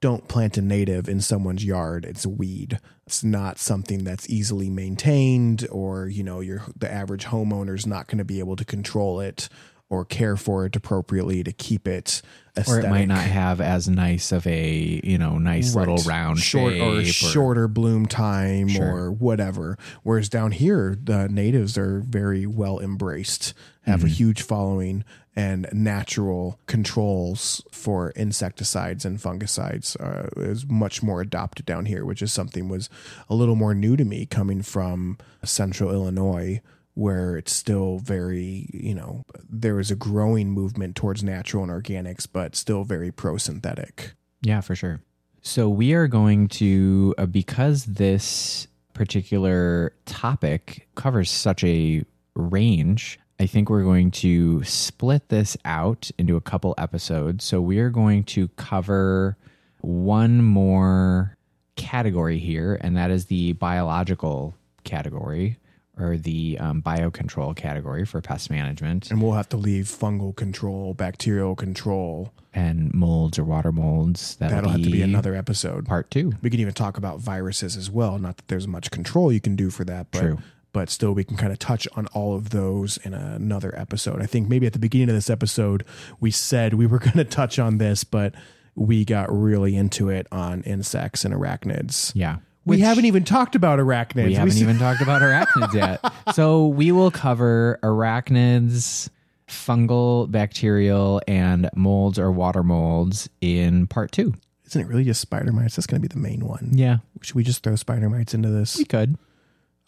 [SPEAKER 2] don't plant a native in someone's yard. It's a weed. It's not something that's easily maintained, or you know, your the average homeowner's not going to be able to control it or care for it appropriately to keep it.
[SPEAKER 1] or it might not have as nice of a you know nice little round
[SPEAKER 2] short
[SPEAKER 1] shape
[SPEAKER 2] or shorter bloom time
[SPEAKER 1] Sure.
[SPEAKER 2] or whatever. Whereas down here, the natives are very well embraced, have
[SPEAKER 1] Mm-hmm.
[SPEAKER 2] a huge following, and natural controls for insecticides and fungicides uh, is much more adopted down here, which is something was a little more new to me coming from central Illinois. Where it's still very, you know, there is a growing movement towards natural and organics, but still very pro synthetic.
[SPEAKER 1] Yeah, for sure. So we are going to, uh, because this particular topic covers such a range, I think we're going to split this out into a couple episodes. So we are going to cover one more category here, and that is the biological category or the um, biocontrol category for pest management
[SPEAKER 2] And we'll have to leave fungal control, bacterial control.
[SPEAKER 1] and molds or water molds. That'll,
[SPEAKER 2] That'll have to be another episode.
[SPEAKER 1] part two.
[SPEAKER 2] We can even talk about viruses as well. Not that there's much control you can do for that, but
[SPEAKER 1] True.
[SPEAKER 2] but still we can kind of touch on all of those in another episode. I think maybe at the beginning of this episode we said we were [laughs] going to touch on this, but we got really into it on insects and arachnids.
[SPEAKER 1] Yeah.
[SPEAKER 2] We haven't even talked about arachnids.
[SPEAKER 1] We haven't even talked about arachnids yet. [laughs] So we will cover arachnids, fungal, bacterial, and molds or water molds in part two.
[SPEAKER 2] Isn't it really just spider mites? That's going to be the main one.
[SPEAKER 1] Yeah,
[SPEAKER 2] Should we just throw spider mites into this?
[SPEAKER 1] we could.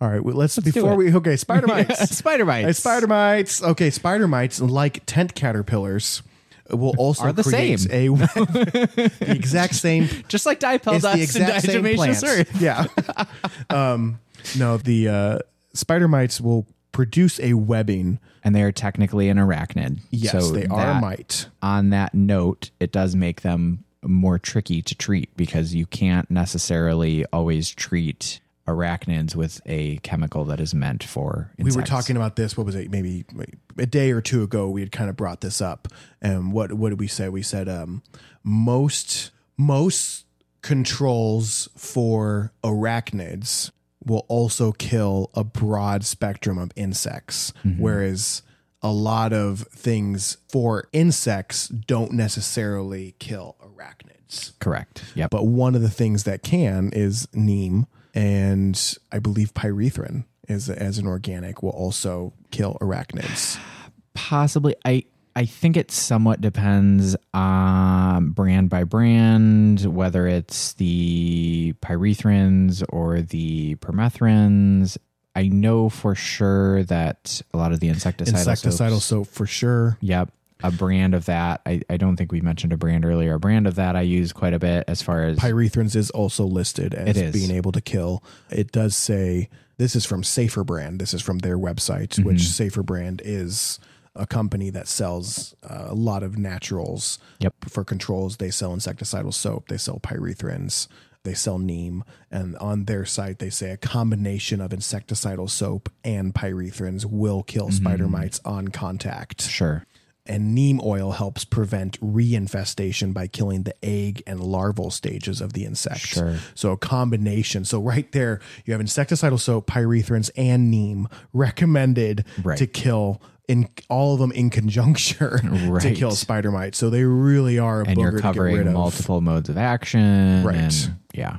[SPEAKER 2] All right, well, let's,
[SPEAKER 1] do
[SPEAKER 2] before we okay, spider [laughs] mites.
[SPEAKER 1] Spider mites.
[SPEAKER 2] spider mites. Okay, spider mites, like tent caterpillars, will [laughs] also
[SPEAKER 1] Are the
[SPEAKER 2] create
[SPEAKER 1] same.
[SPEAKER 2] A, [laughs] [laughs] the exact same.
[SPEAKER 1] Just like DiPel
[SPEAKER 2] It's
[SPEAKER 1] dust
[SPEAKER 2] the exact
[SPEAKER 1] and
[SPEAKER 2] same
[SPEAKER 1] diatomaceous
[SPEAKER 2] plant.
[SPEAKER 1] earth.
[SPEAKER 2] Yeah. um, no, the uh, spider mites will produce a webbing.
[SPEAKER 1] And they are technically an arachnid.
[SPEAKER 2] Yes,
[SPEAKER 1] so
[SPEAKER 2] they are
[SPEAKER 1] that-
[SPEAKER 2] mite.
[SPEAKER 1] On that note, it does make them more tricky to treat because you can't necessarily always treat arachnids with a chemical that is meant for insects.
[SPEAKER 2] We were talking about this. What was it? Maybe a day or two ago. We had kind of brought this up. And what what did we say? We said um, most most controls for arachnids will also kill a broad spectrum of insects, whereas a lot of things for insects don't necessarily kill arachnids.
[SPEAKER 1] correct. Yeah.
[SPEAKER 2] But one of the things that can is neem, and I believe pyrethrin is as an organic will also kill arachnids.
[SPEAKER 1] possibly i i think it somewhat depends on brand by brand whether it's the pyrethrins or the permethrins i know for sure that a lot of the insecticidal
[SPEAKER 2] Insecticidal
[SPEAKER 1] soaps-
[SPEAKER 2] soap for sure.
[SPEAKER 1] yep a brand of that I, I don't think we mentioned a brand earlier a brand of that i use quite a bit as far as
[SPEAKER 2] Pyrethrins is also listed as
[SPEAKER 1] It is.
[SPEAKER 2] being able to kill. It does say this is from Safer Brand. This is from their website,
[SPEAKER 1] Mm-hmm.
[SPEAKER 2] which Safer Brand is a company that sells uh, a lot of naturals.
[SPEAKER 1] Yep.
[SPEAKER 2] For controls, they sell insecticidal soap. They sell pyrethrins. They sell neem, and on their site they say a combination of insecticidal soap and pyrethrins will kill
[SPEAKER 1] Mm-hmm.
[SPEAKER 2] spider mites on contact
[SPEAKER 1] sure
[SPEAKER 2] and neem oil helps prevent reinfestation by killing the egg and larval stages of the insect.
[SPEAKER 1] Sure.
[SPEAKER 2] So a combination. So right there, you have insecticidal soap, pyrethrins, and neem recommended
[SPEAKER 1] Right.
[SPEAKER 2] to kill in all of them in conjuncture [laughs] to kill spider mites. So they really are a
[SPEAKER 1] and you're covering multiple modes of action.
[SPEAKER 2] Right.
[SPEAKER 1] And, yeah.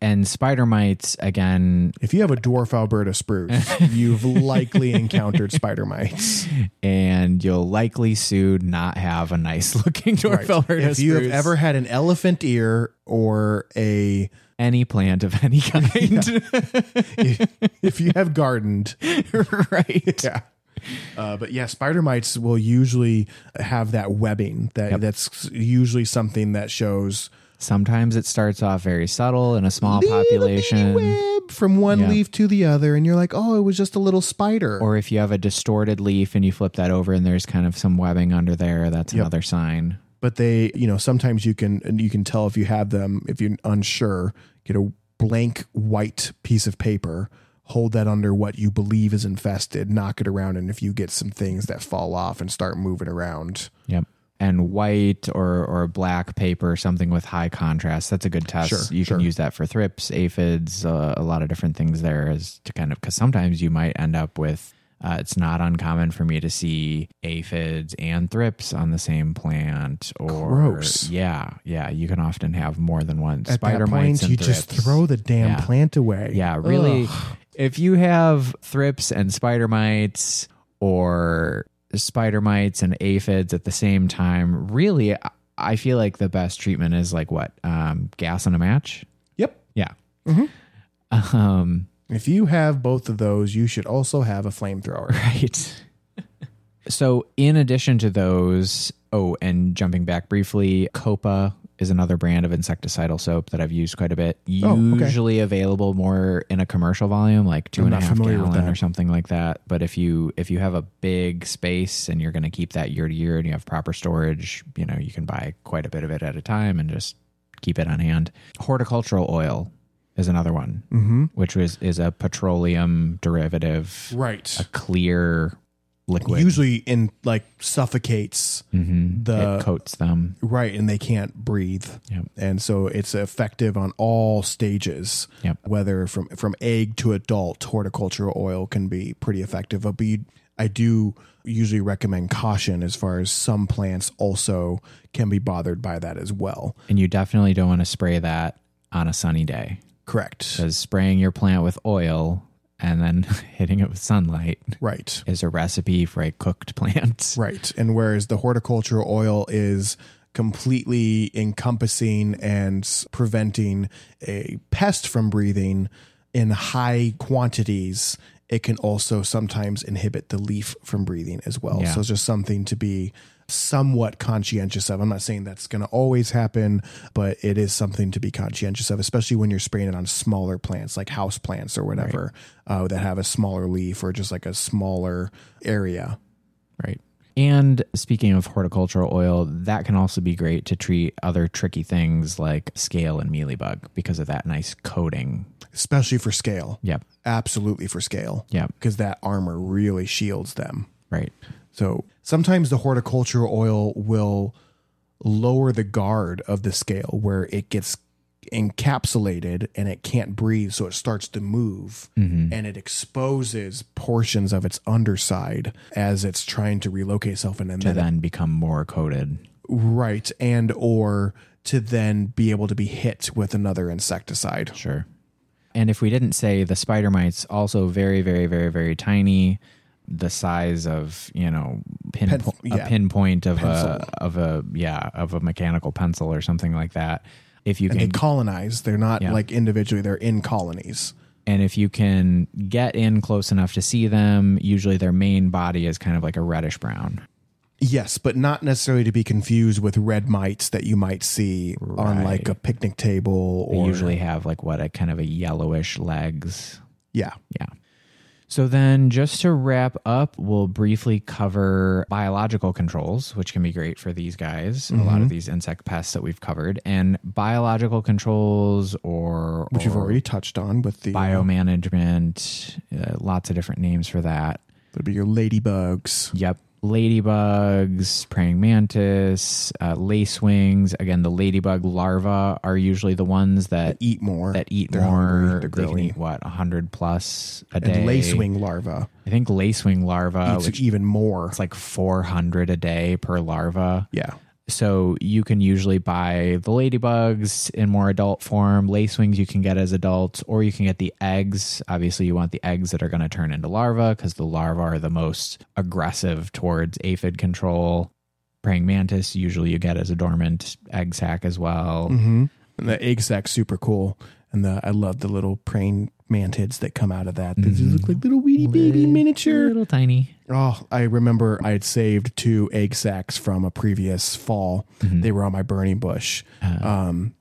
[SPEAKER 1] And spider mites, again,
[SPEAKER 2] If you have a dwarf Alberta spruce, [laughs] you've likely encountered spider mites.
[SPEAKER 1] and you'll likely soon not have a nice looking dwarf Alberta spruce.
[SPEAKER 2] If you have ever had an elephant ear or a
[SPEAKER 1] any plant of any [laughs] kind.
[SPEAKER 2] if you have gardened, [laughs]
[SPEAKER 1] right.
[SPEAKER 2] yeah. Uh, but yeah, spider mites will usually have that webbing. That that's usually something that shows
[SPEAKER 1] Sometimes it starts off very subtle in a small
[SPEAKER 2] little
[SPEAKER 1] population.
[SPEAKER 2] web from one
[SPEAKER 1] Yeah.
[SPEAKER 2] leaf to the other, and you're like, oh, it was just a little spider.
[SPEAKER 1] Or if you have a distorted leaf and you flip that over and there's kind of some webbing under there, that's another sign.
[SPEAKER 2] but they, you know, sometimes you can you can tell if you have them if you're unsure. Get a blank white piece of paper. Hold that under what you believe is infested. Knock it around, and if you get some things that fall off and start moving around,
[SPEAKER 1] Yep. And white or or black paper, something with high contrast. That's a good test.
[SPEAKER 2] Sure,
[SPEAKER 1] you
[SPEAKER 2] sure.
[SPEAKER 1] can use that for thrips, aphids, uh, a lot of different things there is to kind of because sometimes you might end up with. Uh, it's not uncommon for me to see aphids and thrips on the same plant. Or
[SPEAKER 2] Gross.
[SPEAKER 1] yeah, yeah. You can often have more than one
[SPEAKER 2] at
[SPEAKER 1] spider
[SPEAKER 2] that
[SPEAKER 1] mites
[SPEAKER 2] point,
[SPEAKER 1] and
[SPEAKER 2] you just throw the damn
[SPEAKER 1] Yeah.
[SPEAKER 2] plant away.
[SPEAKER 1] Yeah, really.
[SPEAKER 2] Ugh.
[SPEAKER 1] If you have thrips and spider mites or spider mites and aphids at the same time, really, I- feel like the best treatment is like what? Um, gas on a match?
[SPEAKER 2] Yep.
[SPEAKER 1] Yeah. Um,
[SPEAKER 2] If you have both of those, you should also have a flamethrower.
[SPEAKER 1] right. so, in addition to those, oh, and jumping back briefly, Copa is another brand of insecticidal soap that I've used quite a bit.
[SPEAKER 2] Oh, okay.
[SPEAKER 1] Usually available more in a commercial volume, like two
[SPEAKER 2] I'm
[SPEAKER 1] and a half gallon or something like that. But if you if you have a big space and you're going to keep that year to year and you have proper storage, you know you can buy quite a bit of it at a time and just keep it on hand. Horticultural oil is another one,
[SPEAKER 2] Mm-hmm.
[SPEAKER 1] which was is a petroleum derivative,
[SPEAKER 2] Right.
[SPEAKER 1] a clear liquid.
[SPEAKER 2] Usually in like suffocates
[SPEAKER 1] Mhm.
[SPEAKER 2] the-
[SPEAKER 1] it coats them.
[SPEAKER 2] right and they can't breathe.
[SPEAKER 1] Yep.
[SPEAKER 2] And so it's effective on all stages.
[SPEAKER 1] Yep.
[SPEAKER 2] Whether from from egg to adult, horticultural oil can be pretty effective. But you, I do usually recommend caution as far as some plants also can be bothered by that as well.
[SPEAKER 1] And you definitely don't want to spray that on a sunny day
[SPEAKER 2] Correct.
[SPEAKER 1] because spraying your plant with oil and then [laughs] hitting it with sunlight
[SPEAKER 2] Right.
[SPEAKER 1] is a recipe for a cooked [laughs] plant.
[SPEAKER 2] Right. And whereas the horticultural oil is completely encompassing and preventing a pest from breathing in high quantities, it can also sometimes inhibit the leaf from breathing as well.
[SPEAKER 1] Yeah.
[SPEAKER 2] So it's just something to be somewhat conscientious of. I'm not saying that's going to always happen, but it is something to be conscientious of, especially when you're spraying it on smaller plants like house plants or whatever uh, that have a smaller leaf or just like a smaller area.
[SPEAKER 1] Right. And speaking of horticultural oil, that can also be great to treat other tricky things like scale and mealybug because of that nice coating.
[SPEAKER 2] especially for scale.
[SPEAKER 1] Yep.
[SPEAKER 2] Absolutely for scale.
[SPEAKER 1] Yep.
[SPEAKER 2] Because that armor really shields them.
[SPEAKER 1] Right.
[SPEAKER 2] So sometimes the horticultural oil will lower the guard of the scale where it gets encapsulated and it can't breathe. So it starts to move
[SPEAKER 1] Mm-hmm.
[SPEAKER 2] and it exposes portions of its underside as it's trying to relocate itself and then
[SPEAKER 1] To then become more coated.
[SPEAKER 2] right and or to then be able to be hit with another insecticide.
[SPEAKER 1] Sure. And if we didn't say the spider mites also very, very, very, very tiny, the size of you know pin,
[SPEAKER 2] Pen- yeah.
[SPEAKER 1] a pinpoint of
[SPEAKER 2] Pencil.
[SPEAKER 1] a of a yeah of a mechanical pencil or something like that. If you
[SPEAKER 2] And
[SPEAKER 1] can
[SPEAKER 2] they colonize. They're not
[SPEAKER 1] Yeah.
[SPEAKER 2] like individually, they're in colonies.
[SPEAKER 1] and if you can get in close enough to see them, usually their main body is kind of like a reddish brown.
[SPEAKER 2] Yes, but not necessarily to be confused with red mites that you might see on like a picnic table
[SPEAKER 1] They
[SPEAKER 2] or
[SPEAKER 1] usually have like what a kind of a yellowish legs.
[SPEAKER 2] yeah.
[SPEAKER 1] Yeah. So then, just to wrap up, we'll briefly cover biological controls, which can be great for these guys, a lot
[SPEAKER 2] Mm-hmm.
[SPEAKER 1] of these insect pests that we've covered, and biological controls or
[SPEAKER 2] Which you've already touched on with the
[SPEAKER 1] biomanagement, uh, lots of different names for that.
[SPEAKER 2] That'd be your ladybugs.
[SPEAKER 1] Yep. Ladybugs, praying mantis, uh, lacewings. Again, the ladybug larvae are usually the ones that
[SPEAKER 2] Eat more.
[SPEAKER 1] that eat
[SPEAKER 2] They're
[SPEAKER 1] more.
[SPEAKER 2] hungry, they're
[SPEAKER 1] can eat what hundred plus a
[SPEAKER 2] and
[SPEAKER 1] day.
[SPEAKER 2] lacewing larva
[SPEAKER 1] I think lacewing larva,
[SPEAKER 2] eats
[SPEAKER 1] which
[SPEAKER 2] even more.
[SPEAKER 1] it's like four hundred a day per larva.
[SPEAKER 2] yeah.
[SPEAKER 1] So you can usually buy the ladybugs in more adult form. Lacewings you can get as adults, or you can get the eggs. Obviously, you want the eggs that are going to turn into larvae because the larvae are the most aggressive towards aphid control. Praying mantis usually you get as a dormant egg sac as well.
[SPEAKER 2] Mm-hmm. The egg sack's super cool. And the I love the little praying mantids that come out of that. They just look like little weedy baby miniature.
[SPEAKER 1] Little tiny.
[SPEAKER 2] Oh, I remember I had saved two egg sacs from a previous fall. They were on my burning bush. Um,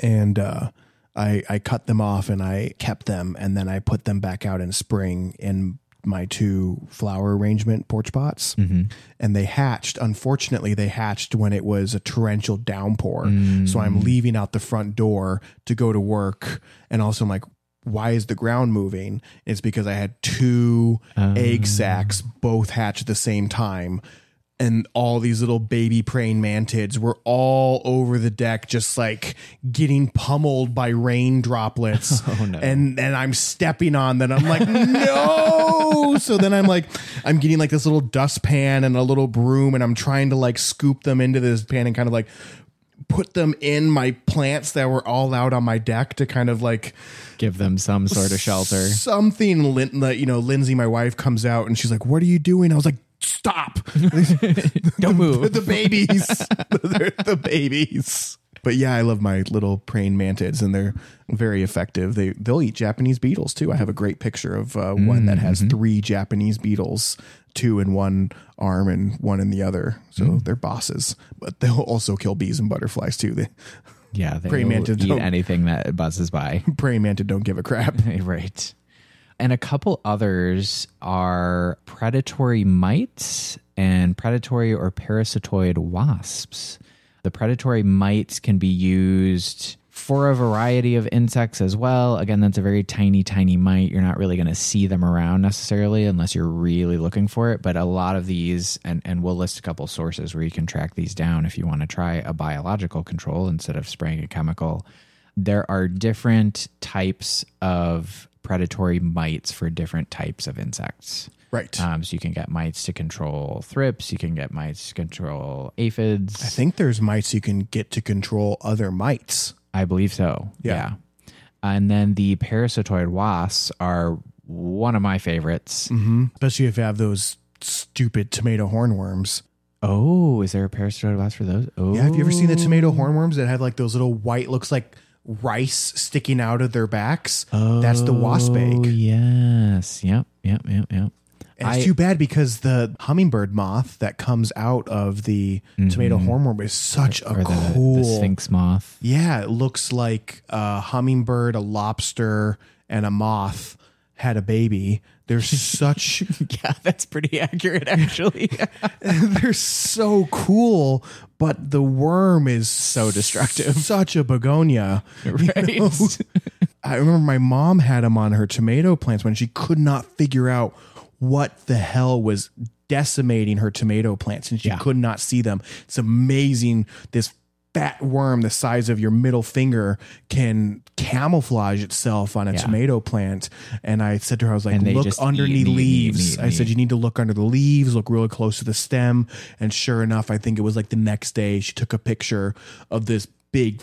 [SPEAKER 2] and uh, I, I cut them off and I kept them. And then I put them back out in spring in my two flower arrangement porch pots. Mm-hmm. And they hatched. Unfortunately, they hatched when it was a torrential downpour. So I'm mm. leaving out the front door to go to work. And also, I'm like, why is the ground moving? It's because I had two egg oh. sacs both hatch at the same time. And all these little baby praying mantids were all over the deck, just like getting pummeled by rain droplets. [laughs]
[SPEAKER 1] Oh, no.
[SPEAKER 2] And and I'm stepping on them. I'm like, no. [laughs] so then I'm like, I'm getting like this little dustpan and a little broom, and I'm trying to like scoop them into this pan and kind of like put them in my plants that were all out on my deck to kind of like
[SPEAKER 1] Give them some sort of shelter.
[SPEAKER 2] something you know lindsay my wife comes out and she's like what are you doing i was like stop. [laughs]
[SPEAKER 1] Don't move.
[SPEAKER 2] the babies. They're [laughs] the babies. But yeah i love my little praying mantids and they're very effective. They they'll eat japanese beetles too. I have a great picture of uh, one that has three japanese beetles two in one arm and one in the other. So they're bosses but they'll also kill bees and butterflies too. They
[SPEAKER 1] Yeah, they [laughs]
[SPEAKER 2] Praying
[SPEAKER 1] will
[SPEAKER 2] mantids
[SPEAKER 1] eat
[SPEAKER 2] don't-
[SPEAKER 1] anything that buzzes by.
[SPEAKER 2] praying mantid don't give a crap.
[SPEAKER 1] Right. And a couple others are predatory mites and predatory or parasitoid wasps. The predatory mites can be used for a variety of insects as well. Again, that's a very tiny, tiny mite. You're not really going to see them around necessarily unless you're really looking for it. But a lot of these, and, and we'll list a couple sources where you can track these down if you want to try a biological control instead of spraying a chemical there are different types of predatory mites for different types of insects.
[SPEAKER 2] right
[SPEAKER 1] Um, so you can get mites to control thrips, you can get mites to control aphids.
[SPEAKER 2] I think there's mites you can get to control other mites.
[SPEAKER 1] I believe so.
[SPEAKER 2] Yeah.
[SPEAKER 1] And then the parasitoid wasps are one of my favorites.
[SPEAKER 2] Mm-hmm. Especially if you have those stupid tomato hornworms.
[SPEAKER 1] Oh, is there a parasitoid wasp for those? Oh,
[SPEAKER 2] Yeah, have you ever seen the tomato hornworms that have like those little white, looks like rice sticking out of their backs? Oh, That's the wasp
[SPEAKER 1] Oh,
[SPEAKER 2] egg.
[SPEAKER 1] yes. Yep. Yep. Yep. Yep.
[SPEAKER 2] And it's
[SPEAKER 1] I-
[SPEAKER 2] too bad because the hummingbird moth that comes out of the tomato hornworm is such a
[SPEAKER 1] Mm-hmm. Or the,
[SPEAKER 2] cool.
[SPEAKER 1] the sphinx moth.
[SPEAKER 2] Yeah, it looks like a hummingbird, a lobster, and a moth had a baby. They're such [laughs]
[SPEAKER 1] Yeah, that's pretty accurate, actually. [laughs]
[SPEAKER 2] they're so cool, but the worm is
[SPEAKER 1] So destructive.
[SPEAKER 2] Such a begonia. you
[SPEAKER 1] Right.
[SPEAKER 2] know? [laughs] I remember my mom had them on her tomato plants when she could not figure out what the hell was decimating her tomato plants and she
[SPEAKER 1] Yeah.
[SPEAKER 2] could not see them. It's amazing this fat worm the size of your middle finger can camouflage itself on a
[SPEAKER 1] Yeah.
[SPEAKER 2] tomato plant. And i said to her i was like look
[SPEAKER 1] eat,
[SPEAKER 2] underneath
[SPEAKER 1] eat, eat,
[SPEAKER 2] leaves
[SPEAKER 1] eat,
[SPEAKER 2] i said you need to look under the leaves look really close to the stem. And sure enough i think it was like the next day she took a picture of this big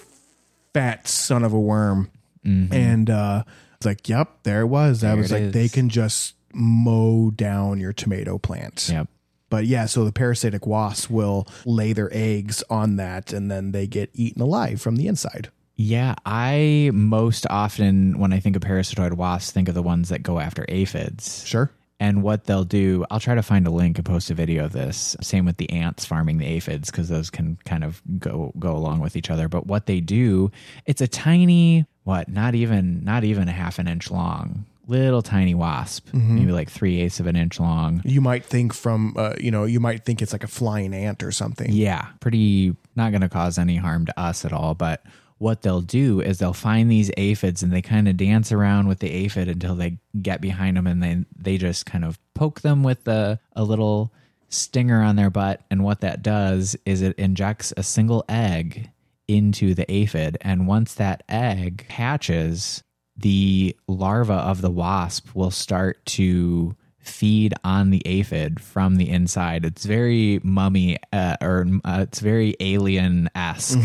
[SPEAKER 2] fat son of a worm. And uh it's like yep there it was. I
[SPEAKER 1] Mm-hmm.
[SPEAKER 2] Was like they can just mow down your tomato plant.
[SPEAKER 1] Yep.
[SPEAKER 2] But yeah, so the parasitic wasps will lay their eggs on that and then they get eaten alive from the inside.
[SPEAKER 1] Yeah, I most often, when I think of parasitoid wasps, think of the ones that go after aphids.
[SPEAKER 2] Sure.
[SPEAKER 1] And what they'll do, I'll try to find a link and post a video of this. Same with the ants farming the aphids because those can kind of go go along with each other. But what they do, it's a tiny, what, not even not even a half an inch long, little tiny wasp, maybe like three eighths of an inch long.
[SPEAKER 2] You might think from, uh, you know, you might think it's like a flying ant or something.
[SPEAKER 1] Yeah, pretty not going to cause any harm to us at all. But what they'll do is they'll find these aphids and they kind of dance around with the aphid until they get behind them and then they just kind of poke them with a, a little stinger on their butt. And what that does is it injects a single egg into the aphid. And once that egg hatches, the larva of the wasp will start to feed on the aphid from the inside. It's very mummy uh, or uh, it's very alien esque.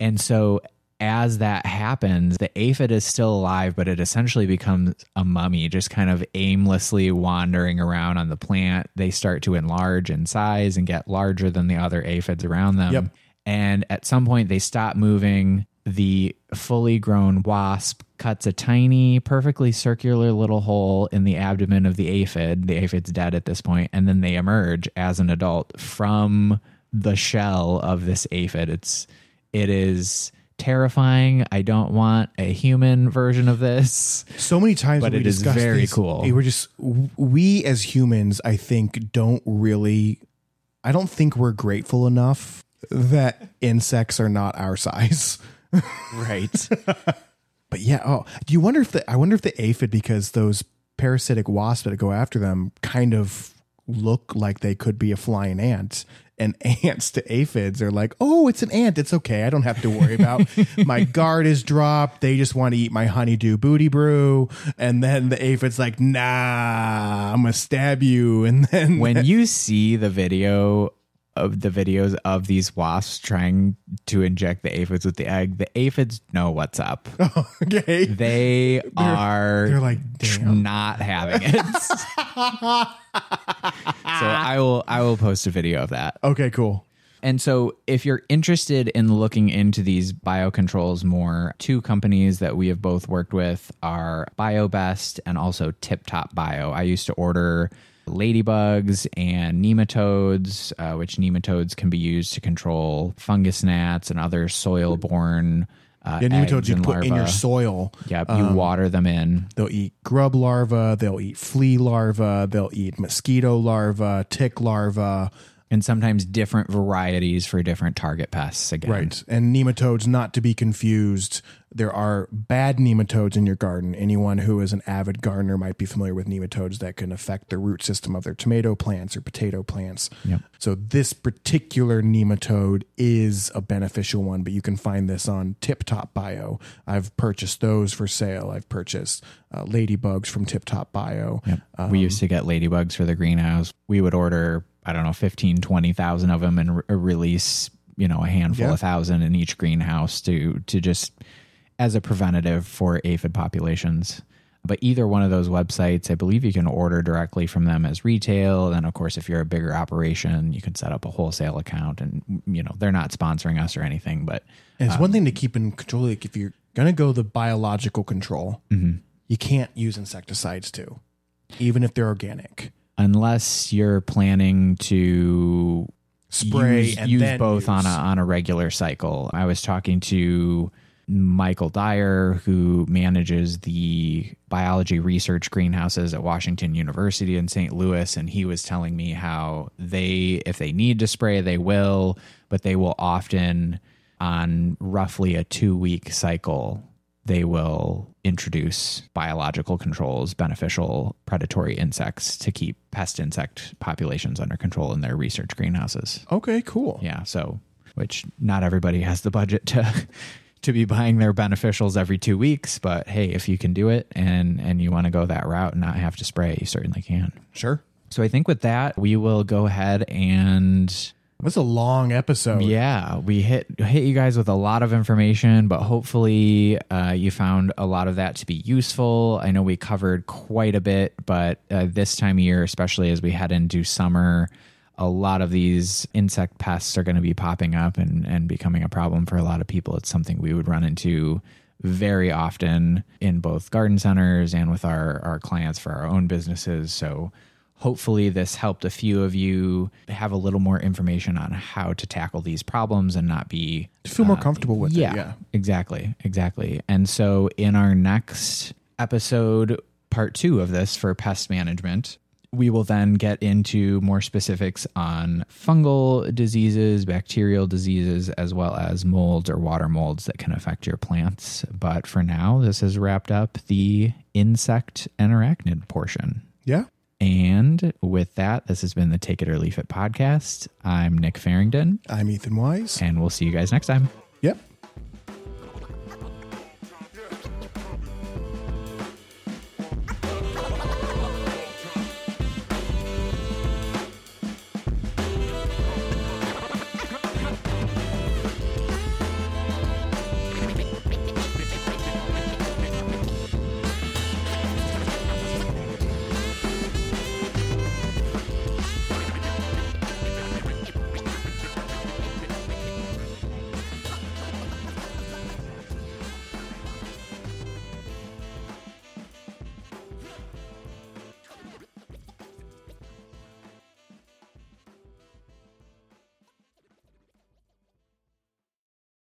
[SPEAKER 1] And so as that happens, the aphid is still alive, but it essentially becomes a mummy, just kind of aimlessly wandering around on the plant. They start to enlarge in size and get larger than the other aphids around them.
[SPEAKER 2] Yep.
[SPEAKER 1] And at some point, they stop moving. The fully grown wasp cuts a tiny, perfectly circular little hole in the abdomen of the aphid. The aphid's dead at this point, and then they emerge as an adult from the shell of this aphid. It's it is terrifying. I don't want a human version of this.
[SPEAKER 2] So many times,
[SPEAKER 1] But it is very
[SPEAKER 2] these,
[SPEAKER 1] cool.
[SPEAKER 2] We're just we as humans, I think, don't really. I don't think we're grateful enough that insects are not our size. [laughs]
[SPEAKER 1] Right.
[SPEAKER 2] But yeah, oh, do you wonder if the I wonder if the aphid because those parasitic wasps that go after them kind of look like they could be a flying ant. And [laughs] ants to aphids are like, oh, it's an ant. It's okay. I don't have to worry about [laughs] my guard is dropped. They just want to eat my honeydew booty brew. And then the aphid's like, nah, I'm gonna stab you. [laughs] And then
[SPEAKER 1] when you see the video of the videos of these wasps trying to inject the aphids with the egg, the aphids know what's up. [laughs]
[SPEAKER 2] okay,
[SPEAKER 1] They are
[SPEAKER 2] they're like, damn.
[SPEAKER 1] not having it. [laughs] so I will I will post a video of that.
[SPEAKER 2] okay, cool.
[SPEAKER 1] And so, if you're interested in looking into these biocontrols more, two companies that we have both worked with are BioBest and also Tip Top Bio. I used to order ladybugs and nematodes, uh, which nematodes can be used to control fungus gnats and other soil borne. Uh,
[SPEAKER 2] Yeah, nematodes you put in your soil.
[SPEAKER 1] Yep, you water them in.
[SPEAKER 2] They'll eat grub larvae, they'll eat flea larvae, they'll eat mosquito larvae, tick larvae.
[SPEAKER 1] And sometimes different varieties for different target pests again.
[SPEAKER 2] Right. And nematodes, not to be confused. There are bad nematodes in your garden. Anyone who is an avid gardener might be familiar with nematodes that can affect the root system of their tomato plants or potato plants.
[SPEAKER 1] Yep.
[SPEAKER 2] So this particular nematode is a beneficial one, but you can find this on Tip Top Bio. I've purchased those for sale. I've purchased uh, ladybugs from Tip Top Bio.
[SPEAKER 1] Yep. we used to get ladybugs for the greenhouse. We would order, I don't know, 15, 20,000 of them and re- uh, release, you know, a handful
[SPEAKER 2] Yeah.
[SPEAKER 1] of thousand in each greenhouse to to just as a preventative for aphid populations. But either one of those websites, I believe you can order directly from them as retail. Then, of course, if you're a bigger operation, you can set up a wholesale account. And you know they're not sponsoring us or anything, but
[SPEAKER 2] And it's uh, one thing to keep in control. Like if you're gonna go the biological control, mm-hmm. you can't use insecticides too, even if they're organic.
[SPEAKER 1] Unless you're planning to
[SPEAKER 2] Spray
[SPEAKER 1] use,
[SPEAKER 2] and
[SPEAKER 1] use both on a on a regular cycle. I was talking to Michael Dyer, who manages the biology research greenhouses at Washington University in St. Louis, and he was telling me how they, if they need to spray, they will, but they will often, on roughly a two week cycle, they will introduce biological controls, beneficial predatory insects to keep pest insect populations under control in their research greenhouses.
[SPEAKER 2] Okay, cool.
[SPEAKER 1] Yeah, so which not everybody has the budget to [laughs] to be buying their beneficials every 2 weeks, but hey, if you can do it and and you want to go that route and not have to spray, you certainly can.
[SPEAKER 2] Sure.
[SPEAKER 1] So I think with that, we will go ahead and
[SPEAKER 2] That's a long episode.
[SPEAKER 1] yeah, we hit hit you guys with a lot of information, but hopefully uh, you found a lot of that to be useful. I know we covered quite a bit, but uh, this time of year, especially as we head into summer, a lot of these insect pests are going to be popping up and and becoming a problem for a lot of people. It's something we would run into very often in both garden centers and with our our clients for our own businesses. So hopefully this helped a few of you have a little more information on how to tackle these problems and not be
[SPEAKER 2] Feel more uh, comfortable with
[SPEAKER 1] yeah,
[SPEAKER 2] it. Yeah.
[SPEAKER 1] exactly exactly and so in our next episode part two of this for pest management we will then get into more specifics on fungal diseases bacterial diseases as well as molds or water molds that can affect your plants but for now this has wrapped up the insect and arachnid portion
[SPEAKER 2] Yeah.
[SPEAKER 1] And with that, this has been the Take It or Leaf It podcast. I'm Nick Farringdon,
[SPEAKER 2] I'm Ethan Wise.
[SPEAKER 1] and we'll see you guys next time.
[SPEAKER 2] Yep.